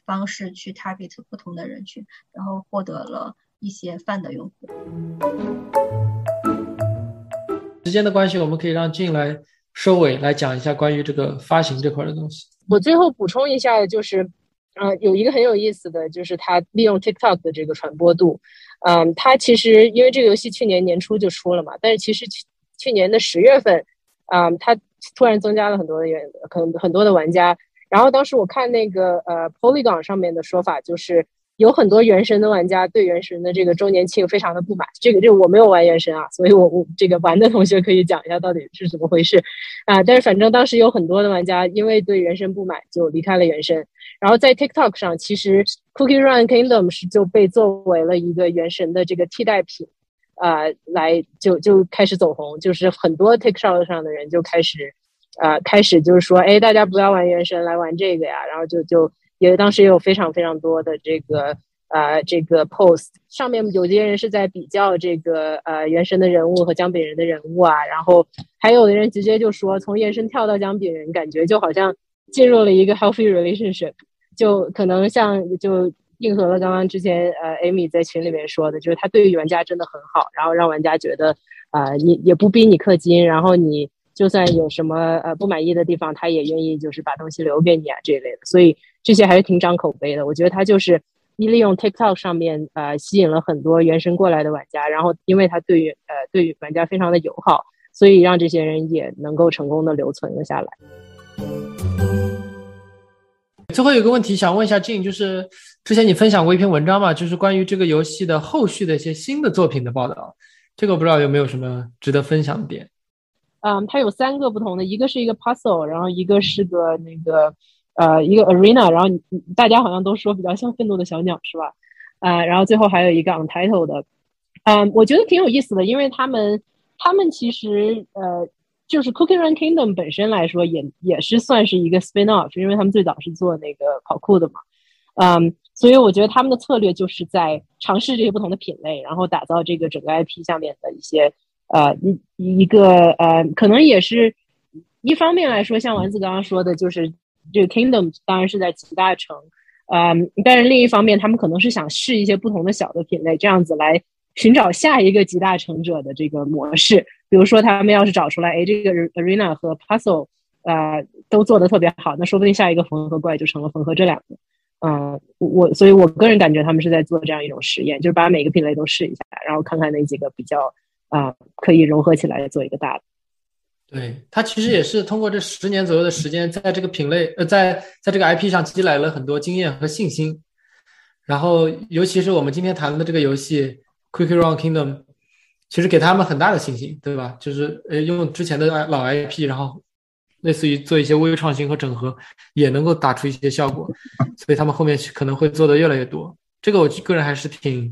方式去 target 不同的人群，然后获得了一些泛的用户。时间的关系，我们可以让静来收尾来讲一下关于这个发行这块的东西。我最后补充一下，就是。嗯，有一个很有意思的就是它利用 TikTok 的这个传播度，嗯，它其实因为这个游戏去年年初就出了嘛，但是其实去去年的十月份，啊，它突然增加了很多的原很很多的玩家，然后当时我看那个呃 Polygon 上面的说法就是。有很多原神的玩家对原神的这个周年庆非常的不满，这个这个我没有玩原神啊，所以我我这个玩的同学可以讲一下到底是怎么回事啊。但是反正当时有很多的玩家因为对原神不满就离开了原神，然后在 TikTok 上，其实 Cookie Run Kingdom 是就被作为了一个原神的这个替代品，啊，来就就开始走红，就是很多 TikTok 上的人就开始啊开始就是说，哎，大家不要玩原神，来玩这个呀，然后就就。也当时也有非常非常多的这个呃这个 post，上面有些人是在比较这个呃原神的人物和姜饼人的人物啊，然后还有的人直接就说从原神跳到姜饼人，感觉就好像进入了一个 healthy relationship，就可能像就应和了刚刚之前呃 Amy 在群里面说的，就是他对于玩家真的很好，然后让玩家觉得啊你也不逼你氪金，然后你就算有什么呃不满意的地方，他也愿意就是把东西留给你啊这一类的，所以。这些还是挺长口碑的，我觉得他就是一利用 TikTok 上面呃吸引了很多原神过来的玩家，然后因为他对于呃对于玩家非常的友好，所以让这些人也能够成功的留存了下来。最后有个问题想问一下静，就是之前你分享过一篇文章嘛，就是关于这个游戏的后续的一些新的作品的报道，这个我不知道有没有什么值得分享的点。嗯，它有三个不同的，一个是一个 puzzle，然后一个是个那个呃一个 arena，然后大家好像都说比较像愤怒的小鸟是吧？啊，然后最后还有一个 untitled，嗯，我觉得挺有意思的，因为他们他们其实呃。就是 Cookie Run Kingdom 本身来说，也也是算是一个 spin off，因为他们最早是做那个跑酷的嘛，嗯，所以我觉得他们的策略就是在尝试这些不同的品类，然后打造这个整个 IP 下面的一些呃一一个呃，可能也是一方面来说，像丸子刚刚说的，就是这个 Kingdom 当然是在集大成，嗯，但是另一方面，他们可能是想试一些不同的小的品类，这样子来。寻找下一个集大成者的这个模式，比如说他们要是找出来，哎，这个 arena 和 puzzle，呃，都做的特别好，那说不定下一个缝合怪就成了缝合这两个。嗯，我所以，我个人感觉他们是在做这样一种实验，就是把每个品类都试一下，然后看看哪几个比较啊可以融合起来做一个大的。对他其实也是通过这十年左右的时间，在这个品类呃，在在这个 IP 上积累了很多经验和信心，然后尤其是我们今天谈的这个游戏。Quick Run Kingdom 其实给他们很大的信心，对吧？就是呃，用之前的老 IP，然后类似于做一些微创新和整合，也能够打出一些效果。所以他们后面可能会做的越来越多。这个我个人还是挺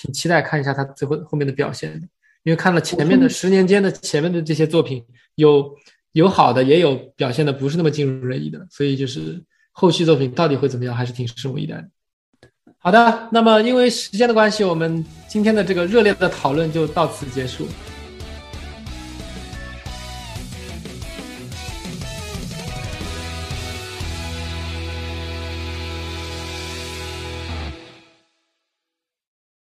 挺期待看一下他最后后面的表现的，因为看了前面的十年间的前面的这些作品，有有好的，也有表现的不是那么尽如人意的。所以就是后续作品到底会怎么样，还是挺拭目以待的。好的，那么因为时间的关系，我们今天的这个热烈的讨论就到此结束。